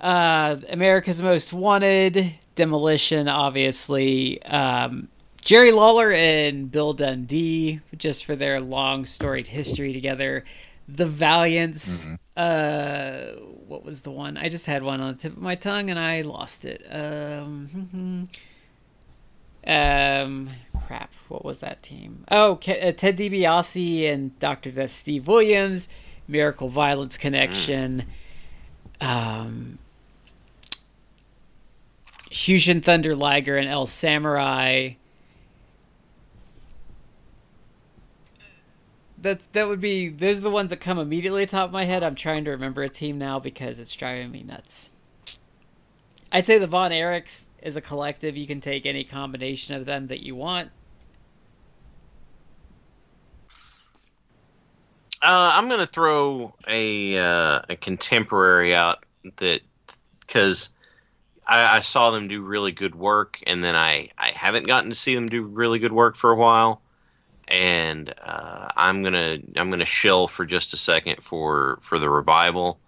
uh, America's Most Wanted, Demolition, obviously. Um, Jerry Lawler and Bill Dundee, just for their long storied history together. The Valiants. Mm-hmm. Uh, what was the one? I just had one on the tip of my tongue and I lost it. Um, [LAUGHS] um crap. What was that team? Oh, uh, Ted DiBiase and Doctor Death Steve Williams. Miracle Violence Connection. Mm. Um, Jushin Thunder Liger and El Samurai. That that would be those are the ones that come immediately top of my head. I'm trying to remember a team now because it's driving me nuts. I'd say the Von Erichs is a collective. You can take any combination of them that you want. Uh, I'm going to throw a uh, a contemporary out that because I, I, saw them do really good work, and then I, I haven't gotten to see them do really good work for a while. And uh, I'm gonna I'm gonna shill for just a second for for the revival.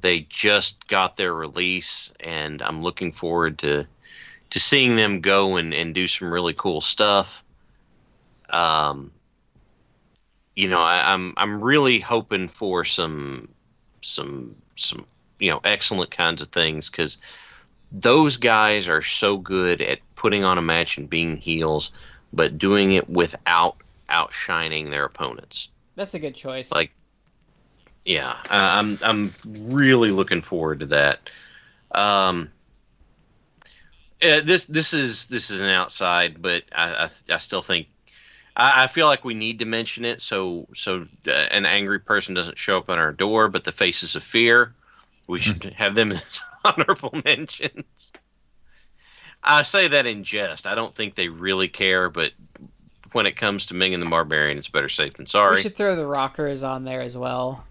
They just got their release, and I'm looking forward to to seeing them go and, and do some really cool stuff. Um, you know, I, I'm I'm really hoping for some some some you know excellent kinds of things because those guys are so good at putting on a match and being heels, but doing it without outshining their opponents. That's a good choice. Like, yeah, I'm I'm really looking forward to that. Um, uh, this this is this is an outside, but I I, I still think I, I, feel like we need to mention it so so uh, an angry person doesn't show up on our door. But the faces of fear, we should have them [LAUGHS] as honorable mentions. I say that in jest. I don't think they really care, but when it comes to Ming and the Barbarian, it's better safe than sorry. We should throw the Rockers on there as well.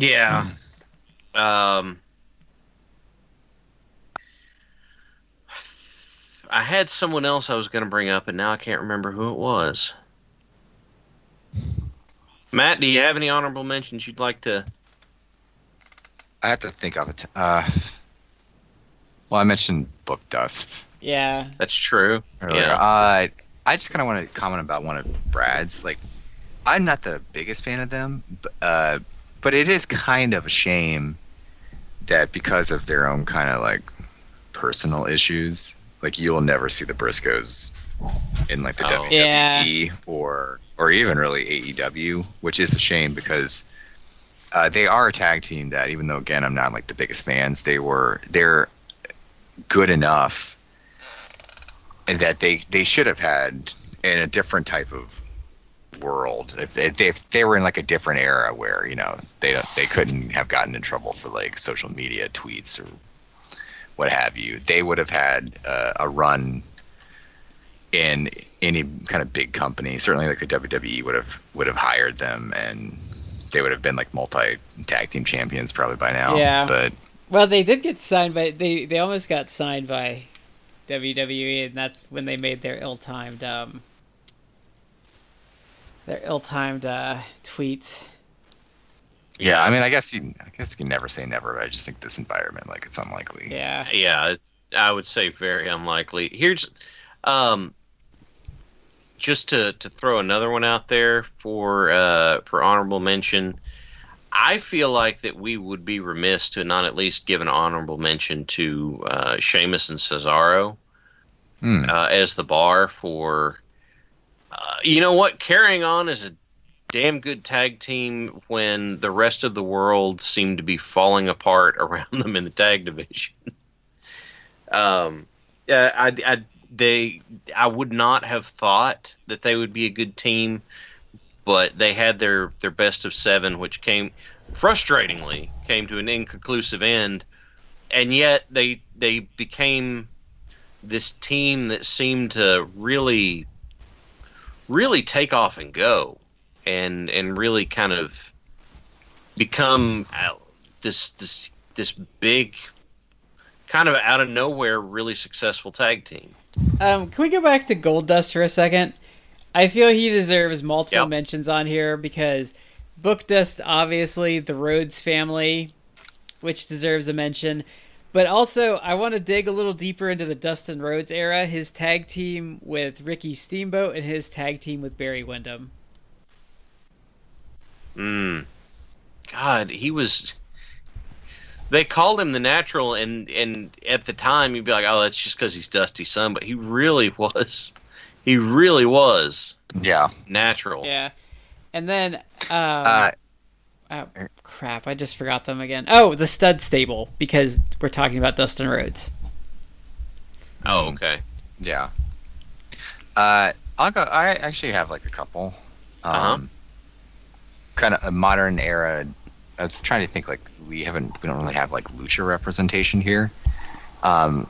Yeah. Um, I had someone else I was going to bring up, and now I can't remember who it was. Matt, do you have any honorable mentions you'd like to? I have to think of it. Uh, well, I mentioned book dust Yeah. That's true. earlier. Yeah. Uh, I just kind of want to comment about one of Brad's. Like, I'm not the biggest fan of them, but, uh, but it is kind of a shame that because of their own kind of like personal issues, like you'll never see the Briscoes in like the Oh. WWE or or even really AEW, which is a shame because uh, they are a tag team that even though again I'm not like the biggest fans, they were they're good enough that they they should have had in a different type of world. If, they, if they were in like a different era where you know they they couldn't have gotten in trouble for like social media tweets or what have you they would have had uh, a run in any kind of big company. Certainly like the WWE would have would have hired them and they would have been like multi tag team champions probably by now Yeah. but Well, they did get signed by they they almost got signed by WWE, and that's when they made their ill-timed um their ill-timed uh, tweets. yeah I mean I guess you I guess you can never say never but I just think this environment like it's unlikely Yeah. Yeah, I would say very unlikely. Here's, um, just to to throw another one out there for uh for honorable mention. I feel like that we would be remiss to not at least give an honorable mention to uh, Sheamus and Cesaro Hmm. uh, as the bar for. Uh, you know what? Carrying on as a damn good tag team when the rest of the world seemed to be falling apart [LAUGHS] around them in the tag division. [LAUGHS] um, yeah, I, I, they, I would not have thought that they would be a good team, but they had their their best of seven, which came frustratingly came to an inconclusive end, and yet they they became this team that seemed to really really take off and go and and really kind of become uh, this this this big kind of out of nowhere really successful tag team Um, can we go back to Goldust for a second? I feel he deserves multiple Yep. mentions on here because Book Dust, obviously, the Rhodes family, which deserves a mention. But also, I want to dig a little deeper into the Dustin Rhodes era, his tag team with Ricky Steamboat and his tag team with Barry Windham. mm. god he was they called him the natural and and at the time you'd be like oh that's just because he's dusty's son but he really [LAUGHS] was he really was yeah natural Yeah. And then, um, uh, oh, crap, I just forgot them again. Oh, the Stud Stable, because we're talking about Dustin Rhodes. oh okay Yeah. Uh, I'll go. I actually have like a couple. Um, Uh-huh. Kind of a modern era. I was trying to think like we haven't. We don't really have like lucha representation here. Um,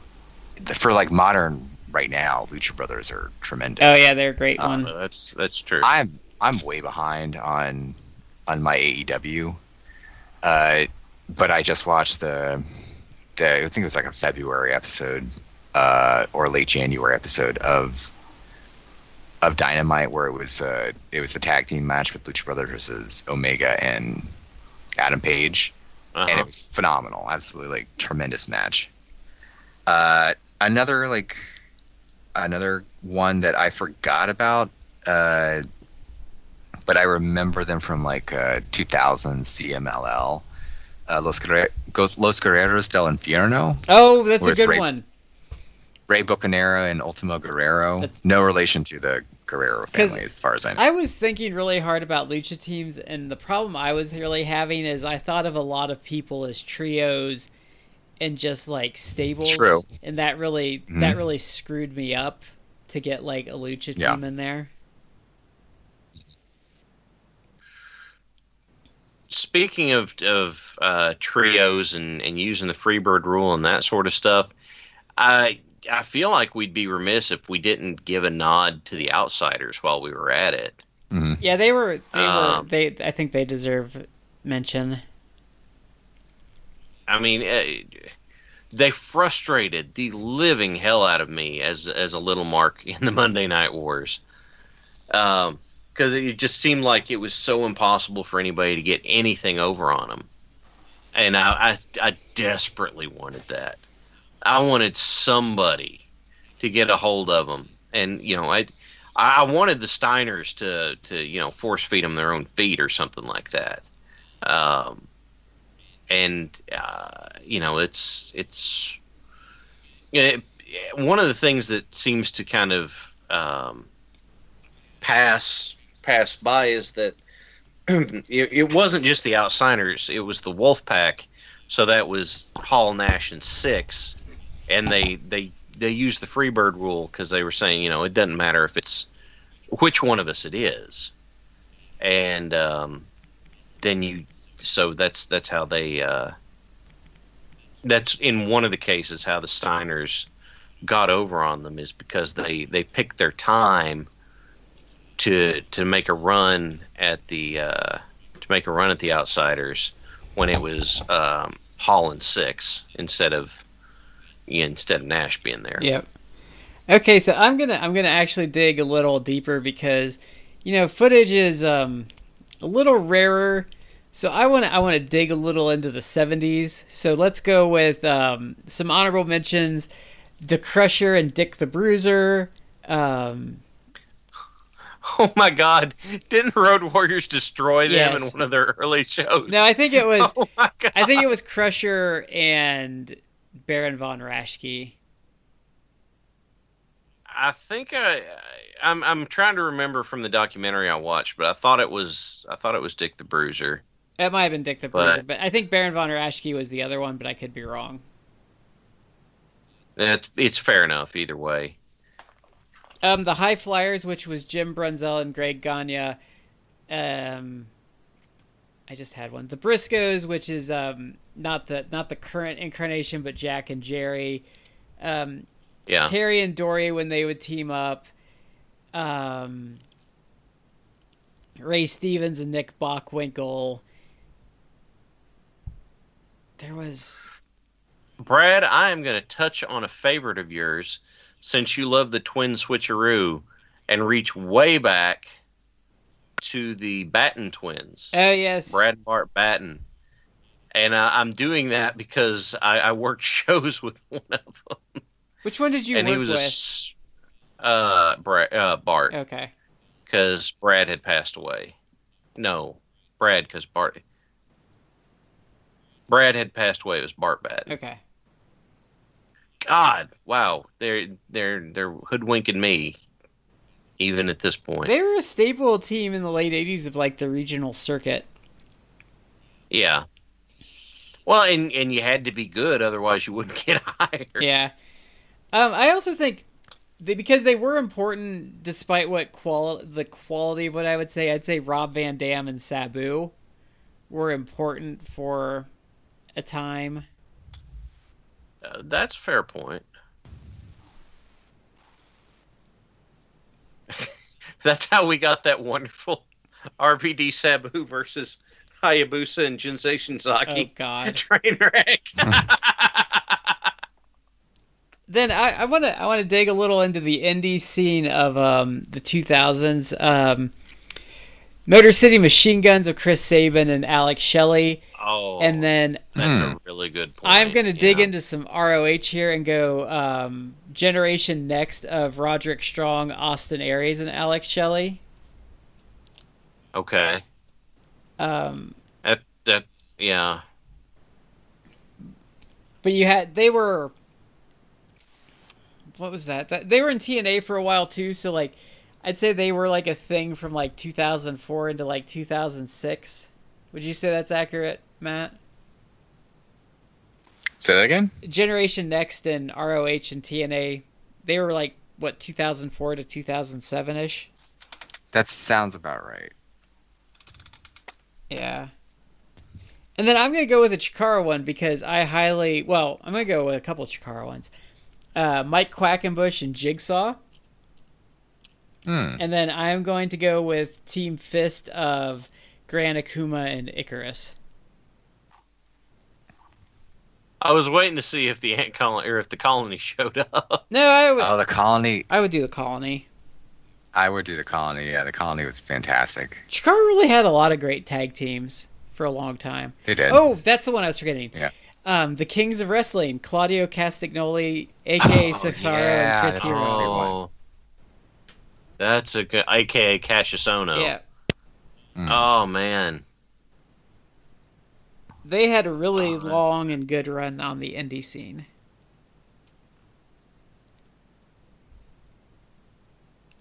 the- for like modern right now, Lucha Brothers are tremendous. Oh, yeah, they're a great Um, one. that's that's true I'm I'm way behind on on my AEW. Uh, but I just watched the the I think it was like a February episode uh, or late January episode of of Dynamite where it was uh, it was the tag team match with Lucha Brothers versus Omega and Adam Page and Uh-huh. it was phenomenal. Absolutely like tremendous match. Uh, another like another one that I forgot about, uh, but I remember them from like uh, 2000 CMLL. Uh, Los, Guerre- Los Guerreros del Infierno, Oh, that's a good Ray- one. Rey Bucanero and Ultimo Guerrero. That's- No relation to the Guerrero 'Cause family, as far as I know. I was thinking really hard about lucha teams, and the problem I was really having is I thought of a lot of people as trios and just like stables. True. And that really Mhm. that really screwed me up to get like a lucha team Yeah. in there. speaking of of uh, trios and, and using the Freebird rule and that sort of stuff, I I feel like we'd be remiss if we didn't give a nod to the outsiders while we were at it. Yeah, they were. They were. Um, They. I think they deserve mention. I mean, eh, they frustrated the living hell out of me as as a little mark in the Monday Night Wars, because it just seemed like it was so impossible for anybody to get anything over on them, and I I, I desperately wanted that. I wanted somebody to get a hold of them, and you know I. I wanted the Steiners to, to you know force feed them their own feet or something like that. Um, and uh, you know it's it's it, one of the things that seems to kind of um, pass pass by is that [CLEARS THROAT] it, it wasn't just the outsiders it was the wolf pack so that was hall nash and Syxx and they they they used the freebird rule because they were saying you know it doesn't matter if it's which one of us it is. And um, then you so that's that's how they uh, that's in one of the cases how the Steiners got over on them is because they they picked their time to to make a run at the uh, to make a run at the outsiders when it was um, Hall and Syxx instead of instead of Nash being there. Yep. Okay, so I'm gonna I'm gonna actually dig a little deeper because, you know, footage is um, a little rarer. So I want to I want to dig a little into the 70s. So let's go with um, some honorable mentions: The Crusher and Dick the Bruiser. Um, [LAUGHS] Oh my God! Didn't Road Warriors destroy them Yes. in one of their early shows? no, I think it was [LAUGHS] Oh my God! I think it was Crusher and Baron von Raschke. I think I, I'm I'm trying to remember from the documentary I watched, but I thought it was I thought it was Dick the Bruiser. It might have been Dick the But- Bruiser, but I think Baron von Raschke was the other one, but I could be wrong. It's it's fair enough either way. Um, the High Flyers, which was Jim Brunzell and Greg Gagne. Um, I just had one. The Briscoes, which is um not the not the current incarnation, but Jack and Jerry. Um, Yeah, Terry and Dory when they would team up. Um, Ray Stevens and Nick Bockwinkel. There was Brad, I am going to touch on a favorite of yours since you love the twin switcheroo and reach way back to the Batten twins. oh yes, Brad and Bart Batten. And uh, I'm doing that because I, I worked [LAUGHS] shows with one of them. which one did you and work he was a with? uh, Brad, uh, Bart Okay, because Brad had passed away. No, Brad because Bart. Brad had passed away. It was Bart Batten. okay. God, wow, they're they're they're hoodwinking me, even at this point. They were a staple team in the late '80s of like the regional circuit. yeah. Well, and and you had to be good, otherwise you wouldn't [LAUGHS] get hired. Yeah. Um, I also think they, because they were important, despite what qual the quality of what I would say, I'd say Rob Van Dam and Sabu were important for a time. Uh, that's a fair point. [LAUGHS] that's how we got that wonderful [LAUGHS] RVD Sabu versus Hayabusa and Jinsei Oh God. [LAUGHS] train wreck. then I want to I want to dig a little into the indie scene of um, the 2000s. Um, Motor City Machine Guns of Chris Sabin and Alex Shelley, oh, and then that's Hmm. a really good point. I'm going to dig yeah. into some ROH here and go um, Generation Next of Roderick Strong, Austin Aries, and Alex Shelley. Okay, Um, that that yeah. but you had they were what was that? that? They were in TNA for a while too, so like I'd say they were like a thing from like 2004 into like 2006. Would you say that's accurate, Matt? Say that again. Generation Next and ROH and TNA, they were like what 2004 to 2007 ish. That sounds about right. Yeah. And then I'm gonna go with a Chikara one because I highly well, I'm gonna go with a couple Chikara ones. uh, Mike Quackenbush and Jigsaw. Hmm. And then I'm going to go with Team Fist of Gran Akuma and Icarus. I was waiting to see if the ant colony or if the colony [LAUGHS] showed up. No, I would, Oh, the colony. I would do the colony. I would do the colony. Yeah, the colony was fantastic. Chikara really had a lot of great tag teams for a long time. They did. Oh, that's the one I was forgetting. Yeah. Um, the Kings of Wrestling, Claudio Castagnoli, aka Oh, Cesaro yeah, and Chris that's a Hero. Oh, that's a good, aka Kassius Ohno. Yeah. Mm. Oh man. They had a really man. long and good run on the indie scene.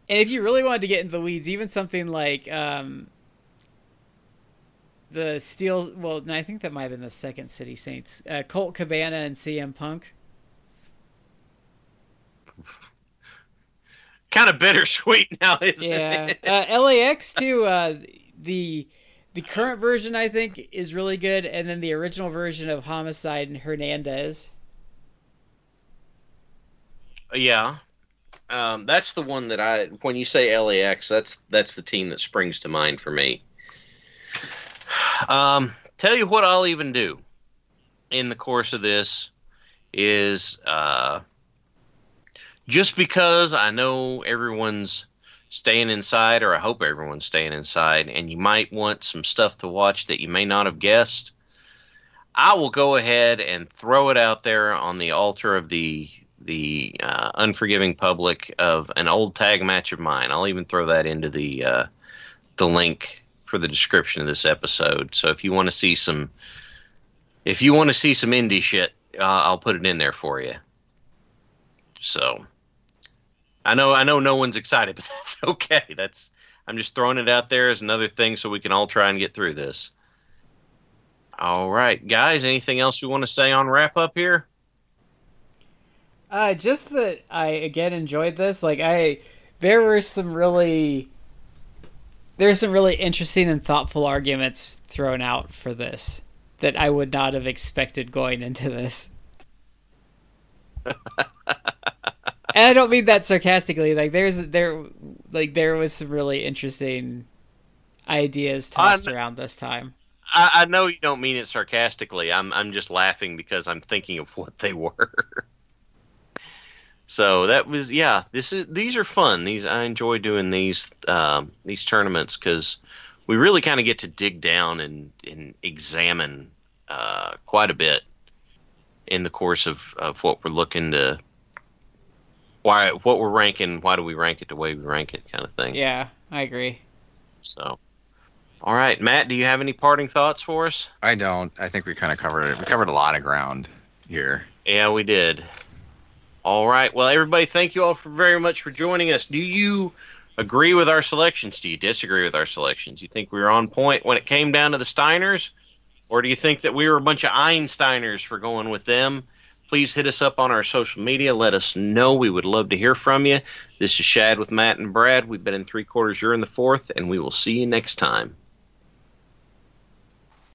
And if you really wanted to get into the weeds, even something like um, the Steel, well, I think that might have been the second City Saints, uh, Colt Cabana and CM Punk. [LAUGHS] Kind of bittersweet [LAUGHS] now, isn't Yeah, it? [LAUGHS] uh, LAX too. Uh, the the current version I think is really good, and then the original version of Homicide and Hernandez. Yeah. Um, that's the one that I when you say LAX, that's that's the team that springs to mind for me. Um, tell you what I'll even do in the course of this is uh, just because I know everyone's staying inside, or I hope everyone's staying inside, and you might want some stuff to watch that you may not have guessed. I will go ahead and throw it out there on the altar of the the uh, unforgiving public of an old tag match of mine. I'll even throw that into the uh, the link for the description of this episode. So if you want to see some, if you want to see some indie shit, uh, I'll put it in there for you. So I know I know no one's excited, [LAUGHS] but that's okay. That's I'm just throwing it out there as another thing so we can all try and get through this. All right, guys. Anything else we want to say on wrap up here? Uh, just that I again enjoyed this. Like I, there were some really, there were some really interesting and thoughtful arguments thrown out for this that I would not have expected going into this. [LAUGHS] and I don't mean that sarcastically. Like there's there, like there was some really interesting ideas tossed I'm- around this time. I, I know you don't mean it sarcastically. I'm I'm just laughing because I'm thinking of [LAUGHS] what they were. so that was yeah. This is these are fun. These I enjoy doing these um, these tournaments because we really kind of get to dig down and and examine uh, quite a bit in the course of, of what we're looking to why what we're ranking. Why do we rank it the way we rank it, kind of thing. Yeah, I agree. So. All right, Matt, do you have any parting thoughts for us? I don't. I think we kind of covered it. We covered a lot of ground here. Yeah, we did. All right. Well, everybody, thank you all for very much for joining us. Do you agree with our selections? Do you disagree with our selections? You think we were on point when it came down to the Steiners? Or do you think that we were a bunch of Einsteiners for going with them? Please hit us up on our social media. Let us know. We would love to hear from you. This is Chad with Matt and Brad. We've been in three quarters. You're in the fourth, and we will see you next time.